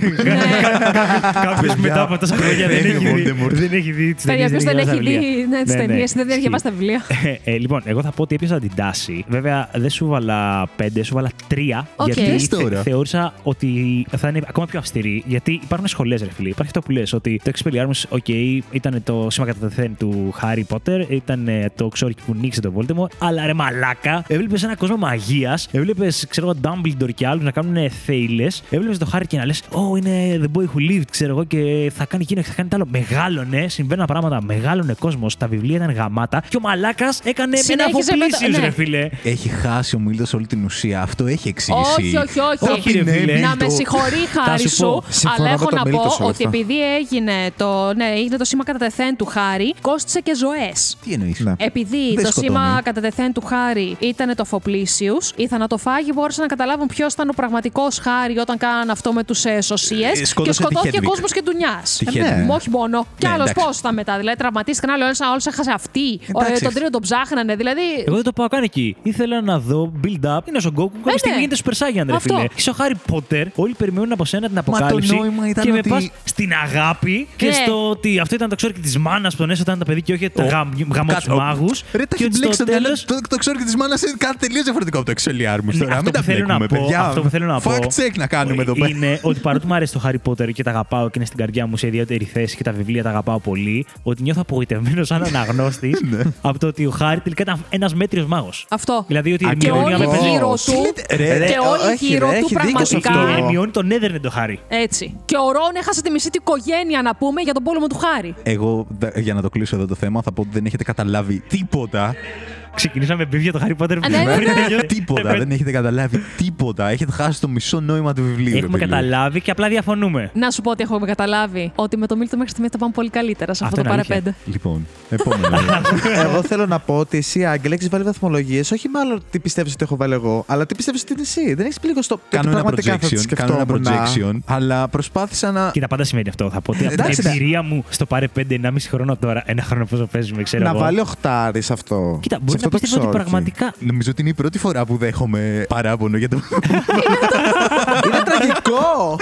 Κάποιο μετά από τόσα χρόνια δεν δεν έχει είναι δει- Voldemort. δεν έχει δει τις Παιδιά, ταινίες. ποιο δεν έχει δει ναι, τις ταινίες, δεν έχει διαβάσει τα βιβλία. Ε, λοιπόν, εγώ θα πω ότι έπιασα την τάση. Βέβαια, δεν σου βάλα πέντε, σου βάλα τρία. Οκ. Γιατί Πες τώρα. θεώρησα ότι θα είναι ακόμα πιο αυστηρή. Γιατί υπάρχουν σχολές, ρε φίλε. Υπάρχει αυτό που λες ότι το Expelliarmus, OK, ήταν το σήμα κατατεθέν του Harry Potter, ήταν ε, το ξόρκι που νίκησε τον Voldemort. Αλλά ρε μαλάκα, έβλεπες ένα κόσμο μαγείας, έβλεπες, ξέρω εγώ, Dumbledore και άλλους να κάνουν θύελλες. Έβλεπες το Harry και να λες: Oh, είναι the boy who lived, ξέρω εγώ, και θα κάνει εκείνο και θα κάνει τ' άλλο. Μεγάλωνε, συμβαίνουν πράγματα, μεγάλωνε κόσμος, τα βιβλία ήταν γαμάτα. Και ο μαλάκας έκανε ένα Συνέχιζε με το- αφοπλήσιο, ναι. ρε φίλε. Έχει χάσει ο Μίλτο όλη την ουσία. Αυτό έχει εξήγηση. Όχι, όχι, όχι. Όχι, ρε φίλε. Να με συγχωρεί η χάρη σου σου, πω. Συμφωνώ αλλά με έχω τον να Μίλτο πω σε όλα ότι αυτά. επειδή έγινε το, ναι, έγινε το σήμα κατά τεθέν του Χάρη, κόστησε και ζωές. Τι εννοείς; Ναι. Επειδή Δεν το σκοτώνει. σήμα κατά τεθέν του Χάρη ήταν το Φοπλήσιου, οι θανατοφάγοι μπόρεσαν να καταλάβουν ποιος ήταν ο πραγματικός Χάρη όταν κάναν αυτό με τους σωσίες. Ε, και σκότωσε τη σκοτώθηκε Hedwig. κόσμος και ντουνιάς. Τη Hedwig. όχι μόνο. Κι Ναι, άλλος εντάξει. πώς ήταν μετά. Δηλαδή τραυματίστηκαν, άλλο ένα άλλο έχασε αυτή. Ο, ε, Εντάξει. τον τρίτο τον ψάχνανε. Δηλαδή. Εγώ δεν το πάω καν εκεί. Ήθελα να δω build-up. Είναι ο Son Goku. Κάποια στιγμή ναι. γίνεται Super Saiyan, ρε Αυτό. φίλε. Είσαι ο Harry Potter. Όλοι περιμένουν από σένα την το αποκάλυψη. νόημα ήταν και με ότι- πας στην αγάπη και Ναι. στο ότι αυτό ήταν το ξόρκι της μάνας που τον έσωταν τα παιδί και όχι τα Ο- γαμό Κάτσε, του μάγους. Ρε, τα έχεις μπλέξει το μυαλό. Το, το ξέρω και της μάνας είναι κάτι τελείως διαφορετικό από το Expelliarmus Ναι, τώρα. αυτό Μην τα που θέλω να μπλέκουμε, πω- παιδιά. αυτό που θέλω να πω Fact check να κάνουμε εδώ πέρα. Είναι ότι παρότι μου αρέσει το Harry Potter και τα αγαπάω και είναι στην καρδιά μου σε ιδιαίτερη θέση και τα βιβλία τα αγαπάω πολύ, ότι νιώθω απογοητευμένος σαν *laughs* αναγνώστης Ναι. από το ότι ο Χάρη τελικά ήταν ένας μέτριος μάγος. Αυτό. Δηλαδή ότι η Και Ερμηνεία όλοι με παίζει- γύρω Τι του. λέτε, ρε, Και ρε, όλοι όχι, γύρω ρε, του έχει δίκιο σε πραγματικά. αυτό. Ερμηνεώνει τον έδερνε το Χάρη. Έτσι. Και ο Ρόν έχασε τη μισή του οικογένεια, να πούμε, για τον πόλεμο του Χάρη. Εγώ, δε- για να το κλείσω εδώ το θέμα, θα πω ότι δεν έχετε καταλάβει τίποτα. Ξεκινήσαμε μπιβ για το Harry Potter. ναι, ναι, πριν ναι. τελειώσει. Τίποτα. Δεν έχετε καταλάβει τίποτα. Έχετε χάσει το μισό νόημα του βιβλίου. ρε Έχουμε φίλε. καταλάβει και απλά διαφωνούμε. Να σου πω ότι έχουμε καταλάβει ότι με το Μίλτο μέχρι στιγμή θα πάμε πολύ καλύτερα σε αυτό, Αυτό το είναι παραπέντε. Λοιπόν, επόμενο. *laughs* εγώ θέλω να πω ότι εσύ, Άγγελ, έχεις βάλει βαθμολογίες, όχι μάλλον τι πιστεύεις ότι έχω βάλει εγώ, αλλά τι πιστεύεις ότι είναι εσύ. Δεν έχεις πει λίγο στο. κάνω ότι ένα πραγματικά θα τη projection, κάνω ένα σκεφτόμουν. projection, αλλά προσπάθησα να. Κοίτα, πάντα σημαίνει αυτό. Θα πω ότι από την Εντάξει, ναι. εμπειρία μου στο πάρε 5, 1,5 χρόνο τώρα, ένα χρόνο πόσο παίζουμε, ξέρω Να εγώ. βάλει οχτάρι σε αυτό. Κοίτα, σε μπορεί να αυτό το πιστεύω ότι ξόρκι. πραγματικά. Νομίζω ότι είναι η πρώτη φορά που δέχομαι παράπονο για το. *laughs* Είναι τραγικό!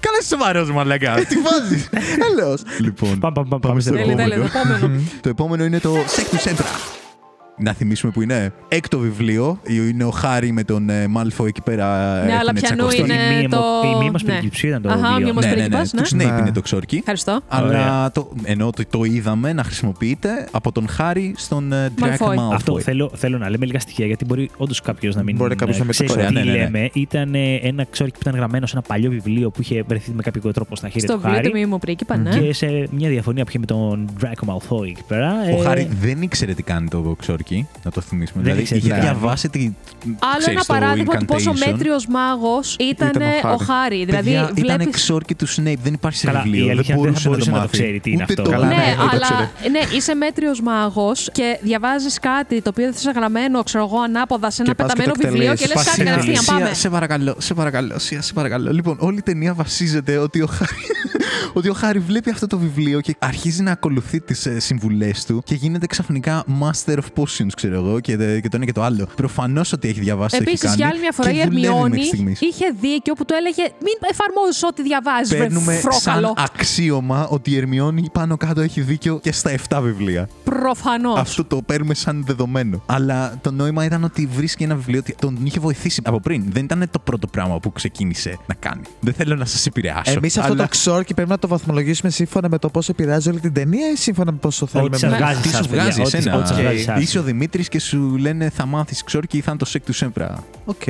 Καλά, είσαι σοβαρό, μαλακά. Τι βάζεις. Έλεω. Λοιπόν, Πάμε, πάμε, πάμε Πάμε στο στο Τέλειο, επόμενο. τέλειο. Το επόμενο. το επόμενο είναι το Sectus Centra. Να θυμίσουμε που είναι. Έκτο βιβλίο. Είναι ο Χάρη με τον ε, Μάλφο εκεί πέρα. Ναι, αλλά έχουν πιανού τσακωθεί. είναι Η μη- το. η μη μας ναι. πριγκιψίου ήταν το Αχα, δύο. μη μας Ναι, ναι, ναι. πριγκιπάς, ναι. Του Snape Ναι. είναι το ξόρκι. Ευχαριστώ. Αλλά Ωραία. το, ενώ το, το είδαμε να χρησιμοποιείται από τον Χάρη στον ε, Draco Malfoy. Malfoy. Αυτό θέλω, θέλω να λέμε λίγα στοιχεία γιατί μπορεί όντως κάποιος να μην Μπορεί κάποιος ε, να μην το ξέρει ξέρει. τι Ναι, ναι, ναι. λέμε. Ήταν ε, ένα ξόρκι που ήταν γραμμένο σε ένα παλιό βιβλίο που είχε βρεθεί με κάποιο τρόπο στα χέρια Στο του βιβλίο του Χάρη. μήμου πρίγκιπα, ναι. Και σε μια διαφωνία που είχε με τον Draco Malfoy εκεί πέρα. Ο ε, Χάρη δεν ήξερε τι κάνει το ξόρκι, να το θυμίσουμε. Δεν δηλαδή ήξερε τι είχε κάνει. διαβάσει τη. Άλλο ξέρεις, ένα το παράδειγμα του πόσο incantation. μέτριος μάγος ήταν, Ήταν ο ο Χάρη. Χάρη. Δηλαδή, Παιδιά, ήταν βλέπεις... εξόρκι του Snape, δεν υπάρχει σε Καλά, η βιβλίο. Δεν αλήθεια είναι δεν θα μπορούσε να το μπορούσε να το μάθει. ξέρει τι είναι Ούτε αυτό. το- Καλά, ναι, ναι, δεν το αλλά ξέρε. ναι, είσαι μέτριος μάγος και διαβάζεις κάτι το οποίο δεν είσαι γραμμένο, ξέρω εγώ, ανάποδα σε ένα Και πας και πεταμένο το βιβλίο και εκτελείς. λες κάτι Πας κατευθείαν. Σία, Πάμε. σε παρακαλώ, σε παρακαλώ, Σία, σε παρακαλώ. Λοιπόν, όλη η ταινία βασίζεται ότι ο Χάρη, ότι ο Χάρη βλέπει αυτό το βιβλίο και αρχίζει να ακολουθεί τις συμβουλές του και γίνεται ξαφνικά Master of Potions, ξέρω εγώ, και, τε- και το ένα και το άλλο. Προφανώς ότι έχει διαβάσει. το έχει Επίσης, κάνει για άλλη μια φορά και η δουλεύει Ερμιόνη μέχρι στιγμής. είχε δίκιο που του έλεγε Μην εφαρμόζεις ό,τι διαβάζεις, Παίρνουμε βρε σαν φρόκαλο. αξίωμα ότι η Ερμιόνη πάνω κάτω έχει δίκιο και στα 7 βιβλία. Προφανώς. Αυτό το παίρνουμε σαν δεδομένο. Αλλά το νόημα ήταν ότι βρίσκει ένα βιβλίο ότι τον είχε βοηθήσει από πριν. Δεν ήταν το πρώτο πράγμα που ξεκίνησε να κάνει. Δεν θέλω να σας επηρεάσω. Εμείς αυτό αλλά το ξόρκι πρέπει να το βαθμολογήσουμε σύμφωνα με το πώς επηρεάζει όλη την ταινία ή σύμφωνα με πόσο θέλουμε Ό,τι σας εμείς; βγάζει Τι σας, σου παιδιά, βγάζει ό,τι- εσένα; ό,τι σας βγάζει Ε, σας. Είσαι ο Δημήτρης και σου λένε θα μάθεις ξόρκι ή θα είναι το Sectumsempra. OK,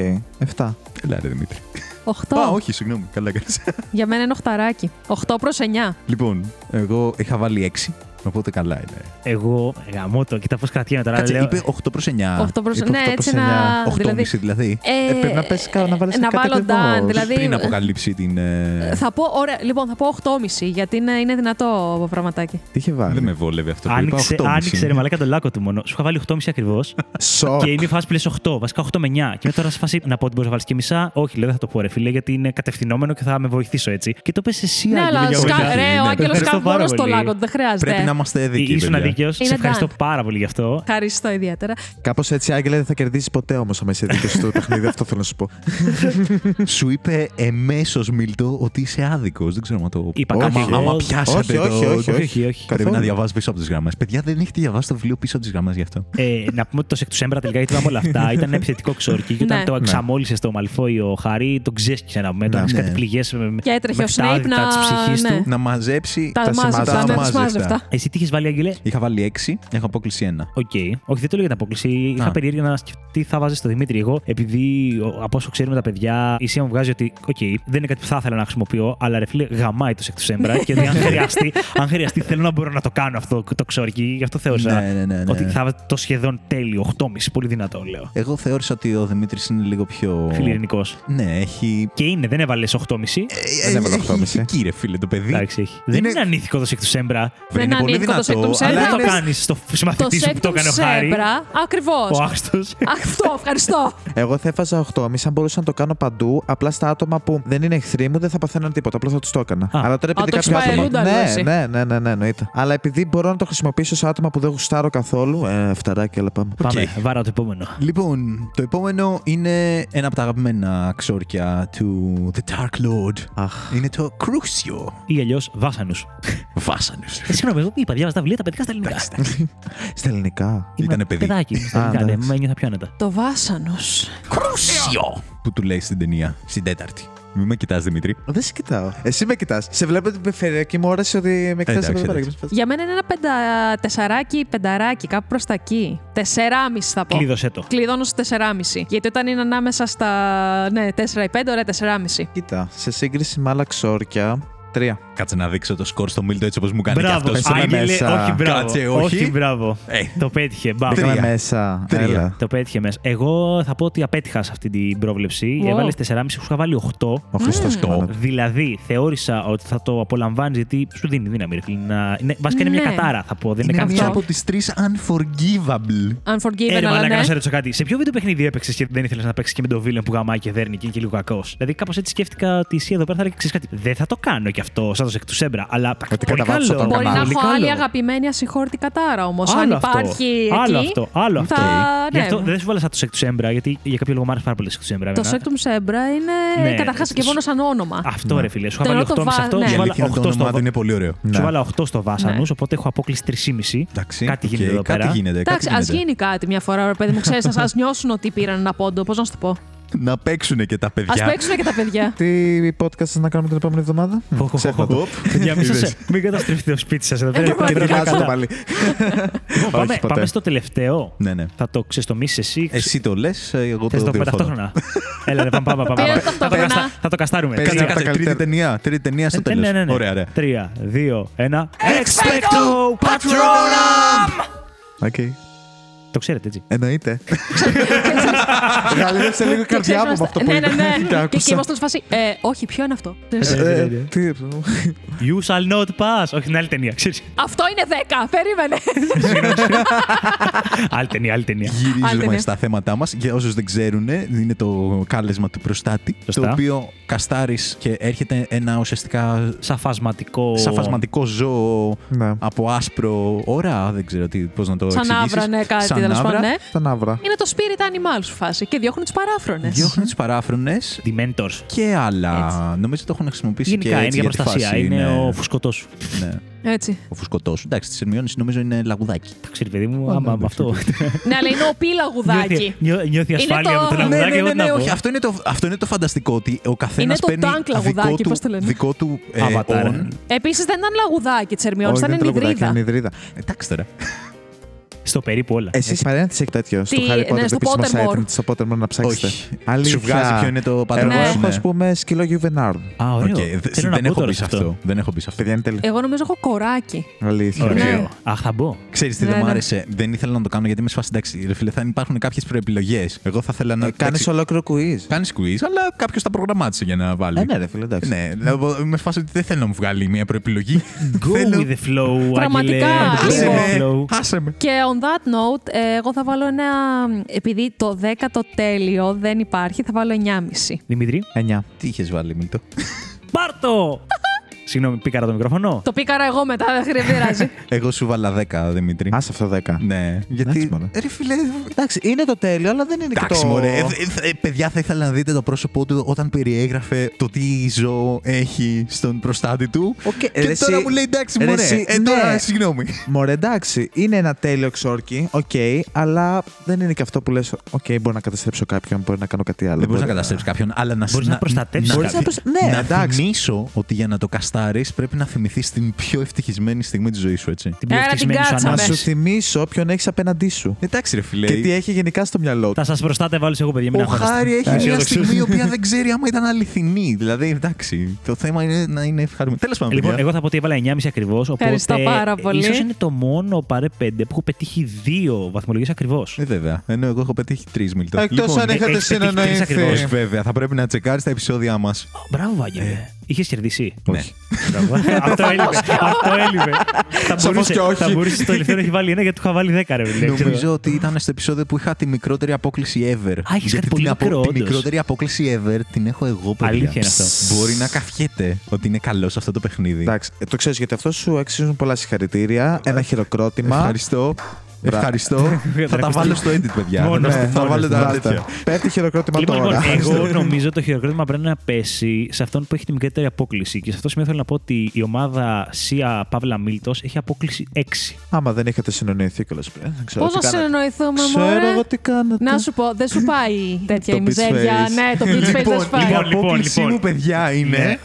7. Έλα ρε Δημήτρη. 8. Α, όχι, συγγνώμη. Καλά κάνεις. Για μένα είναι οχταράκι. 8 προς 9. λοιπόν, εγώ είχα βάλει 6. Οπότε καλά είναι. Εγώ, γαμώ το, κοίτα πώς κρατιέμαι τώρα. Κάτσε, λέω, είπε 8 προς 9. 8 προς 9. είπε Ναι, 8 έτσι προς να. 8,5 Δηλαδή, δηλαδή. ε, Ε, πρέπει να πες κα- να βάλεις να κάτι βάλω ακριβώς. down. Δηλαδή, Πριν αποκαλύψει την. ε, θα πω, ωραία, λοιπόν, θα πω 8,5 γιατί είναι, είναι δυνατό πραγματάκι. Τι είχε βάλει; Δεν με βόλευε αυτό. που είπα, Άνοιξε, 8,5. άνοιξε ρε μαλάκα τον λάκκο του μόνο. Σου είχα βάλει 8,5 ακριβώς. *laughs* Σοκ. και είναι η φάση που λες 8, βασικά 8 με 9. Και είμαι τώρα σε φάση να πω ότι μπορείς να βάλεις και μισά. Όχι, λέω δεν θα το πω ρε φίλε, γιατί είναι κατευθυνόμενο και θα με βοηθήσω έτσι. Και το πες εσύ, Ναι, Άγγελε, αλλά για σκα... μένα. ρε, ο Ναι, Άγγελος ευχαριστώ κάνει πάρα μόνος στο πολύ. λάκκο, δεν χρειάζεται. Πρέπει να είμαστε έδικοι. Ήσουν παιδιά. δίκαιο. Σε Είναι ευχαριστώ done. πάρα πολύ γι' αυτό. Ευχαριστώ ιδιαίτερα. Κάπω έτσι, Άγγελε, δεν θα κερδίσει ποτέ όμω άμα είσαι δίκαιο στο παιχνίδι. Αυτό θέλω να σου πω. Σου είπε εμέσω Μίλτο ότι είσαι άδικο. Δεν ξέρω αν το. Είπα Άμα- κάτι. Άμα εγώ- πιάσατε Όχι, το. όχι, όχι, Όχι, όχι, όχι. Πρέπει Καθόλου. να διαβάζει πίσω από τι γραμμέ. Παιδιά, δεν έχετε διαβάσει το βιβλίο πίσω από τι γραμμέ γι' αυτό. Ε, να πούμε ότι το Sectumsempra τελικά, γιατί είπαμε όλα αυτά, ήταν ένα επιθετικό ξόρκι. Και όταν Ναι. το Ναι. εξαμόλησε στο Malfoy ο Χάρη, τον ξέσκισε ένα μέτρο. Ναι. Έκανε κάτι Ναι. πληγές Και έτρεχε ο Snape να- τη ψυχή ναι. του. Να μαζέψει. Τα τα μάζευτα, σημάζευτα. τα Μάζευτα. μάζευτα. Εσύ τι είχες βάλει, Άγγελε; Είχα βάλει 6, έχω απόκλιση 1. Οκ. Όχι, δεν το λέω για την απόκλιση. Είχα Α. περίεργα να σκεφτεί τι θα βάζεις στο Δημήτρη. Εγώ, επειδή ο- από όσο ξέρουμε τα παιδιά, η Σία μου βγάζει ότι, οκ, δεν είναι κάτι που θα ήθελα να χρησιμοποιώ, αλλά ρε φίλε, γαμάει το Sectumsempra και ότι αν *laughs* χρειαστεί, αν χρειαστεί, θέλω να μπορώ να το κάνω αυτό το ξόρκι. Γι' αυτό θεώρησα Ναι, ναι, ναι, ναι. ότι θα βάζεις το σχεδόν τέλειο, 8,5. Πολύ δυνατό, λέω. Εγώ θεώρησα ότι ο Δημήτρης είναι λίγο πιο. Φιλιρινικός. Ναι, έχει. Και είναι, δεν έβαλες 8,5. Ε, Δεν έβαλα έχει 8,5. ηθική, ρε φίλε το παιδί. Εντάξει, έχει. Δεν Είναι- είναι ανήθικο το σεκ του Σέμπρα. Βρε, Δεν είναι πολύ ανήκω το σεκ δυνατό, του αλλά Δεν Σέμπρα. το είναι- κάνεις στο Το συμμαθητή σου που το σέκτουμ έκανε ο Χάρη. Σέμπρα. Ακριβώς. Ο άχστο. Αυτό, ευχαριστώ. Εγώ θα έβαζα 8,5 αν μπορούσα να το κάνω παντού. Απλά στα άτομα που δεν είναι εχθροί μου δεν θα παθαίνουν τίποτα. Απλά θα τους το έκανα. Α. Αλλά τώρα επειδή το έχεις κάποιο πάει άτομο. λούνταλο Ναι, εσύ. ναι, ναι, ναι, ναι, εννοείται. Αλλά επειδή μπορώ να το χρησιμοποιήσω σε άτομα που δεν γουστάρω καθόλου. Ε, φταράκι, αλλά πάμε. Πάμε, βάρα το επόμενο. Λοιπόν, το επόμενο είναι ένα από τα αγαπημένα ξόρκια του The Dark Lord. Αχ. Είναι το Crucio. Ή αλλιώς βάσανου. Βάσανους. Ε, συγγνώμη, εγώ είπα, διάβαζα τα βιβλία τα παιδικά στα ελληνικά. Στα ελληνικά. Ήτανε παιδί. Παιδάκι, στα Α, ελληνικά, ναι, εντάξει. με ένιωθα πιο άνετα. Το βάσανος. Crucio! Που του λέει στην ταινία, στην τέταρτη. Μην με κοιτάς, Δημήτρη. Δεν σε κοιτάω. Εσύ με κοιτάς. Σε βλέπω την περιφερειακή μου όραση ότι με κοιτάς Εντάξει, από εδώ πέρα. εντάξει. και με σπάς. Για μένα είναι ένα πεντα... τεσσαράκι, πενταράκι, κάπου προς τα εκεί. Τεσσεράμιση θα πω. Κλείδωσέ το. Κλειδώνω στο 4,5. Γιατί όταν είναι ανάμεσα στα. Ναι, 4 ή 5, ωραία, 4,5. Κοίτα, σε σύγκριση με άλλα ξόρκια. Τρία. Κάτσε να δείξω το σκορ στο Μίλτο έτσι όπως μου κάνει Μπράβο, και αυτός. Είμαι Άγγελε, μέσα. όχι μπράβο. Κάτσε, όχι. μπράβο. Ε, Το πέτυχε, μπαμ. Τρία. Μπήκαμε μέσα. Τρία. Έλα. Το πέτυχε μέσα. Εγώ θα πω ότι απέτυχα σε αυτή την πρόβλεψη. Wow. Έβαλες 4,5, σου είχα βάλει 8. Ο Χριστός Mm. Δηλαδή, θεώρησα ότι θα το απολαμβάνεις γιατί σου δίνει δύναμη. ρε φίλε, να... είναι, βασικά είναι μια Ναι. κατάρα, θα πω. Δεν είναι, είναι κάτι μία αυτό. από τις τρεις unforgivable. Unforgiven, Ε, ρε, αλλά μαλάκα, ναι. να σε ρωτήσω κάτι. Σε ποιο βίντεο παιχνίδι έπαιξες και δεν ήθελες να παίξεις και με τον villain που γαμάει και δέρνει και είναι και λίγο κακός; Δηλαδή, κάπως έτσι σκέφτηκα ότι εσύ εδώ πέρα θα έλεγες «Ξέρεις κάτι. Δεν θα το κάνω κι αυτό σαν το Sectumsempra, αλλά. Ότι πολύ καταβάψω καλό. τον Μπορεί να κανάλι. Πολύ έχω άλλη καλό. αγαπημένη ασυγχώρητη κατάρα όμως. Αν Άλλο αυτό. υπάρχει Άλλο εκεί. αυτό. Άλλο αυτό. Θα... Γι' αυτό Ναι. δεν σου βάλα σαν το Sectumsempra, γιατί για κάποιο λόγο μου άρεσε πάρα πολύ το Sectumsempra. Το εμένα. Sectumsempra είναι Ναι, καταρχάς σου- και μόνο σαν όνομα. Αυτό ρε φίλε. Σου είχα Το βάλει ενώ το 8,5 βα- αυτό. ναι. Σου Η βάλα αλήθεια είναι το 8 όνομά στο του είναι πολύ ωραίο. Ναι. Σου βάλα 8 στο βάσανου, Ναι. οπότε έχω απόκλιση 3,5. Εντάξει, Κάτι οκ, γίνεται εδώ κάτι πέρα. γίνεται, κάτι Εντάξει, ας γίνεται. γίνει κάτι μια φορά, ρε παιδί μου, ξέρεις, ας νιώσουν ότι πήραν ένα πόντο. Πώς να σου το πω. Να παίξουν και τα Α παιδιά. παίξουν και τα παιδιά. Τι podcast σας να κάνουμε την επόμενη εβδομάδα; Χω, χω, χω, Ξέχνα το. χω. Παιδιά, μην σας- Είδες. μην καταστρέφετε το σπίτι σας εδώ Ε, πέρα. πραγματικά. Και Και δεν βάζω το καλά. πάλι. Λοιπόν, Πάμε Όχι, ποτέ. πάμε στο τελευταίο. Ναι, ναι. Θα το ξεστομίσεις εσύ. Εσύ το λες, εγώ Θες το να το πούμε διορθώνω. ταυτόχρονα; Έλα, ρε, πάμε, πάμε, πάμε. Πήρε πάμε. Θα το ταυτόχρονα. καστα- Θα το καστάρουμε. Πες Κάτσε, να Τρία- τα κάτσε, τρίτη καλύτερα. ταινία, τρίτη ταινία στο Ε, τέλος. ναι, ναι, ναι. Ωραία, ωραία. Τρία, δύο, ένα. Expecto Patronum! OK. Το ξέρετε έτσι. Εννοείται. *laughs* Γαλήνεψε λίγο η Και καρδιά μου ξέρεις, με αυτό που Ναι, ναι, είπε. ναι. Και Και άκουσα. εκεί είμαστε στη φάση. Ε, όχι, ποιο είναι αυτό; Ε, τι- You shall not pass. Όχι, την άλλη ταινία. Ξέρεις. Αυτό είναι 10. Περίμενε. *laughs* άλλη ταινία, άλλη ταινία. Άλλη Γυρίζουμε ταινία. στα θέματά μας. Για όσους δεν ξέρουν, είναι το κάλεσμα του προστάτη. Σωστά. Το οποίο καστάρεις και έρχεται ένα ουσιαστικά Σαν φασματικό. σαν φασματικό ζώο Ναι. από άσπρη αύρα. Δεν ξέρω τι, πώς να το Σαν εξηγήσεις. αύρα, ναι, κάτι Σαν τέλος άβρα. πάντων. Ναι. Την αύρα. Είναι το spirit animal σου φάση και διώχνουν τις παράφρονες. Διώχνουν τις παράφρονες Dementors. και άλλα. Έτσι. Νομίζω το έχουν χρησιμοποιήσει Γενικά και είναι έτσι για τη προστασία. φάση, είναι ναι. ο φουσκωτός σου. Ναι, Έτσι. ο φουσκωτός. Εντάξει, τη Ερμιόνης νομίζω είναι λαγουδάκι. Το ξέρει, παιδί μου, Ω, άμα ναι, με αυτό. *laughs* ναι, αλλά είναι ο πίλαγουδάκι. Νιώθει- νιώ- Νιώθει ασφάλεια το- με το Ναι, λαγουδάκι. ναι, εγώ ναι, τι να ναι, πω. όχι. Αυτό είναι, το, αυτό είναι το φανταστικό ότι ο καθένας Είναι το παίρνει tank δικό λαγουδάκι, του, πώς το λένε; δικό του ε, Avatar. on. Επίσης δεν ήταν λαγουδάκι της Ερμιόνης, Όχι, ήταν δεν είναι λαγουδάκι, ενιδρίδα. είναι υδρίδα. Εντάξει τώρα. Στο περίπου όλα. Εσείς παρένθεσε τέτοιο στο Τι, Harry Potter, ναι, το στο επίσημο Pottermore. site, στο Pottermore να ψάξετε. Όχι. Αλήθεια. Σου βγάζει ποιο είναι το πατρόν Εγώ Ναι. έχω, σου, ας πούμε, σκύλο Γιουβενάρ. Α, ωραίο. Οκ, Θέλω δε- να δεν μπω έχω τώρα μπει σε σε αυτό. Δεν έχω μπει σε αυτό. Παιδιά είναι τέλειο. Εγώ νομίζω έχω κοράκι. Αλήθεια. Ναι. Ωραίο. Αχ, θα μπω. Ξέρεις τι Ναι, δεν μου ναι. άρεσε; Δεν ήθελα να το κάνω γιατί με σφάσει. Εντάξει, ρε φίλε, θα υπάρχουν κάποιες προεπιλογές. Εγώ θα ήθελα να. Κάνεις ολόκληρο quiz. Κάνεις quiz, αλλά κάποιος τα προγραμμάτισε για να βάλει. Ε, ναι, ρε φίλε, εντάξει. Ναι, δηλαδή, με σφάσει ότι δεν θέλω να μου βγάλει μια προεπιλογή. Go Θέλω- with the flow, Πραγματικά, Άγγελε. Go λίγο. with the flow. Άσε με. Και on that note, ε, εγώ θα βάλω ένα. Επειδή το 10ο τέλειο δεν υπάρχει, θα βάλω 9,5. Δημήτρη. 9. Τι είχες βάλει, Μίλτο; Πάρτο! *laughs* Συγγνώμη, πίκαρα το μικρόφωνο; Το πίκαρα εγώ μετά, δεν πειράζει. *laughs* Εγώ σού 'βαλα 10, Δημήτρη. Α αυτό 10. Ναι, γιατί. Εντάξει, μωρέ. Ρε φίλε. Εντάξει, είναι το τέλειο, αλλά δεν είναι και Εντάξει, το. μωρέ. Ε, ε, ε, παιδιά, θα ήθελα να δείτε το πρόσωπό του όταν περιέγραφε το τι ζώο έχει στον προστάτη του. Οκ, Και ρε, τώρα εσύ- μου λέει εντάξει, ρε, μωρέ. εσύ- Ε, τώρα, ναι. συγγνώμη. Μωρέ, εντάξει, είναι ένα τέλειο ξόρκι, οκ, αλλά δεν είναι και αυτό που λες, οκ, μπορώ να καταστρέψω κάποιον, μπορεί να κάνω κάτι άλλο. Δεν μπορείς να μπορεί καταστρέψεις κάποιον, αλλά να Μπορείς να προστατεύσεις να, Μπορείς να προσ- ναι, να εντάξει. θυμίσω ότι για να το καστάρει πρέπει να θυμηθείς την πιο ευτυχισμένη στιγμή της ζωής σου, έτσι. Την πιο Άρα την ευτυχισμένη σου κάτσαμε. Να ανάγκη. σου θυμίσω ποιον έχεις απέναντί σου. Εντάξει, ρε φίλε. Και τι έχει γενικά στο μυαλό του. Θα σας προστάτευα όλους εγώ, παιδιά. Μην Ο αγχώνεστε. Χάρη έχει μια Αισιόδοξος. στιγμή η *laughs* οποία δεν ξέρει άμα ήταν αληθινή. Δηλαδή, εντάξει. Το θέμα είναι να είναι ευχαριστημένο. Τέλος πάντων. Λοιπόν, παιδιά. εγώ θα πω ότι έβαλα 9,5 ακριβώς. Οπότε Ευχαριστώ πάρα πολύ. ίσως είναι το μόνο παρέ 5 που έχω πετύχει δύο βαθμολογίες ακριβώς. Ε, βέβαια. Ενώ εγώ έχω πετύχει τρεις Μίλτο. Εκτός Λοιπόν, αν είχατε έχεις πετύχει τρεις ακριβώς. όχι, συνεννοηθεί. βέβαια. Θα πρέπει να τσεκάρεις τα επεισόδια μας. Μπράβο, Βάγγελε. Είχες κερδίσει. Ναι. Μπράβο. Αυτό *laughs* έλειπε. Αυτό έλειπε. Θα Σαφώς μπορούσε, και όχι. θα μπορούσε στο τελευταίο να έχει βάλει ένα γιατί του είχα βάλει 10 ρε φίλε. ξέρω. Νομίζω ότι ήταν στο επεισόδιο που είχα τη μικρότερη απόκληση ever. Α, έχεις Γιατί κάτι πολύ την, απο- μικρό, τη όντως. μικρότερη απόκληση ever την έχω εγώ, παιδιά. Αλήθεια είναι αυτό. Μπορεί να καφιέται ότι είναι καλός σε αυτό το παιχνίδι. Εντάξει, ε, το ξέρεις γιατί αυτό σου αξίζουν πολλά συγχαρητήρια. Ένα χειροκρότημα. Ευχαριστώ. Μπρα- Ευχαριστώ. θα τα βάλω στο edit, παιδιά. Μόνος θα του, θα μόνος βάλω του. τα Βάλτε. τέτοια. Πέφτει χειροκρότημα Λοιπόν, λοιπόν, τώρα. εγώ νομίζω το χειροκρότημα πρέπει να πέσει σε αυτόν που έχει τη μικρότερη απόκληση. Και σε αυτό το σημείο θέλω να πω ότι η ομάδα Σία Παύλα Μίλτος έχει απόκληση 6. Άμα δεν είχατε συνεννοηθεί κιόλας πριν. δεν ξέρω Πώς τι να κάνατε. συνεννοηθούμε, Ξέρω μωρέ; εγώ τι κάνετε. Να σου πω, δεν σου πάει *laughs* τέτοια Το η beach μιζέρια. face. Ναι, το beach face δεν σου η πάει. λοιπόν, απόκλησή λοιπόν. μου, παιδιά, Ναι. είναι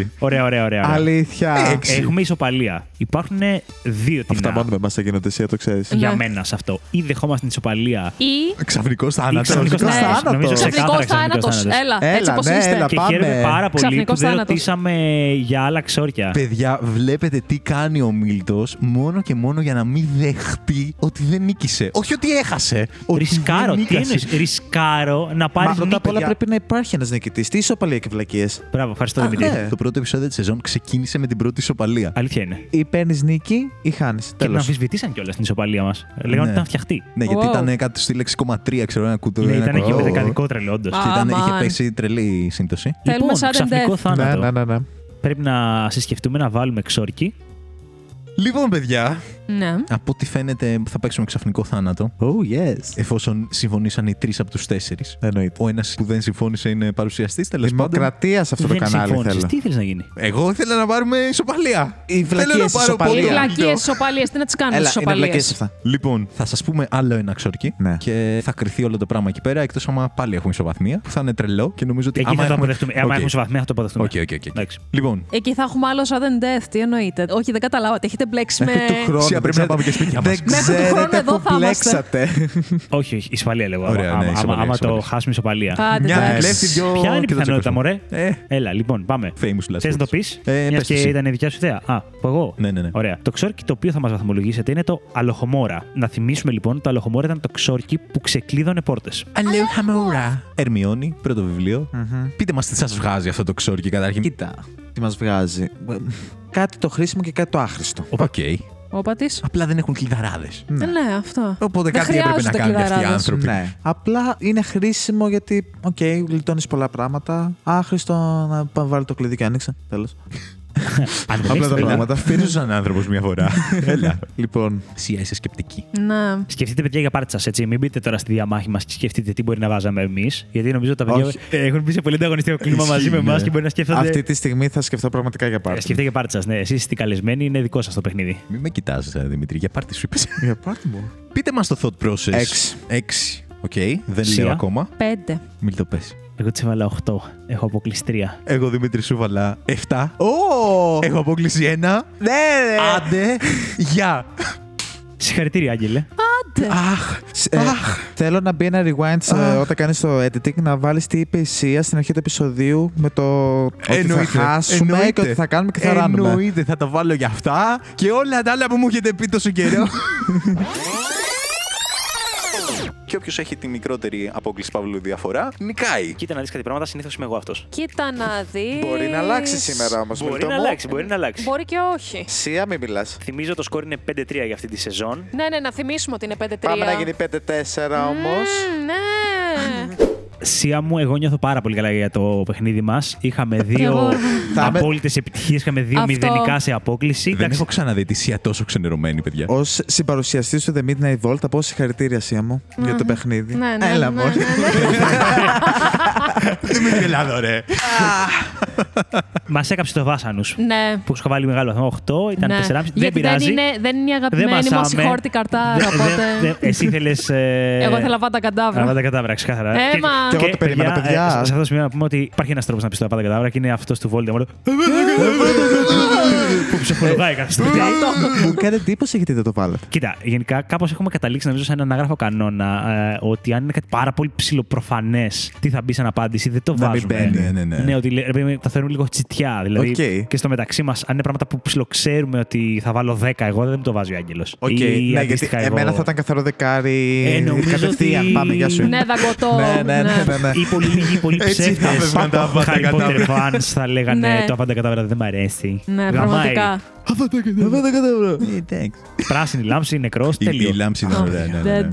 6. Ωραία, ωραία, ωραία. ωραία. Αλήθεια. Έξι. Έχουμε ισοπαλία. Υπάρχουν δύο Αυτά τεινά μόνο με εμάς θα γίνονται εσύ, το ξέρεις. για Ναι. μένα σε αυτό. Ή δεχόμαστε την ισοπαλία. Ή Ξαφνικός Ή θάνατο. ξαφνικός Ναι. θάνατος. θάνατος. Νομίζω ξαφνικός ξεκάθαρα θάνατο. ξαφνικός θάνατος. Έλα, έτσι Έλα, όπως ναι, είστε. έλα. Και πάμε. χαίρομαι πάρα πολύ Ξαφνικός που δεν θάνατος. ρωτήσαμε για άλλα ξόρκια. Παιδιά, βλέπετε τι κάνει ο Μίλτος μόνο και μόνο για να μην δεχτεί ότι δεν νίκησε. Όχι ότι έχασε. Ότι Ρισκάρω. δεν Τι νίκασε. εννοείς, ρισκάρω να πάρεις Μα πρώτα απ' όλα παιδιά. πρέπει να υπάρχει ένας νικητής. Τι ισοπαλία και βλακίες. Μπράβο, ευχαριστώ Α, Δημήτρη. ναι. Το πρώτο επεισόδιο της σεζόν ξεκίνησε με την πρώτη ισοπαλία. Αλήθεια είναι. Ή παίρνεις νίκη ή χάνεις. Και την Τέλος. αμφισβητήσαν κιόλας την ισοπαλία μας. Λέγανε Ναι. ότι ήταν φτιαχτή. Ναι, γιατί Wow. ήταν κάτω στη λέξη 6,3, ξέρω, ένα κουτό. Ναι, ένα ήταν εκεί με κομμάτι. δεκαδικό τρελό, όντω. Α. Και ήταν, είχε Αμάν. πέσει τρελή σύμπτωση. Θέλουμε Λοιπόν, sudden ξαφνικό death. θάνατο. Ναι, ναι, ναι, ναι. Πρέπει να συσκεφτούμε να βάλουμε ξόρκι. Λοιπόν, παιδιά, Ναι. από ό,τι φαίνεται θα παίξουμε ξαφνικό θάνατο. Oh, yes. Εφόσον συμφωνήσαν οι τρεις από τους τέσσερις. Εννοείται. Ο ένας που δεν συμφώνησε είναι παρουσιαστής, τέλος πάντων. Δημοκρατία σε αυτό το δεν κανάλι συμφώνησες. θέλω. Τι ήθελε να γίνει; Εγώ ήθελα να πάρουμε ισοπαλία. Οι βλακείες Θέλω να πάρω ισοπαλίας. πολύ Οι Ωραία. βλακείες, ισοπαλίες, τι να τις κάνουμε Έλα, στις είναι βλακείες ισοπαλίες. αυτά. Λοιπόν, θα σας πούμε άλλο ένα ξόρκι Ναι. και θα κριθεί όλο το πράγμα εκεί πέρα. Εκτός άμα πάλι έχουμε ισοβαθμία, που θα είναι τρελό και νομίζω ότι. Εκεί άμα θα το έχουμε- αποδεχτούμε. Ε, Άμα Οκ. έχουμε ισοβαθμία, θα το αποδεχτούμε. Οκ, οκ, οκ. Εντάξει. Λοιπόν, Εκεί θα έχουμε άλλο sudden death. Τι εννοείτε. Όχι, δεν καταλάβατε. Έχετε μπλέξει με. Του χρόνου. σε Ουσία πρέπει να πάμε και σπίτια μας. Δεν Μέχρι του χρόνου ξέρετε εδώ που θα είμαστε. μπλέξατε. όχι, όχι, ισοπαλία λέγω. Ωραία, άμα ναι, άμα- ισοπαλία, άμα το ισοπαλία. χάσουμε ισοπαλία. Άντε, Μια εντάξει. κλέφτη, δυο. Ποια είναι η και το πιθανότητα, τσακώσουμε. μωρέ; Ε, Έλα, λοιπόν, πάμε. famous last Θες να το words. πεις, Ε, μια πες και εσύ. ήταν η δικιά σου ιδέα. Α, πω εγώ. Ναι, ναι, ναι. Ωραία. Το ξόρκι το οποίο θα μας βαθμολογήσετε είναι το αλοχομόρα. Να θυμίσουμε λοιπόν, το αλοχομόρα ήταν το ξόρκι που ξεκλείδωνε πόρτες. Αλεχαμόρα. Ερμιόνι, πρώτο βιβλίο. Πείτε μας τι σας βγάζει αυτό το ξόρκι καταρχήν. Κοίτα, τι μας βγάζει. Κάτι το χρήσιμο και κάτι το άχρηστο. Οκ. Όπα τη. Απλά δεν έχουν κλειδαράδες. Ναι, αυτό. Οπότε Δεν κάτι έπρεπε να χρειάζονται κάνουν και αυτοί οι κλειδαράδες. άνθρωποι. Ναι. Απλά είναι χρήσιμο γιατί, οκ, γλιτώνεις πολλά πράγματα. Άχρηστο να πά- βάλει το κλειδί και άνοιξε. Τέλος. *laughs* Αν δεν Απλά έχεις τα παιδιά, πράγματα. Παίζω σαν άνθρωπος μια φορά. *laughs* Έλα. Λοιπόν, Σία είσαι σκεπτική. Ναι. Σκεφτείτε, παιδιά, για πάρτη σας, έτσι. Μην μπείτε τώρα στη διαμάχη μας και σκεφτείτε τι μπορεί να βάζαμε εμείς. Γιατί νομίζω τα παιδιά Όχι. ε, έχουν μπει σε πολύ ανταγωνιστικό κλίμα Ισχύει, μαζί με εμάς ναι. και μπορεί να σκέφτονται. αυτή τη στιγμή θα σκεφτώ πραγματικά για Ε, πάρτη. Σκεφτείτε για πάρτη σας, ναι. Εσείς είστε καλεσμένοι, είναι δικό σας το παιχνίδι. Μην με κοιτάζεις, Δημήτρη, για πάρτη σου είπες. *laughs* Για πάρτη μου. Πείτε μας το thought process. Έξι. Έξι. Οκ, δεν Σία. λέω ακόμα. Πέντε. Μην το πες. Εγώ της έβαλα 8. Έχω αποκλείσει 3. Εγώ Δημήτρη σού 'βαλα 7. Ω! Έχω αποκλείσει 1. Ναι, ναι. Άντε. Γεια. Συγχαρητήρια, Άγγελε. Άντε. Αχ. Σ- ε, θέλω να μπει ένα rewind σε- όταν κάνεις το editing να βάλεις τι είπε η Σία στην αρχή του επεισοδίου με το ότι θα Εννοείται, χάσουμε εννοείται. και ότι θα κάνουμε και θα ράνουμε. Εννοείται, θα το βάλω για αυτά και όλα τα άλλα που μου έχετε πει τόσο καιρό. *laughs* και όποιος έχει τη μικρότερη απόκληση Παύλου διαφορά, νικάει. Κοίτα να δεις κάτι πράγματα, συνήθως είμαι εγώ αυτός. Κοίτα να δεις. Μπορεί να αλλάξει σήμερα όμως. Μπορεί να αλλάξει, μπορεί να αλλάξει. Μπορεί και όχι. Σία, μην μιλάς. Θυμίζω το σκορ είναι 5-3 για αυτή τη σεζόν. Ναι, ναι, να θυμίσουμε ότι είναι 5-3. Πάμε να γίνει 5-4 όμως. Μμμ, Ναι. *laughs* Σία μου, εγώ νιώθω πάρα πολύ καλά για το παιχνίδι μας. Είχαμε δύο εγώ. Θα με- απόλυτες επιτυχίες, είχαμε δύο Αυτό. μηδενικά σε απόκληση. Δεν Εντάξει, έχω ξαναδεί τη Σία τόσο ξενερωμένη, παιδιά. Ω συμπαρουσιαστής του The Midnight Vault, θα πω συγχαρητήρια, Σία μου, για το παιχνίδι. Ναι, ναι, Έλα, ναι, μόνο. ναι, ναι. Δεν με γελάδο, ρε. *laughs* Μας έκαψε το Βάσανους. Ναι. Που σου είχα βάλει μεγάλο βαθμό 8, ήταν ναι. 4,5. Δεν Γιατί πειράζει. Δεν είναι, δεν είναι η Δεν αγαπημένη μου μασάμε. συγχώρτη καρτάρα, Δεν- οπότε. δεν- δεν- Εσύ ήθελε. Εγώ θέλω βάτα καντάβρα. Αβάντα κατάβρα, ξεκάθαρα. Ε, μα. Και εγώ το περίμενα, παιδιά. ε, σε αυτό το σημείο να πούμε ότι υπάρχει ένας τρόπος να πει το Αβάντα κατάβρα και είναι αυτός του Voldemort. Που ψυχολογάει κάθε στιγμή. Μου κάνει εντύπωση γιατί δεν το βάλατε. Κοίτα, γενικά κάπω έχουμε καταλήξει νομίζω σε έναν άγραφο κανόνα ε, ότι αν είναι κάτι πάρα πολύ ψηλοπροφανέ, τι θα μπει σαν απάντηση, δεν το Να μην βάζουμε. μπαίνει. Ναι, ναι, ναι. ότι λέ- ρε παιδί, τα θεωρούμε λίγο τσιτιά. Δηλαδή Οκ. και στο μεταξύ μας, αν είναι πράγματα που ψιλοξέρουμε ότι θα βάλω 10 εγώ, δεν μου το βάζει ο Άγγελος. Οκ, ναι, γιατί εμένα θα ήταν καθαρό δεκάρι. Ε, νομίζω κατευθείαν. ότι- Πάμε, γεια σου. Ναι, δαγκωτό. Ναι, ναι, ναι, ναι, ναι. Ή πολύ λίγοι, πολύ Έτσι θα ψεύτε. έβγαιναν τα Avada Harry Potter Kedavra. fans θα λέγανε Ναι. το Avada Kedavra δεν μ' αρέσει. Ναι, Γαμάει. πραγματικά. Ε, εντάξει. Πράσινη λάμψη, νεκρός, Η, τέλειο. η λάμψη είναι Oh, ωραία.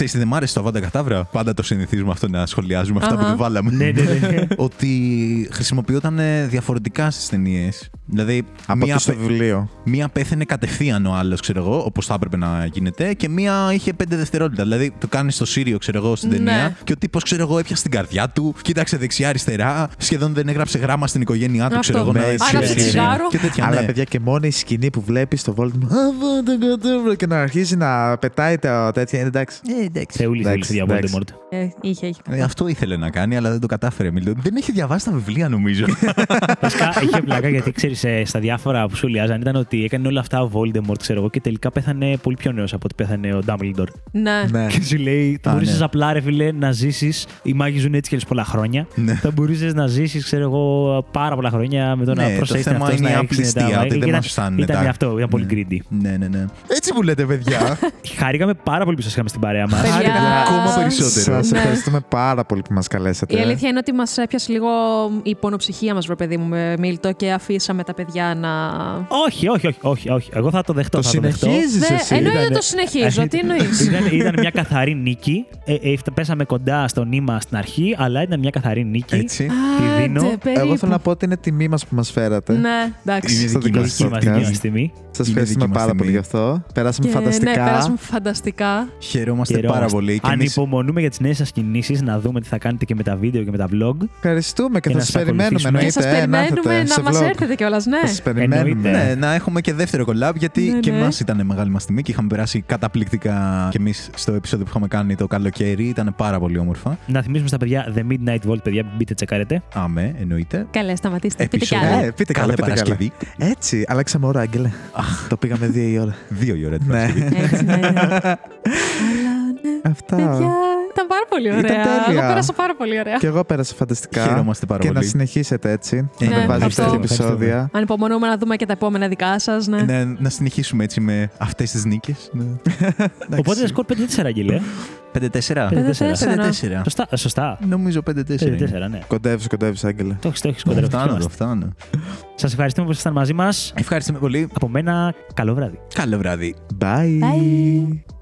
Ναι, ναι, ναι. dead. Ξέρεις τι δεν μ' άρεσε το Αβάντα Κατάβρα. Πάντα το συνηθίζουμε αυτό να σχολιάζουμε αυτά που Αχα. δεν βάλαμε. Ναι, ναι, ναι. *laughs* ότι χρησιμοποιόταν ε, διαφορετικά στις ταινίες. Δηλαδή, Από μία, το στο πέ- βιβλίο. μία πέθαινε κατευθείαν ο άλλος, ξέρω εγώ, όπως θα έπρεπε να γίνεται, και μία είχε πέντε δευτερόλεπτα. Δηλαδή, το κάνει στο Σύριο, ξέρω εγώ, στην Ναι. ταινία, και ο τύπος, ξέρω εγώ, έπιασε την καρδιά του, κοίταξε δεξιά-αριστερά, σχεδόν δεν έγραψε γράμμα στην οικογένειά του, Αυτό. ξέρω εγώ, να Ναι, έτσι Άναψε έτσι, τσιγάρο. Και τέτοια, Αλλά ναι. παιδιά και μόνο η σκηνή που βλέπεις το Voldemort «Α, βα, και να αρχίζει να πετάει τα τέτοια. είναι Εντάξει. Ε, εντάξει. Θεούλης, θεούλη, Εντάξει, για εντάξει. Voldemort. Ε, είχε, είχε. Ε, αυτό ήθελε να κάνει, αλλά δεν το κατάφερε. Μιλώ. Δεν έχει διαβάσει τα βιβλία, νομίζω. *laughs* Βασικά είχε πλάκα γιατί ξέρεις στα διάφορα που σχολιάζαν ήταν ότι έκανε όλα αυτά ο Voldemort, ξέρω εγώ, και τελικά πέθανε πολύ πιο νέος από ότι πέθανε ο Dumbledore. Ναι. Ναι. Και σου λέει, θα Α, μπορούσε ναι. απλά, ρε φίλε, να ζήσεις. Οι μάγοι ζουν έτσι και αλλιώς πολλά χρόνια. Ναι. Θα μπορούσε να ζήσεις, ξέρω εγώ, πάρα πολλά χρόνια με το Ναι, να το προσέχεις θέμα αυτό είναι η να έχεις απληστία, τα- ότι δεν ήταν- μας φτάνουν Ήταν τα- αυτό, ήταν πολύ Ναι. greedy. ναι, ναι, ναι. Έτσι που λέτε, παιδιά. *laughs* Χαρήκαμε πάρα πολύ που σας είχαμε στην παρέα μα. *laughs* Παιδιά, Χάρηκα ακόμα περισσότερο. Σας Ναι. ευχαριστούμε πάρα πολύ που μας καλέσατε. Η αλήθεια είναι ότι μας έπιασε λίγο η υπονοψυχία μας, βρε παιδί μου, με Μίλτο και αφήσαμε τα παιδιά να. Όχι, όχι, όχι, όχι, όχι. Εγώ θα το δεχτώ. Το θα το δεχτώ. συνεχίζεις Δε- εσύ. εννοείται Ήτανε- το συνεχίζω. Τι εννοείς; Ήταν, ήταν μια καθαρή νίκη. Ε, ε, φτα- πέσαμε κοντά στο νήμα στην αρχή, αλλά ήταν μια καθαρή νίκη. Έτσι. Τη δίνω. Εγώ θέλω να πω ότι είναι τιμή μας που μας φέρατε. Ναι, εντάξει. Είναι Στο δική δικό μας σας Δική μας, podcast. δική μας τιμή. Σας Είναι ευχαριστούμε δική μας πάρα τιμή. πολύ γι' αυτό. Περάσαμε Και, φανταστικά. Ναι, πέρασαμε φανταστικά. Χαιρόμαστε Χαιρόμαστε χαιρόμαστε. Πάρα πολύ. Και εμείς- Ανυπομονούμε για τις νέες σας κινήσεις, να δούμε τι θα κάνετε και με τα βίντεο και με τα vlog. Ευχαριστούμε και Και θα να σας σας περιμένουμε. ακολουθήσουμε. Και Εννοείται. σας ε, να περιμένουμε έρθετε σε να μας vlog. έρθετε κιόλας, ναι. Θα σας περιμένουμε. Εννοείται. Ναι, να έχουμε και δεύτερο collab γιατί Ναι, και ναι. εμάς ήταν μεγάλη μας τιμή και είχαμε περάσει καταπληκτικά και εμείς στο επεισόδιο που είχαμε κάνει το καλοκαίρι. Ήταν πάρα πολύ όμορφα. Να θυμίσουμε στα παιδιά The Midnight Vault, παιδιά, μπείτε τσεκάρετε. Άμε, εννοείται. Καλέ, σταματήστε. Πείτε κι Επεισόδιο. άλλα. Ε, πείτε καλά, Κάθε πείτε καλά. Παρασκευή. Έτσι, αλλάξαμε ώρα, Άγγελε. Το πήγαμε δύο η ώρα. Δύο η ώρα την Ναι. Παρασκευή. *laughs* Αυτά. Παιδιά, ήταν πάρα πολύ Ήταν ωραία. τέλεια. Εγώ πέρασα πάρα πολύ ωραία. Και εγώ πέρασα φανταστικά. Χαιρόμαστε πάρα και πολύ. να συνεχίσετε έτσι. Ναι, να βάζετε ευχαριστώ. τέτοια επεισόδια. Ανυπομονούμε να δούμε και τα επόμενα δικά σας. Ναι. Ναι, να συνεχίσουμε έτσι με αυτές τις νίκες. Οπότε σκορ 5-4, Αγγελέ. 5-4. 5-4. 5-4. Σωστά, σωστά. Νομίζω 5-4. 5-4, είναι. ναι. Κοντεύεις, κοντεύεις, Άγγελε. Το έχεις το έχεις κοντρεύει. Φτάνω, το φτάνω. Σας ευχαριστούμε που ήσασταν μαζί μας. Ευχαριστούμε πολύ. Από μένα, καλό βράδυ. Καλό βράδυ. Bye. Bye.